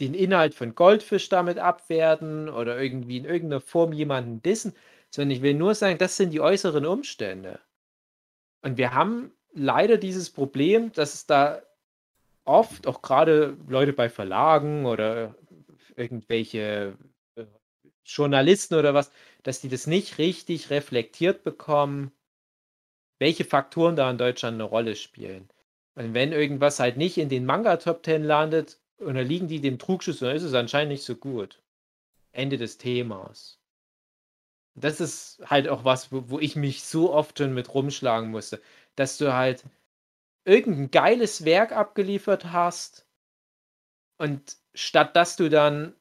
den Inhalt von Goldfisch damit abwerten oder irgendwie in irgendeiner Form jemanden dissen, sondern ich will nur sagen, das sind die äußeren Umstände. Und wir haben leider dieses Problem, dass es da oft, auch gerade Leute bei Verlagen oder irgendwelche äh, Journalisten oder was, dass die das nicht richtig reflektiert bekommen, welche Faktoren da in Deutschland eine Rolle spielen. Und wenn irgendwas halt nicht in den Manga-Top Ten landet, unterliegen die dem Trugschuss, dann ist es anscheinend nicht so gut. Ende des Themas. Das ist halt auch was, wo, wo ich mich so oft schon mit rumschlagen musste dass du halt irgendein geiles Werk abgeliefert hast und statt dass du dann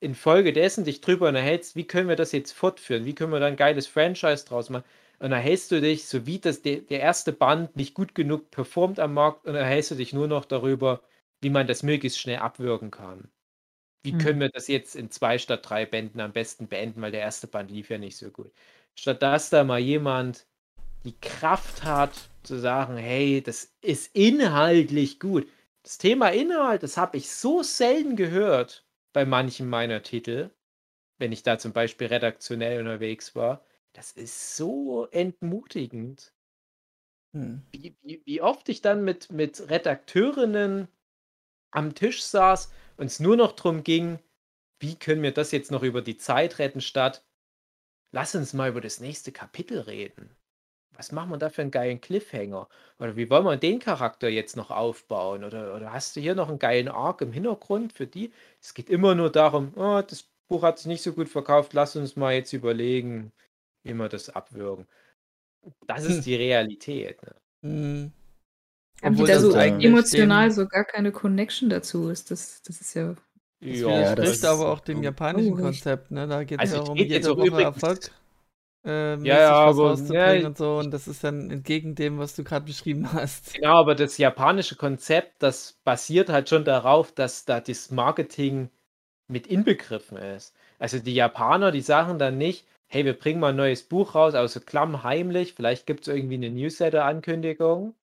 infolgedessen dich drüber unterhältst, wie können wir das jetzt fortführen, wie können wir da ein geiles Franchise draus machen, und dann hältst du dich, so wie das der, der erste Band nicht gut genug performt am Markt, und dann hältst du dich nur noch darüber, wie man das möglichst schnell abwürgen kann. Wie mhm. können wir das jetzt in zwei statt drei Bänden am besten beenden, weil der erste Band lief ja nicht so gut. Statt dass da mal jemand die Kraft hat, zu sagen, hey, das ist inhaltlich gut. Das Thema Inhalt, das habe ich so selten gehört bei manchen meiner Titel, wenn ich da zum Beispiel redaktionell unterwegs war. Das ist so entmutigend. Hm. Wie, wie, wie, oft ich dann mit, mit Redakteurinnen am Tisch saß und es nur noch darum ging, wie können wir das jetzt noch über die Zeit retten, statt lass uns mal über das nächste Kapitel reden was machen wir da für einen geilen Cliffhanger? Oder wie wollen wir den Charakter jetzt noch aufbauen? Oder, oder hast du hier noch einen geilen Arc im Hintergrund für die? Es geht immer nur darum, oh, das Buch hat sich nicht so gut verkauft, lass uns mal jetzt überlegen, wie wir das abwürgen. Das ist hm. die Realität. Ne? Hm. Haben da so emotional so gar keine Connection dazu ist. Das, das ist ja. Das ja, widerspricht aber auch dem japanischen oh, Konzept, ne? Da geht es also ja um jede Woche Erfolg äh, ja, ja, aber ja, und so. Und das ist dann entgegen dem, was du gerade beschrieben hast. Genau, aber das japanische Konzept, das basiert halt schon darauf, dass da das Marketing mit inbegriffen ist. Also die Japaner, die sagen dann nicht, hey, wir bringen mal ein neues Buch raus, außer klamm heimlich, vielleicht gibt es irgendwie eine Newsletter-Ankündigung.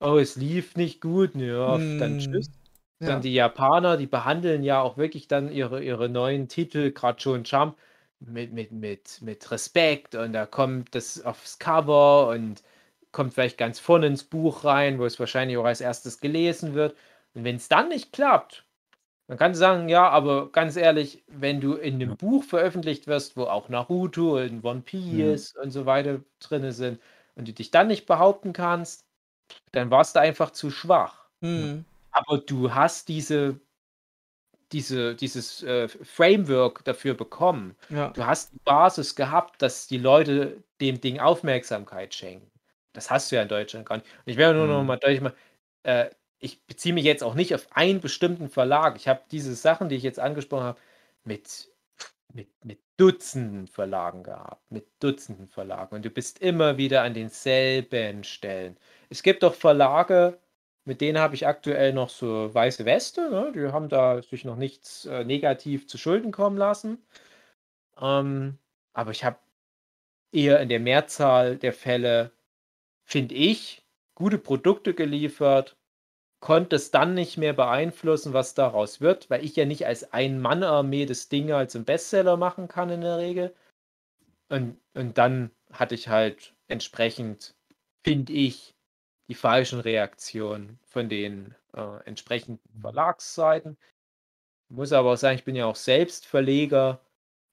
Oh, es lief nicht gut, ja, hm, dann tschüss. Ja. Dann die Japaner, die behandeln ja auch wirklich dann ihre, ihre neuen Titel, gerade schon Jump, mit, mit, mit, mit Respekt und da kommt das aufs Cover und kommt vielleicht ganz vorne ins Buch rein, wo es wahrscheinlich auch als erstes gelesen wird. Und wenn es dann nicht klappt, dann kannst du sagen, ja, aber ganz ehrlich, wenn du in einem. Buch veröffentlicht wirst, wo auch Naruto und One Piece ja. und so weiter drin sind und du dich dann nicht behaupten kannst, dann warst du einfach zu schwach. Mhm. Aber du hast diese diese, dieses äh, Framework dafür bekommen. Ja. Du hast die Basis gehabt, dass die Leute dem Ding Aufmerksamkeit schenken. Das hast du ja in Deutschland gar nicht. Und ich werde nur mhm. noch mal deutlich mal, äh, ich beziehe mich jetzt auch nicht auf einen bestimmten Verlag. Ich habe diese Sachen, die ich jetzt angesprochen habe, mit, mit, mit Dutzenden Verlagen gehabt. Mit Dutzenden Verlagen. Und du bist immer wieder an denselben Stellen. Es gibt doch Verlage, mit denen habe ich aktuell noch so weiße Weste. Ne? Die haben da sich noch nichts äh, negativ zu Schulden kommen lassen. Ähm, aber ich habe eher in der Mehrzahl der Fälle, finde ich, gute Produkte geliefert, konnte es dann nicht mehr beeinflussen, was daraus wird, weil ich ja nicht als Ein-Mann-Armee das Ding als halt einen Bestseller machen kann in der Regel. Und, und dann hatte ich halt entsprechend, finde ich, die falschen Reaktionen von den äh, entsprechenden Verlagsseiten. Ich muss aber auch sagen, ich bin ja auch selbst Verleger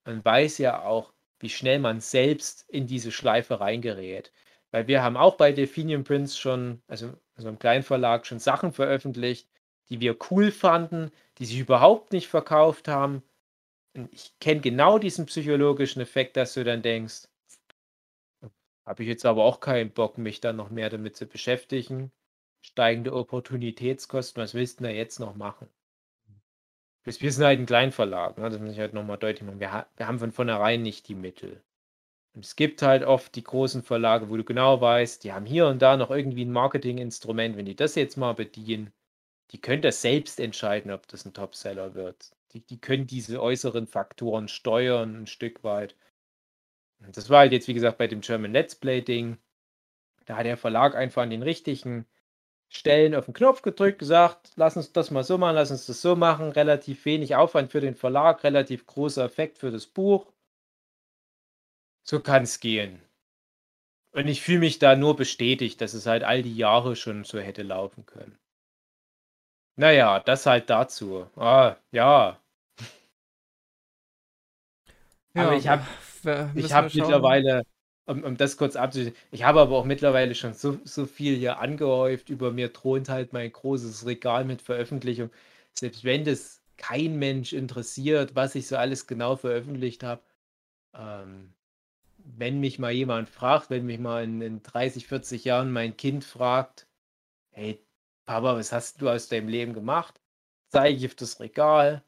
und weiß ja auch, wie schnell man selbst in diese Schleife reingerät. Weil wir haben auch bei Delphinium Prince schon, also, also im Kleinverlag, schon Sachen veröffentlicht, die wir cool fanden, die sich überhaupt nicht verkauft haben. Und ich kenne genau diesen psychologischen Effekt, dass du dann denkst, habe ich jetzt aber auch keinen Bock, mich dann noch mehr damit zu beschäftigen. Steigende Opportunitätskosten, was willst du denn da jetzt noch machen? Wir sind halt ein Kleinverlag, ne? das muss ich halt nochmal deutlich machen. Wir, wir haben von vornherein nicht die Mittel. Es gibt halt oft die großen Verlage, wo du genau weißt, die haben hier und da noch irgendwie ein Marketinginstrument. Wenn die das jetzt mal bedienen, die können das selbst entscheiden, ob das ein Topseller wird. Die, die können diese äußeren Faktoren steuern ein Stück weit. Und das war halt jetzt, wie gesagt, bei dem German Let's Play-Ding. Da hat der Verlag einfach an den richtigen Stellen auf den Knopf gedrückt, gesagt, lass uns das mal so machen, lass uns das so machen. Relativ wenig Aufwand für den Verlag, relativ großer Effekt für das Buch. So kann es gehen. Und ich fühle mich da nur bestätigt, dass es halt all die Jahre schon so hätte laufen können. Naja, das halt dazu. Ah, ja. ja aber ich habe ich hab mittlerweile, um, um das kurz abzuschließen, ich habe aber auch mittlerweile schon so, so viel hier angehäuft. Über mir thront halt mein großes Regal mit Veröffentlichung. Selbst wenn das kein Mensch interessiert, was ich so alles genau veröffentlicht habe, ähm, wenn mich mal jemand fragt, wenn mich mal in, in 30, 40 Jahren mein Kind fragt, hey, Papa, was hast du aus deinem Leben gemacht? Zeige ich auf das Regal.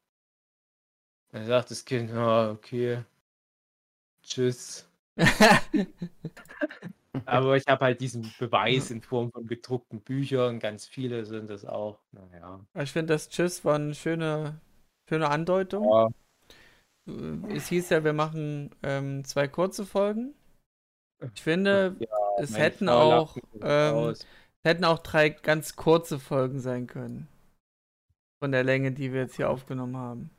Dann sagt das Kind, oh, okay, tschüss. <laughs> Aber ich habe halt diesen Beweis in Form von gedruckten Büchern, ganz viele sind das auch. Naja. Ich finde, das Tschüss war eine schöne, schöne Andeutung. Ja. Äh, es hieß ja, wir machen ähm, zwei kurze Folgen. Ich finde, ja, es hätten auch, ähm, hätten auch drei ganz kurze Folgen sein können. Von der Länge, die wir jetzt hier aufgenommen haben.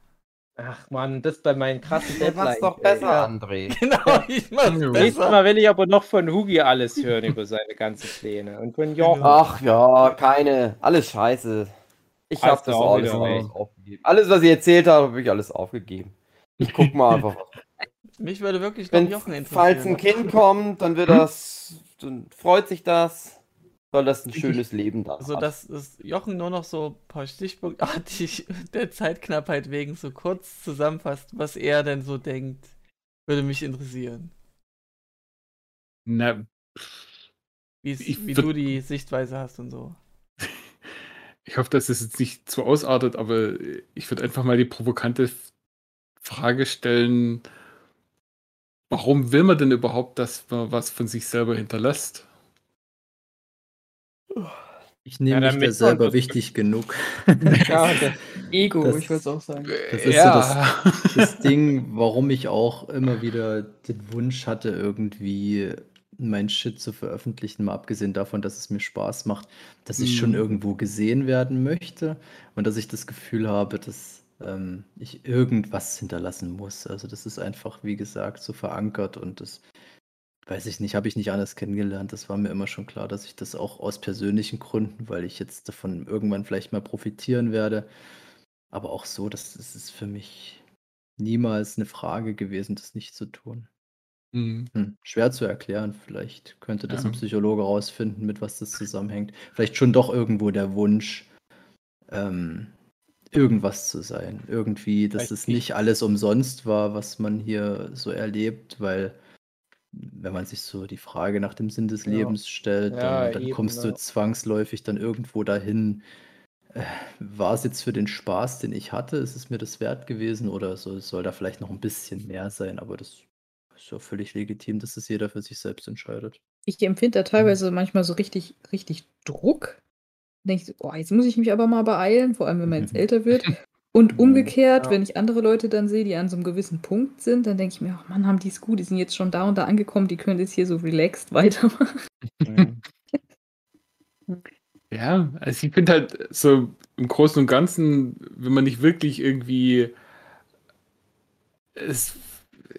Ach man, das bei meinen krassen Deadlines. <laughs> Du machst doch besser, ja. André. <laughs> Genau, ich mach's besser. Nächstes Mal will ich aber noch von Hugi alles hören über seine ganzen Pläne. Und von Jochen. Ach ja, keine. Alles scheiße. Ich habe das alles, alles aufgegeben. Alles, was ich erzählt habe, habe ich alles aufgegeben. Ich guck mal einfach. <laughs> Mich würde wirklich noch Jochen interessieren. Falls ein Kind kommt, dann wird das, dann freut sich das, soll das ein schönes Leben da Also, dass das Jochen nur noch so ein paar stichpunktartig <laughs> der Zeitknappheit wegen so kurz zusammenfasst, was er denn so denkt, würde mich interessieren. Na, wie du die Sichtweise hast und so. <laughs> Ich hoffe, dass es jetzt nicht zu ausartet, aber ich würde einfach mal die provokante Frage stellen, warum will man denn überhaupt, dass man was von sich selber hinterlässt? Ich nehme ja, mich da selber wichtig genug. <laughs> Ja, das <laughs> Ego, das, ich würde es auch sagen. Das ist ja. so das, das <laughs> Ding, warum ich auch immer wieder den Wunsch hatte, irgendwie mein Shit zu veröffentlichen, mal abgesehen davon, dass es mir Spaß macht, dass ich schon mhm. irgendwo gesehen werden möchte und dass ich das Gefühl habe, dass ähm, ich irgendwas hinterlassen muss. Also das ist einfach, wie gesagt, so verankert und das weiß ich nicht, habe ich nicht anders kennengelernt. Das war mir immer schon klar, dass ich das auch aus persönlichen Gründen, weil ich jetzt davon irgendwann vielleicht mal profitieren werde. Aber auch so, das, das ist für mich niemals eine Frage gewesen, das nicht zu tun. Mhm. Hm, schwer zu erklären. Vielleicht könnte das ja. ein Psychologe rausfinden, mit was das zusammenhängt. Vielleicht schon doch irgendwo der Wunsch, ähm, irgendwas zu sein. Irgendwie, dass es nicht alles umsonst war, was man hier so erlebt, weil wenn man sich so die Frage nach dem Sinn des ja. Lebens stellt, dann, dann eben, kommst du ja. zwangsläufig dann irgendwo dahin. Äh, war es jetzt für den Spaß, den ich hatte, ist es mir das wert gewesen oder soll, soll da vielleicht noch ein bisschen mehr sein? Aber das ist ja völlig legitim, dass es jeder für sich selbst entscheidet. Ich empfinde da teilweise mhm. manchmal so richtig, richtig Druck, denke ich, oh, jetzt muss ich mich aber mal beeilen, vor allem wenn man jetzt <laughs> älter wird. Und umgekehrt, ja. wenn ich andere Leute dann sehe, die an so einem gewissen Punkt sind, dann denke ich mir, oh Mann, haben die es gut, die sind jetzt schon da und da angekommen, die können jetzt hier so relaxed <laughs> weitermachen. Ja, also ich finde halt so im Großen und Ganzen, wenn man nicht wirklich irgendwie es,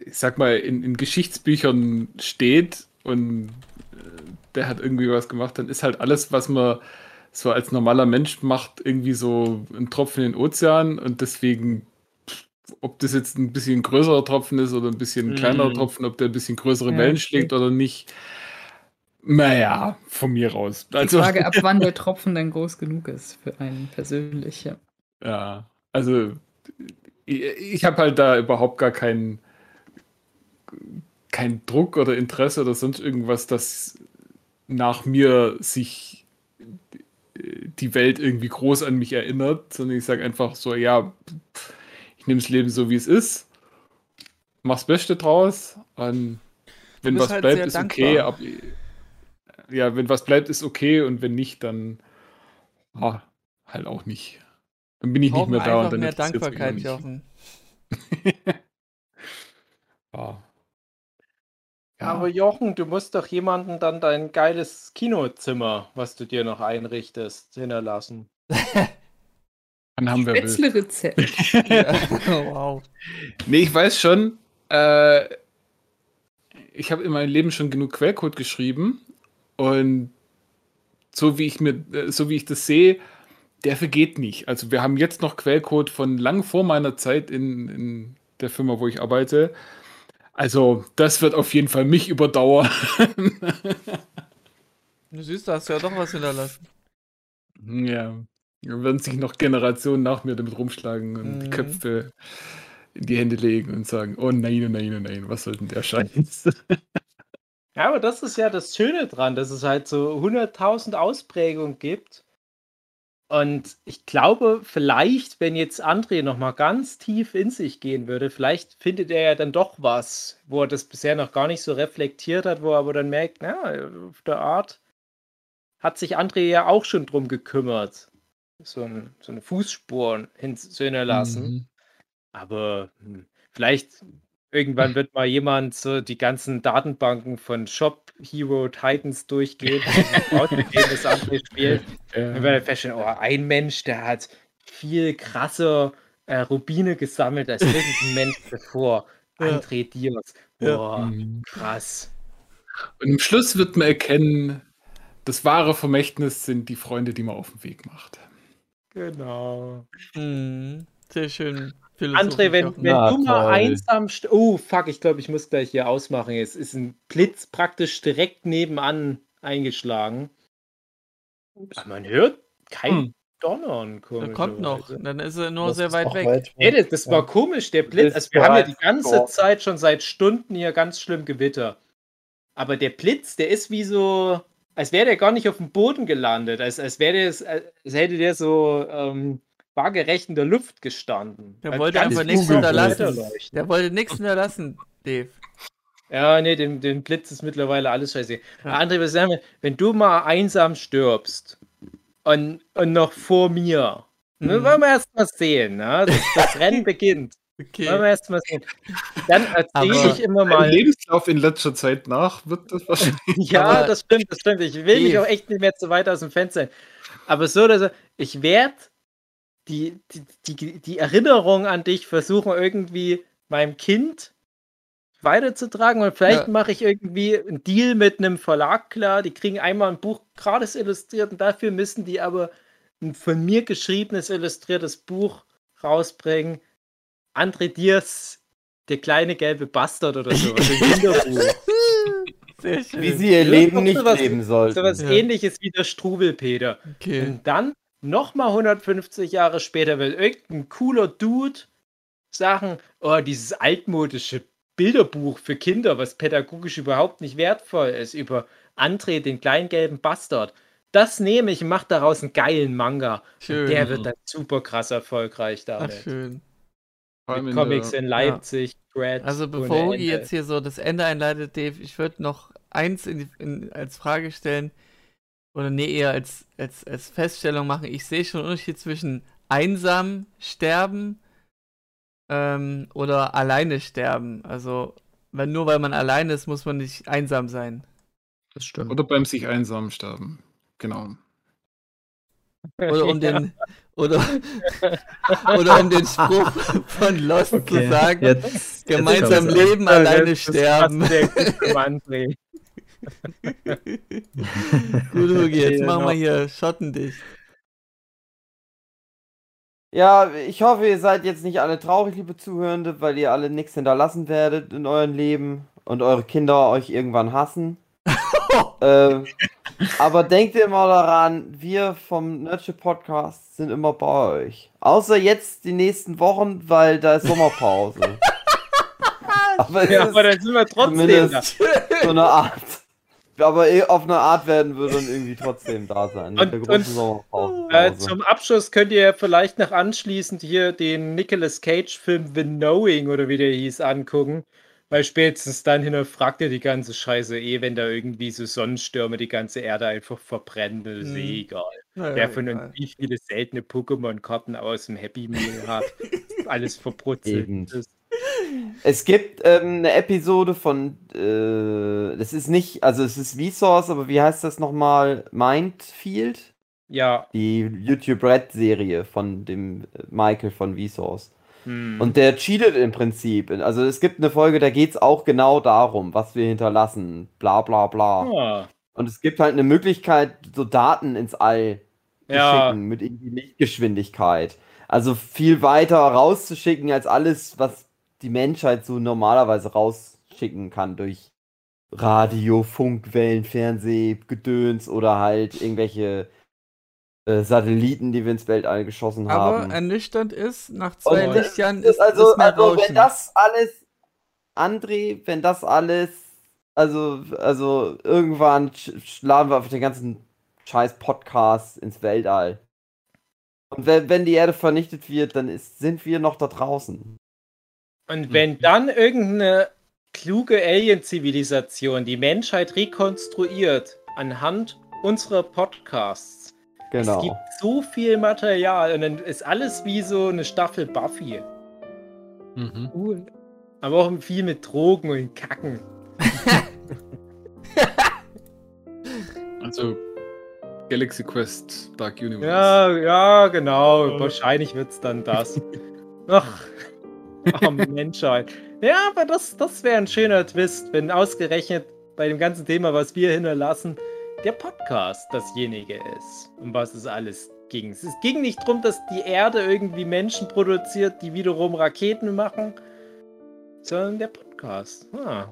ich sag mal, in, in Geschichtsbüchern steht und äh, der hat irgendwie was gemacht, dann ist halt alles, was man so als normaler Mensch macht irgendwie so ein Tropfen in den Ozean und deswegen ob das jetzt ein bisschen größerer Tropfen ist oder ein bisschen mm. kleinerer Tropfen, ob der ein bisschen größere ja, Wellen schlägt oder nicht. Naja, von mir raus. Also, Die Frage, ab wann der <laughs> Tropfen dann groß genug ist für einen persönlich. Ja, ja also ich, ich habe halt da überhaupt gar keinen kein Druck oder Interesse oder sonst irgendwas, das nach mir sich die Welt irgendwie groß an mich erinnert, sondern ich sage einfach so, ja, ich nehme das Leben so, wie es ist, mach's Beste draus und wenn was halt bleibt, ist dankbar. okay. Ab, ja, wenn was bleibt, ist okay und wenn nicht, dann ah, halt auch nicht. Dann bin ich nicht mehr da und dann mehr Dankbarkeit, Jochen. ja. <laughs> Ja. Aber Jochen, du musst doch jemanden dann dein geiles Kinozimmer, was du dir noch einrichtest, hinterlassen. <laughs> Dann haben wir Rezept. <laughs> ja. oh, wow. Nee, ich weiß schon, äh, ich habe in meinem Leben schon genug Quellcode geschrieben und so wie ich mir, äh, so wie ich das sehe, der vergeht nicht. Also wir haben jetzt noch Quellcode von lang vor meiner Zeit in, in der Firma, wo ich arbeite. Also, das wird auf jeden Fall mich überdauern. <laughs> du siehst, da hast du ja doch was hinterlassen. Ja. Da werden sich noch Generationen nach mir damit rumschlagen und mhm. Köpfe in die Hände legen und sagen: Oh nein, oh nein, oh nein, was soll denn der Scheiß? <laughs> Ja, aber das ist ja das Schöne dran, dass es halt so 100.000 Ausprägungen gibt und ich glaube, vielleicht, wenn jetzt André noch mal ganz tief in sich gehen würde, vielleicht findet er ja dann doch was, wo er das bisher noch gar nicht so reflektiert hat, wo er aber dann merkt, na, auf der Art hat sich André ja auch schon drum gekümmert, so, ein, so eine Fußspur hinzuhinterlassen. Mhm. Aber hm, vielleicht Irgendwann wird mal jemand so die ganzen Datenbanken von Shop Hero Titans durchgehen, das andere spielt. Ja. Dann wird feststellen, oh, ein Mensch, der hat viel krasser äh, Rubine gesammelt als irgendein Mensch bevor. <laughs> André Diaz. Boah, ja. Mhm. krass. Und im Schluss wird man erkennen, das wahre Vermächtnis sind die Freunde, die man auf dem Weg macht. Genau. Mhm. Sehr schön. André, wenn, wenn Na, du mal einsam. Oh, fuck, ich glaube, ich muss gleich hier ausmachen. Es ist ein Blitz praktisch direkt nebenan eingeschlagen. Aber man hört kein hm. Donnern. Da kommt noch. Dann ist er nur das sehr weit weg. Weit nee, das, das ja. war komisch, der Blitz. Also, wir haben ja die ganze Gott. Zeit schon seit Stunden hier ganz schlimm Gewitter. Aber der Blitz, der ist wie so. Als wäre der gar nicht auf dem Boden gelandet. Als, als wäre der, als hätte der so. Ähm, waagerecht in der Luft gestanden. Der wollte einfach nichts hinterlassen. Der wollte nichts hinterlassen, Dave. Ja, nee, den, den Blitz ist mittlerweile alles scheiße. Ja. André, was sagen wir, wenn du mal einsam stirbst und, und noch vor mir, mhm. ne, wollen wir erst mal sehen, ne? das, das <laughs> Rennen beginnt. Okay. Wollen wir erst mal sehen. Dann erzähle ich immer mal. Lebenslauf in letzter Zeit nach wird das <laughs> wahrscheinlich. ja, das stimmt, das stimmt. Ich will mich auch echt nicht mehr zu weit aus dem Fenster. Aber so, dass ich werde die, die, die, die Erinnerung an dich versuchen irgendwie meinem Kind weiterzutragen und vielleicht ja. mache ich irgendwie einen Deal mit einem Verlag klar, die kriegen einmal ein Buch gratis illustriert und dafür müssen die aber ein von mir geschriebenes illustriertes Buch rausbringen. André Diers, der kleine gelbe Bastard oder so. <laughs> Wie sie ihr Leben nicht sowas, leben sollten. So was ja. ähnliches wie der Strubelpeter. Okay. Und dann nochmal 150 Jahre später will irgendein cooler Dude sagen, oh, dieses altmodische Bilderbuch für Kinder, was pädagogisch überhaupt nicht wertvoll ist, über André, den kleinen gelben Bastard. Das nehme ich und mache daraus einen geilen Manga. Schön. Der wird dann super krass erfolgreich damit. Ach, schön. Mit Comics in, Leipzig, ja. Also bevor Ugi jetzt hier so das Ende einleitet, Dave, ich würde noch eins in, in, als Frage stellen oder nee, eher als, als, als Feststellung machen, ich sehe schon einen Unterschied zwischen einsam sterben ähm, oder alleine sterben. Also, wenn nur weil man alleine ist, muss man nicht einsam sein. Das stimmt. Oder beim sich einsam sterben. Genau. <laughs> Oder um den, oder, <laughs> oder um den Spruch von Lost okay, zu sagen, jetzt, gemeinsam jetzt leben, alleine sterben. <laughs> <laughs> Gut, Hugi, jetzt machen wir hier Schotten dich. Ja, ich hoffe, ihr seid jetzt nicht alle traurig, liebe Zuhörende, weil ihr alle nichts hinterlassen werdet in eurem Leben und eure Kinder euch irgendwann hassen. <laughs> äh, aber denkt immer daran, wir vom Nerdship Podcast sind immer bei euch. Außer jetzt die nächsten Wochen, weil da ist Sommerpause. <laughs> aber, ja, aber dann sind wir trotzdem da. so eine Art aber eh auf eine Art werden wir dann irgendwie trotzdem da sein. Und, und äh, zum Abschluss könnt ihr vielleicht noch anschließend hier den Nicolas Cage-Film The Knowing oder wie der hieß angucken. Weil spätestens dann hinterfragt ihr die ganze Scheiße eh, wenn da irgendwie so Sonnenstürme die ganze Erde einfach verbrennen. Das ist eh egal. Naja, Wer von uns wie viele seltene Pokémon-Karten aus dem Happy Meal hat, <laughs> alles verbrutzelt. Es gibt ähm, eine Episode von, äh, das ist nicht, also es ist Vsauce, aber wie heißt das nochmal? Mindfield? Ja. Die YouTube Red Serie von dem äh, Michael von Vsauce. Hm. Und der cheatet im Prinzip. Also es gibt eine Folge, da geht es auch genau darum, was wir hinterlassen. Bla bla bla. Ah. Und es gibt halt eine Möglichkeit, so Daten ins All zu ja. schicken mit irgendwie Lichtgeschwindigkeit. Also viel weiter rauszuschicken als alles, was die Menschheit so normalerweise rausschicken kann durch Radio, Funkwellen, Fernseh, Gedöns oder halt irgendwelche äh, Satelliten, die wir ins Weltall geschossen Aber haben. Aber ernüchternd ist, nach zwei Und Lichtjahren ist, also, ist mehr also wenn das alles, André, wenn das alles, also, also irgendwann schlagen wir auf den ganzen scheiß Podcast ins Weltall. Und wenn, wenn die Erde vernichtet wird, dann ist, sind wir noch da draußen. Und wenn mhm. dann irgendeine kluge Alien-Zivilisation die Menschheit rekonstruiert anhand unserer Podcasts, genau. es gibt so viel Material und dann ist alles wie so eine Staffel Buffy. Mhm. Cool. Aber auch viel mit Drogen und Kacken. <laughs> also Galaxy Quest Dark Universe. Ja, ja, genau. Wahrscheinlich wird es dann das. Ach. <laughs> <laughs> Oh, Menschheit. Ja, aber das, das wäre ein schöner Twist, wenn ausgerechnet bei dem ganzen Thema, was wir hinterlassen, der Podcast dasjenige ist, um was es alles ging. Es ging nicht darum, dass die Erde irgendwie Menschen produziert, die wiederum Raketen machen, sondern der Podcast. Ah,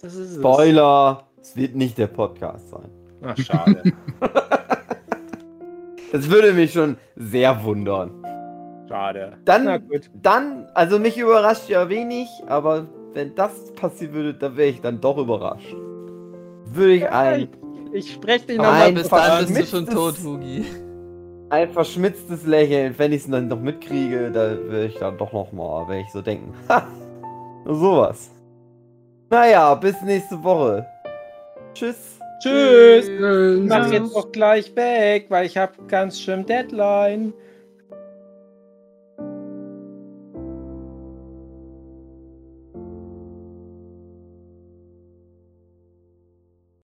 das ist Spoiler! Es. es wird nicht der Podcast sein. Ach, schade. <laughs> das würde mich schon sehr wundern. Schade. Dann, dann, also mich überrascht ja wenig, aber wenn das passieren würde, dann wäre ich dann doch überrascht. Würde ich ein. Ich, spreche dich nochmal bis dann bist du schon tot, Hugi. Ein verschmitztes Lächeln, wenn ich es dann noch mitkriege, da würde ich dann doch nochmal, wenn ich so denken. <laughs> Ha! Sowas. Naja, bis nächste Woche. Tschüss. Tschüss. Tschüss. Ich mach jetzt auch gleich weg, weil ich habe ganz schön Deadline.